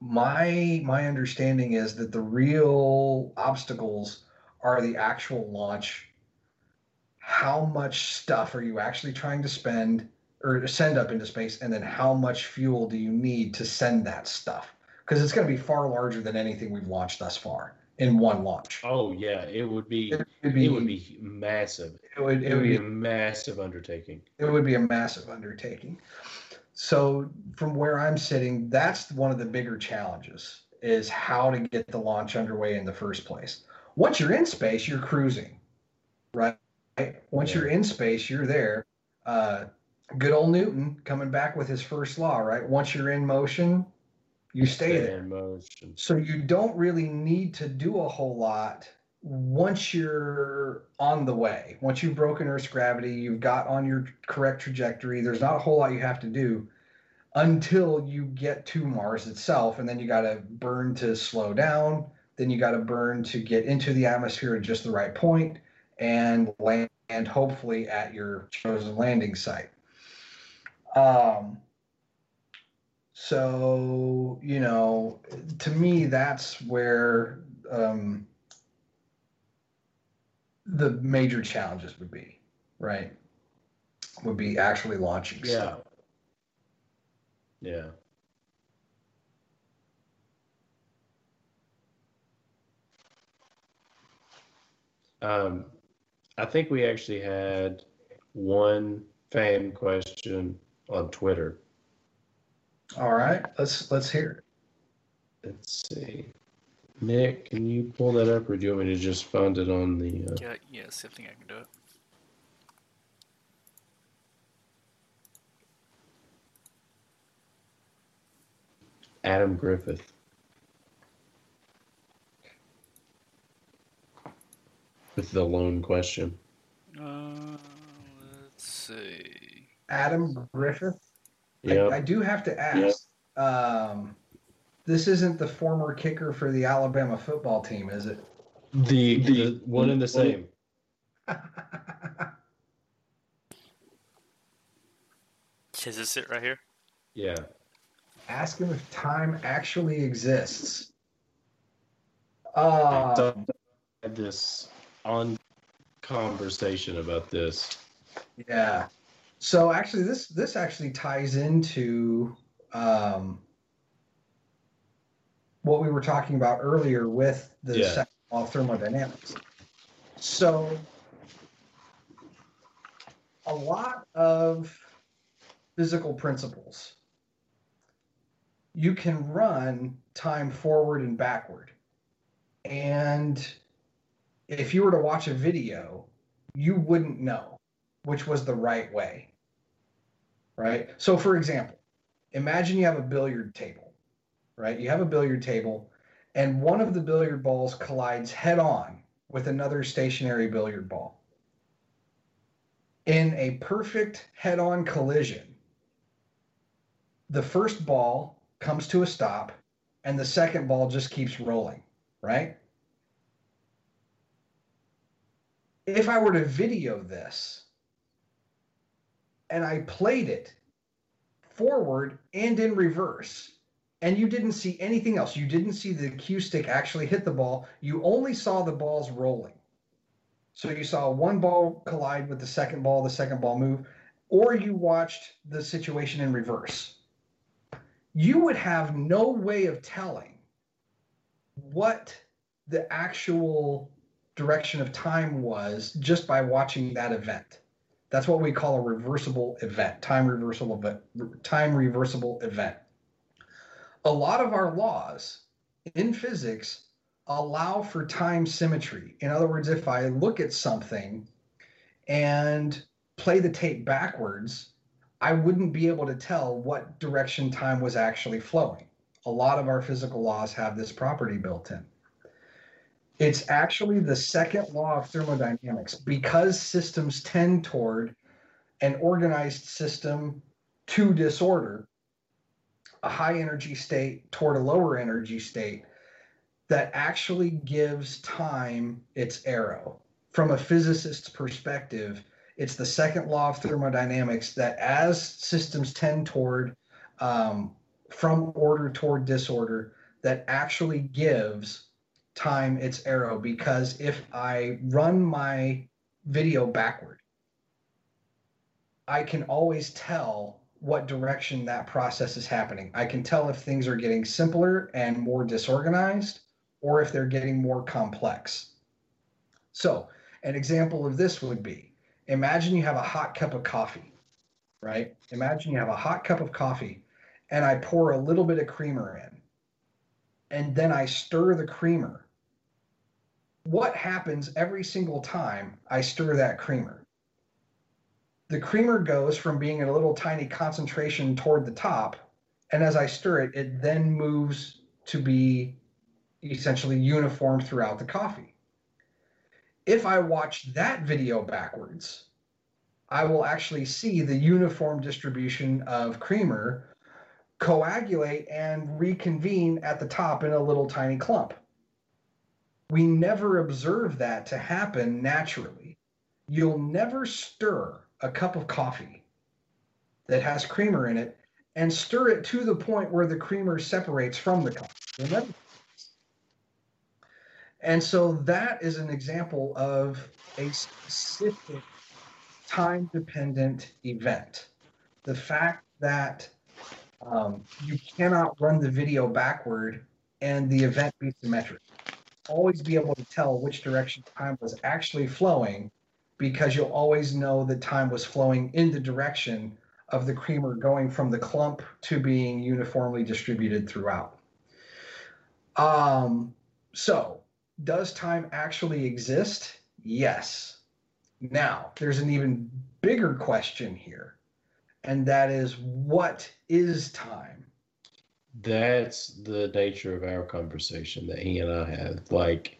My my understanding is that the real obstacles are the actual launch how much stuff are you actually trying to spend or send up into space, and then how much fuel do you need to send that stuff? Because it's going to be far larger than anything we've launched thus far in one launch. Oh yeah, it would be. It would be, It would be massive. it would, It would be a massive undertaking. it would be a massive undertaking. So from where I'm sitting, that's one of the bigger challenges is how to get the launch underway in the first place. Once you're in space, you're cruising, right? Once Yeah. you're in space, you're there. Uh, good old Newton coming back with his first law, right? Once you're in motion, you stay there. in motion. So you don't really need to do a whole lot once you're on the way. Once you've broken Earth's gravity, you've got on your correct trajectory. There's not a whole lot you have to do until you get to Mars itself, and then you got to burn to slow down. Then you got to burn to get into the atmosphere at just the right point and land, hopefully at your chosen landing site. Um, so you know, to me, that's where um, the major challenges would be, right? Would be actually launching Yeah. stuff. Yeah. Um, I think we actually had one fan question on Twitter. All right, let's let's hear it. Let's see. Nick, can you pull that up, or do you want me to just find it on the? Uh... Yeah, yes, I think I can do it. Adam Griffith. With the lone question. Uh, let's see. Adam Griffith. I, Yep. I do have to ask. Um, this isn't the former kicker for the Alabama football team, is it? the, the one and the same. Is this it right here? Yeah. Ask him if time actually exists. Uh, So, had this on conversation about this. Yeah. So actually, this this actually ties into um, what we were talking about earlier with the Yeah. second law of thermodynamics. So a lot of physical principles you can run time forward and backward. And if you were to watch a video, you wouldn't know which was the right way. Right? So, for example, imagine you have a billiard table, right? You have a billiard table, and one of the billiard balls collides head on with another stationary billiard ball. In a perfect head on collision, the first ball comes to a stop, and the second ball just keeps rolling, right? If I were to video this, and I played it forward and in reverse, and you didn't see anything else. You didn't see the cue stick actually hit the ball. You only saw the balls rolling. So you saw one ball collide with the second ball, the second ball move, or you watched the situation in reverse. You would have no way of telling what the actual direction of time was just by watching that event. That's what we call a reversible event, time reversible event, time reversible event. A lot of our laws in physics allow for time symmetry. In other words, if I look at something and play the tape backwards, I wouldn't be able to tell what direction time was actually flowing. A lot of our physical laws have this property built in. It's actually the second law of thermodynamics because systems tend toward an organized system to disorder, a high energy state toward a lower energy state that actually gives time its arrow. From a physicist's perspective, it's the second law of thermodynamics that as systems tend toward um, from order toward disorder, that actually gives time its arrow because if I run my video backward, I can always tell what direction that process is happening. I can tell if things are getting simpler and more disorganized or if they're getting more complex. So, an example of this would be imagine you have a hot cup of coffee, right? Imagine you have a hot cup of coffee and I pour a little bit of creamer in and then I stir the creamer. What happens every single time I stir that creamer? the creamer goes from being a little tiny concentration toward the top and as i stir it it then moves to be essentially uniform throughout the coffee if i watch that video backwards i will actually see the uniform distribution of creamer coagulate and reconvene at the top in a little tiny clump we never observe that to happen naturally you'll never stir a cup of coffee that has creamer in it and stir it to the point where the creamer separates from the coffee. And so that is an example of a specific time dependent event. The fact that um, you cannot run the video backward and the event be symmetric. Always be able to tell which direction time was actually flowing because you'll always know that time was flowing in the direction of the creamer going from the clump to being uniformly distributed throughout. Um, so, does time actually exist? Yes. Now, there's an even bigger question here, and that is what is time? That's the nature of our conversation that he and I had. Like,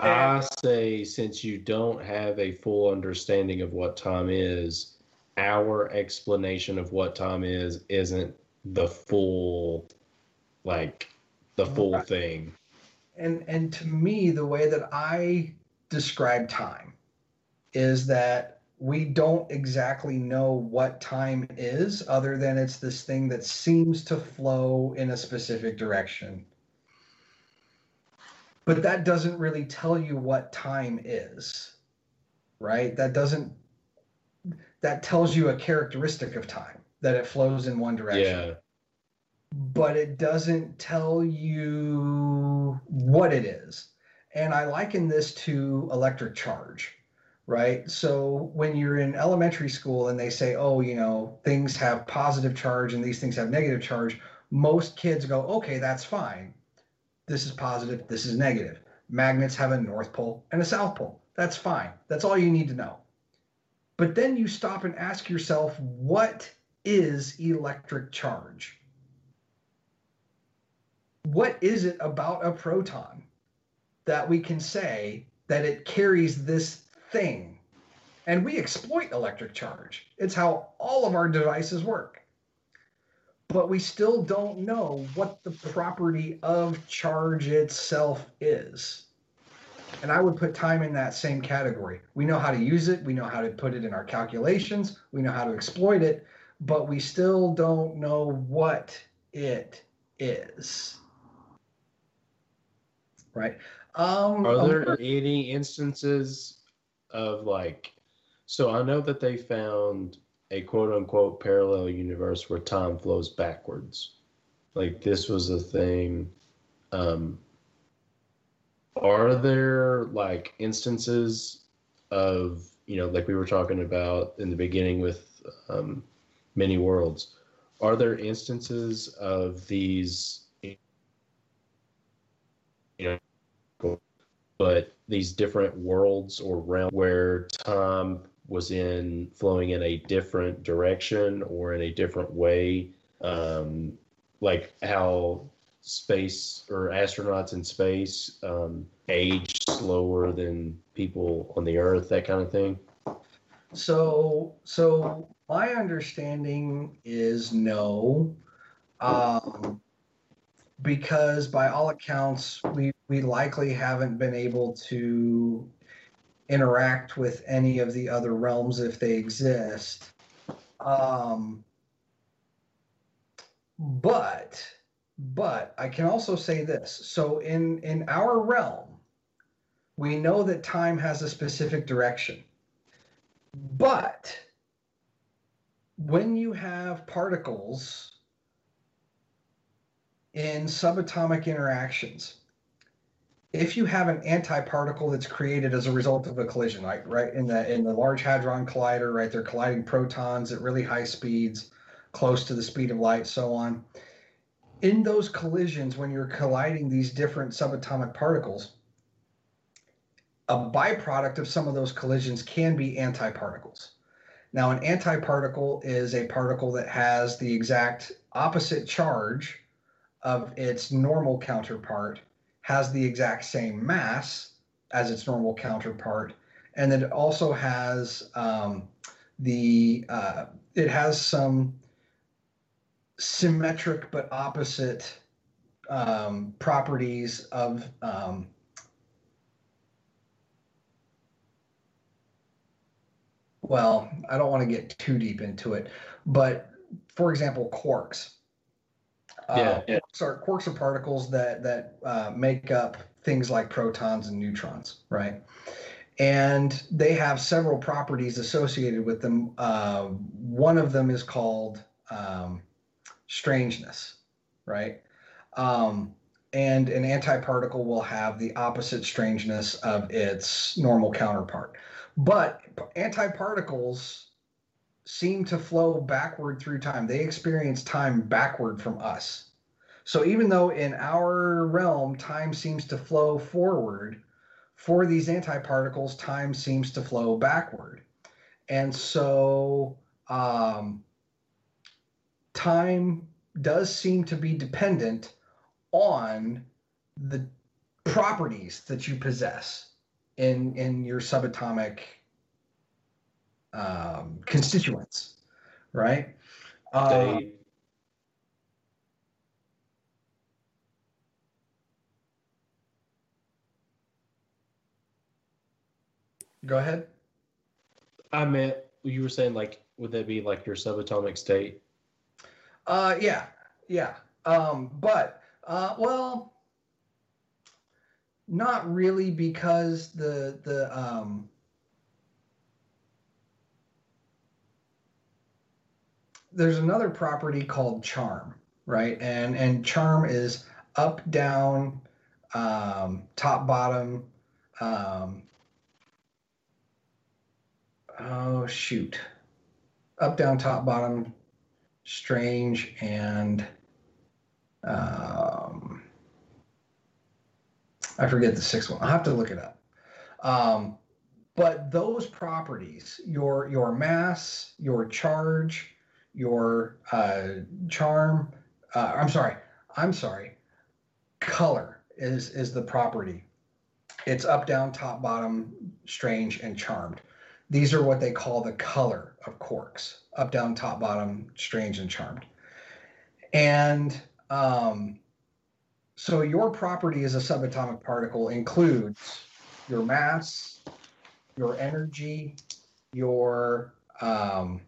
I say, since you don't have a full understanding of what time is, our explanation of what time is isn't the full, like, the full thing. And and to me, the way that I describe time is that we don't exactly know what time is, other than it's this thing that seems to flow in a specific direction. But that doesn't really tell you what time is, right? That doesn't that tells you a characteristic of time that it flows in one direction Yeah. but it doesn't tell you what it is. And I liken this to electric charge, right? So when you're in elementary school and they say, oh, you know, things have positive charge and these things have negative charge, most kids go, okay, that's fine. This is positive, this is negative. Magnets have a north pole and a south pole. That's fine. That's all you need to know. But then you stop and ask yourself, what is electric charge? what is it about a proton that we can say that it carries this thing? And we exploit electric charge. It's how all of our devices work. But we still don't know what the property of charge itself is. And I would put time in that same category. We know how to use it, we know how to put it in our calculations, we know how to exploit it, but we still don't know what it is right? Um, Are there any instances of like, so I know that they found a quote unquote parallel universe where time flows backwards. Like this was a thing. Um, are there like instances of, you know, like we were talking about in the beginning with um, many worlds? Are there instances of these you know, but these different worlds or realms where time was in flowing in a different direction or in a different way, um, like how space or astronauts in space um, age slower than people on the Earth, that kind of thing. So, so my understanding is no, um, because by all accounts, we we likely haven't been able to interact with any of the other realms if they exist. Um, but but I can also say this. So in in our realm, we know that time has a specific direction. But when you have particles in subatomic interactions, if you have an antiparticle that's created as a result of a collision, right in the in the Large Hadron Collider, right, they're colliding protons at really high speeds, close to the speed of light, so on. In those collisions, when you're colliding these different subatomic particles, a byproduct of some of those collisions can be antiparticles. Now, an antiparticle is a particle that has the exact opposite charge of its normal counterpart, has the exact same mass as its normal counterpart, and it also has um, the uh, it has some symmetric but opposite um, properties of um, well, I don't want to get too deep into it, but for example, quarks. Uh, Yeah, are quarks are particles that that uh, make up things like protons and neutrons, right? And they have several properties associated with them. Uh, one of them is called um, strangeness, right? Um, and an antiparticle will have the opposite strangeness of its normal counterpart. But antiparticles seem to flow backward through time. They experience time backward from us. So even though in our realm time seems to flow forward, for these antiparticles, time seems to flow backward. And so um, time does seem to be dependent on the properties that you possess in in your subatomic um, constituents, right? Uh, They, go ahead. I meant you were saying like, would that be like your subatomic state? Uh, yeah, yeah. Um, but uh, well, not really because the the um, there's another property called charm, right? And and charm is up, down, um, top, bottom. Um, oh shoot, up, down, top, bottom, strange, and um, I forget the sixth one. I'll have to look it up. Um, but those properties, your your mass, your charge, your uh, charm. Uh, I'm sorry. I'm sorry. Color is is the property. It's up, down, top, bottom, strange, and charmed. These are what they call the color of quarks: up, down, top, bottom, strange, and charmed. And um, so your property as a subatomic particle includes your mass, your energy, your um,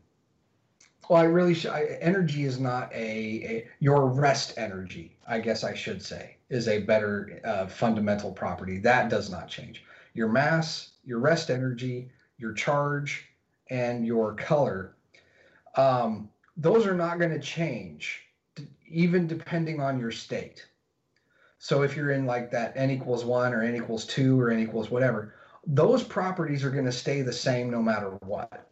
well, I really sh- I, energy is not a, a your rest energy. I guess I should say is a better uh, fundamental property that does not change. Your mass, your rest energy, your charge, and your color. Um, those are not going to change, even depending on your state. So if you're in like that n equals one or n equals two or n equals whatever, those properties are going to stay the same no matter what.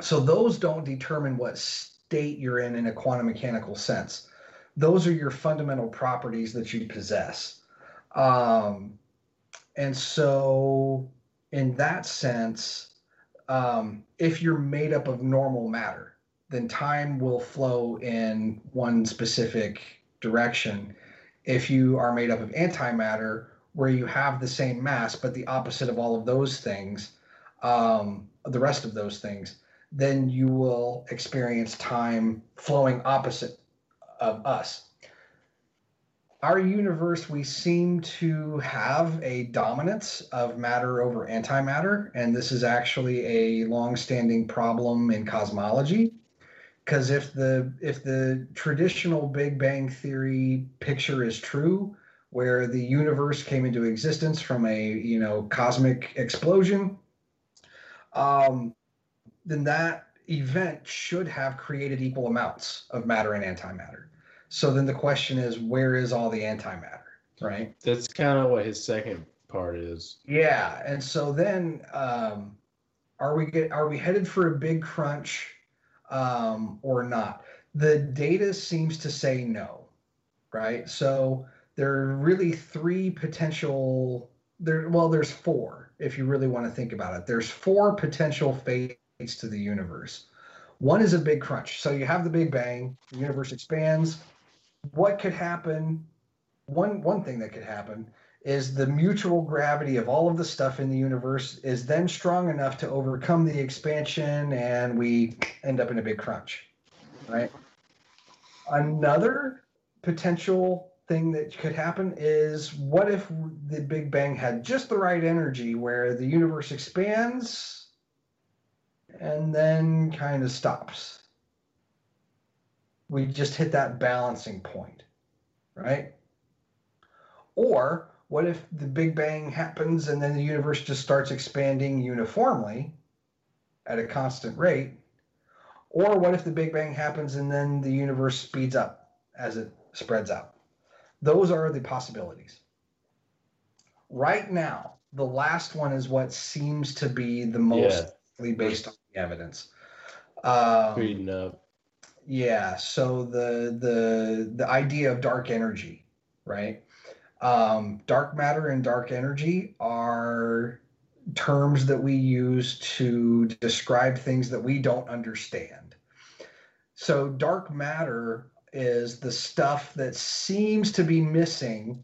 So those don't determine what state you're in in a quantum mechanical sense. Those are your fundamental properties that you possess. Um, and so, in that sense, um, if you're made up of normal matter, then time will flow in one specific direction. If you are made up of antimatter, where you have the same mass but the opposite of all of those things, um, the rest of those things, then you will experience time flowing opposite of us. Our universe, we seem to have a dominance of matter over antimatter, and this is actually a long-standing problem in cosmology. Because if the if the traditional Big Bang theory picture is true, where the universe came into existence from a you know cosmic explosion, um, then that event should have created equal amounts of matter and antimatter. So then the question is, where is all the antimatter, right? That's kind of what his second part is. Yeah, and so then um, are we get are we headed for a big crunch um, or not? The data seems to say no, right? So there are really three potential there. Well, there's four if you really want to think about it. There's four potential fates to the universe. One is a big crunch. So you have the Big Bang, the universe expands. What could happen? One one thing that could happen is the mutual gravity of all of the stuff in the universe is then strong enough to overcome the expansion and we end up in a big crunch right another potential thing that could happen is what if the big bang had just the right energy where the universe expands and then kind of stops we just hit that balancing point right or what if the Big Bang happens and then the universe just starts expanding uniformly at a constant rate? Or what if the Big Bang happens and then the universe speeds up as it spreads out? Those are the possibilities. Right now, the last one is what seems to be the most Yeah. based on the evidence. Um, Reading up. Yeah, so the the the idea of dark energy, right? Um, dark matter and dark energy are terms that we use to describe things that we don't understand. So dark matter is the stuff that seems to be missing,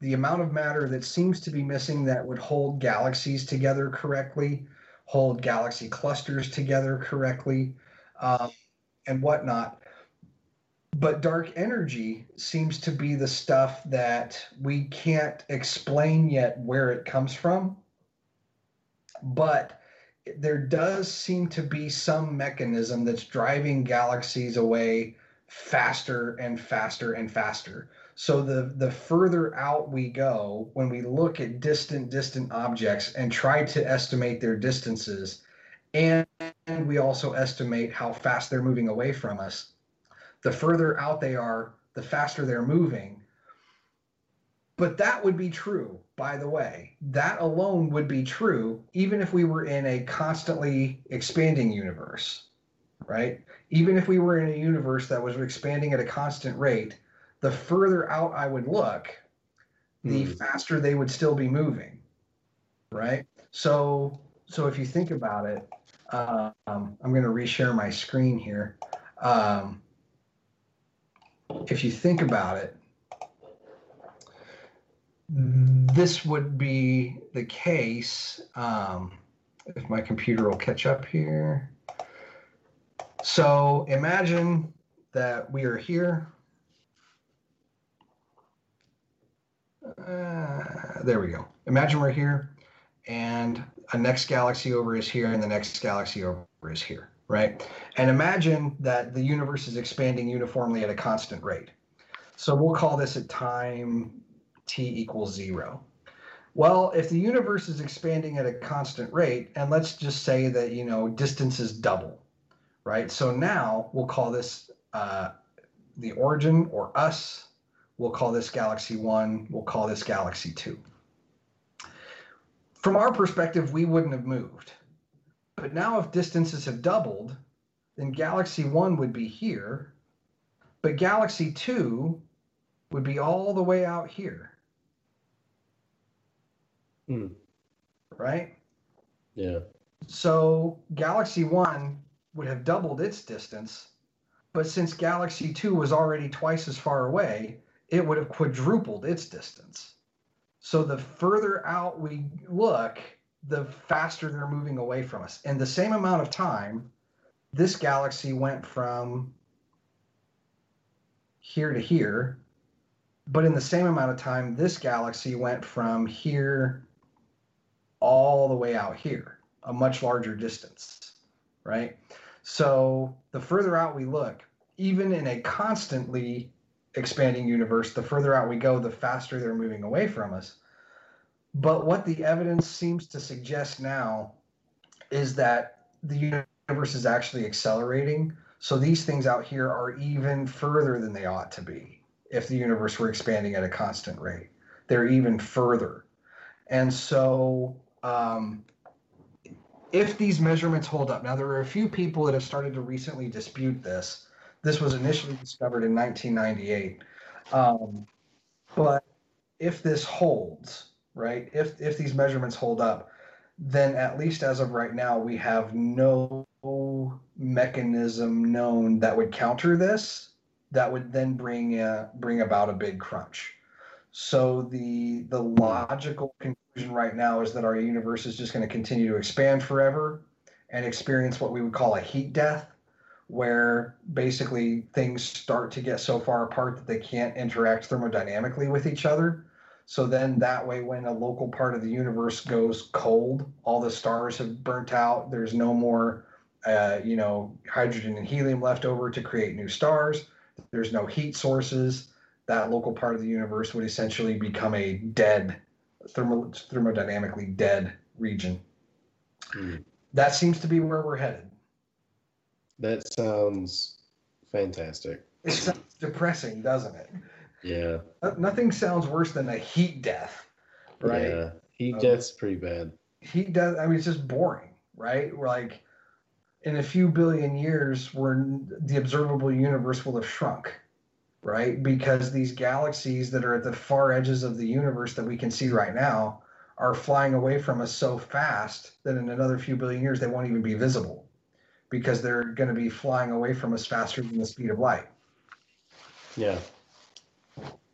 the amount of matter that seems to be missing that would hold galaxies together correctly, hold galaxy clusters together correctly, um, and whatnot. But dark energy seems to be the stuff that we can't explain yet where it comes from. But there does seem to be some mechanism that's driving galaxies away faster and faster and faster. So the the further out we go when we look at distant distant objects and try to estimate their distances and we also estimate how fast they're moving away from us the further out they are, the faster they're moving. But that would be true, by the way. That alone would be true even if we were in a constantly expanding universe, right? Even if we were in a universe that was expanding at a constant rate, the further out I would look, the Hmm. faster they would still be moving, right? So, so if you think about it, um, I'm going to reshare my screen here. Um, if you think about it, this would be the case um, if my computer will catch up here. So imagine that we are here. Uh, there we go. Imagine we're here and a next galaxy over is here and the next galaxy over is here, right? And imagine that the universe is expanding uniformly at a constant rate. So we'll call this at time t equals zero. Well, if the universe is expanding at a constant rate, and let's just say that, you know, distance is double, right? So now we'll call this uh, the origin or us. We'll call this galaxy one. We'll call this galaxy two. From our perspective, we wouldn't have moved. But now, if distances have doubled, then galaxy one would be here, but galaxy two would be all the way out here. Hmm. Right? Yeah. So galaxy one would have doubled its distance, but since galaxy two was already twice as far away, it would have quadrupled its distance. So the further out we look, the faster they're moving away from us. In the same amount of time, this galaxy went from here to here, but in the same amount of time, this galaxy went from here all the way out here, a much larger distance, right? So the further out we look, even in a constantly expanding universe. The further out we go, the faster they're moving away from us. But what the evidence seems to suggest now is that the universe is actually accelerating. So these things out here are even further than they ought to be if the universe were expanding at a constant rate. They're even further. And so, um, if these measurements hold up, now there are a few people that have started to recently dispute this. This was initially discovered in 1998. Um, but if this holds, right, if, if these measurements hold up, then at least as of right now, we have no mechanism known that would counter this that would then bring uh, bring about a big crunch. So the the logical conclusion right now is that our universe is just going to continue to expand forever and experience what we would call a heat death, where basically things start to get so far apart that they can't interact thermodynamically with each other. So then that way, when a local part of the universe goes cold, all the stars have burnt out. There's no more, uh, you know, hydrogen and helium left over to create new stars. There's no heat sources. That local part of the universe would essentially become a dead, thermo, thermodynamically dead region. Hmm. That seems to be where we're headed. That sounds fantastic. It sounds depressing, doesn't it? Yeah. No- Nothing sounds worse than a heat death, right? Yeah. He Um, gets pretty bad. Heat death. I mean, it's just boring, right? We're like, in a few billion years, where the observable universe will have shrunk, right? Because these galaxies that are at the far edges of the universe that we can see right now are flying away from us so fast that in another few billion years they won't even be visible because they're going to be flying away from us faster than the speed of light. Yeah.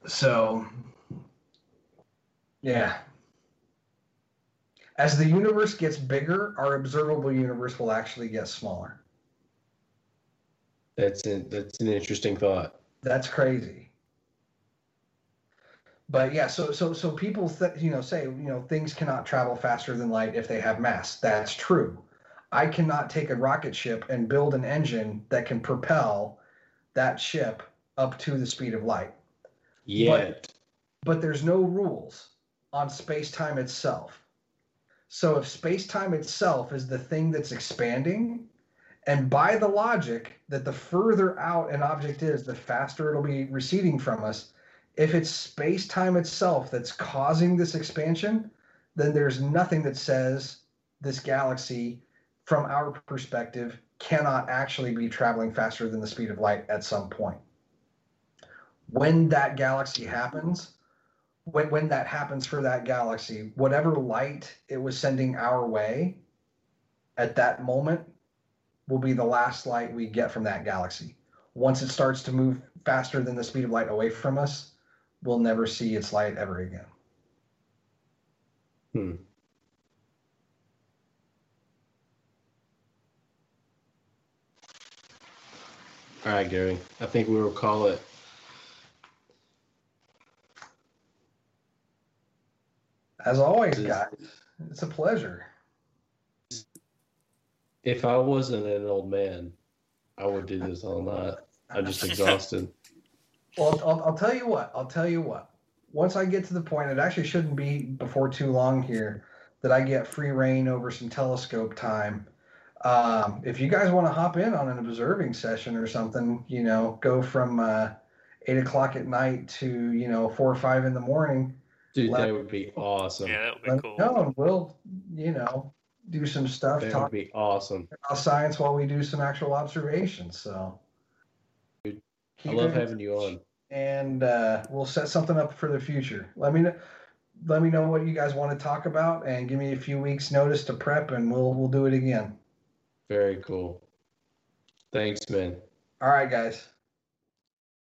So, yeah. As the universe gets bigger, our observable universe will actually get smaller. That's an, that's an interesting thought. That's crazy. But yeah, so so so people th- you know say you know things cannot travel faster than light if they have mass. That's true. I cannot take a rocket ship and build an engine that can propel that ship up to the speed of light. Yet. but there's no rules on space-time itself. So if space-time itself is the thing that's expanding, and by the logic that the further out an object is, the faster it'll be receding from us, if it's space-time itself that's causing this expansion, then there's nothing that says this galaxy from our perspective cannot actually be traveling faster than the speed of light at some point when that galaxy happens, when when that happens for that galaxy, whatever light it was sending our way at that moment will be the last light we get from that galaxy. Once it starts to move faster than the speed of light away from us, we'll never see its light ever again. Hmm. All right, Gary. I think we will call it. As always, guys, it's a pleasure. If I wasn't an old man, I would do this all night. I'm just exhausted. Well, I'll, I'll tell you what. I'll tell you what. Once I get to the point, it actually shouldn't be before too long here that I get free rein over some telescope time. Um, if you guys want to hop in on an observing session or something, you know, go from uh, eight o'clock at night to you know four or five in the morning. Dude, Let- that would be awesome. Yeah, that would be Let cool. know, and we'll you know do some stuff, That talk would be awesome. about science while we do some actual observations. So. Dude, I love having you on. and uh, we'll set something up for the future. Let me know. Let me know what you guys want to talk about, and give me a few weeks' notice to prep, and we'll we'll do it again. Very cool. Thanks, man. All right, guys.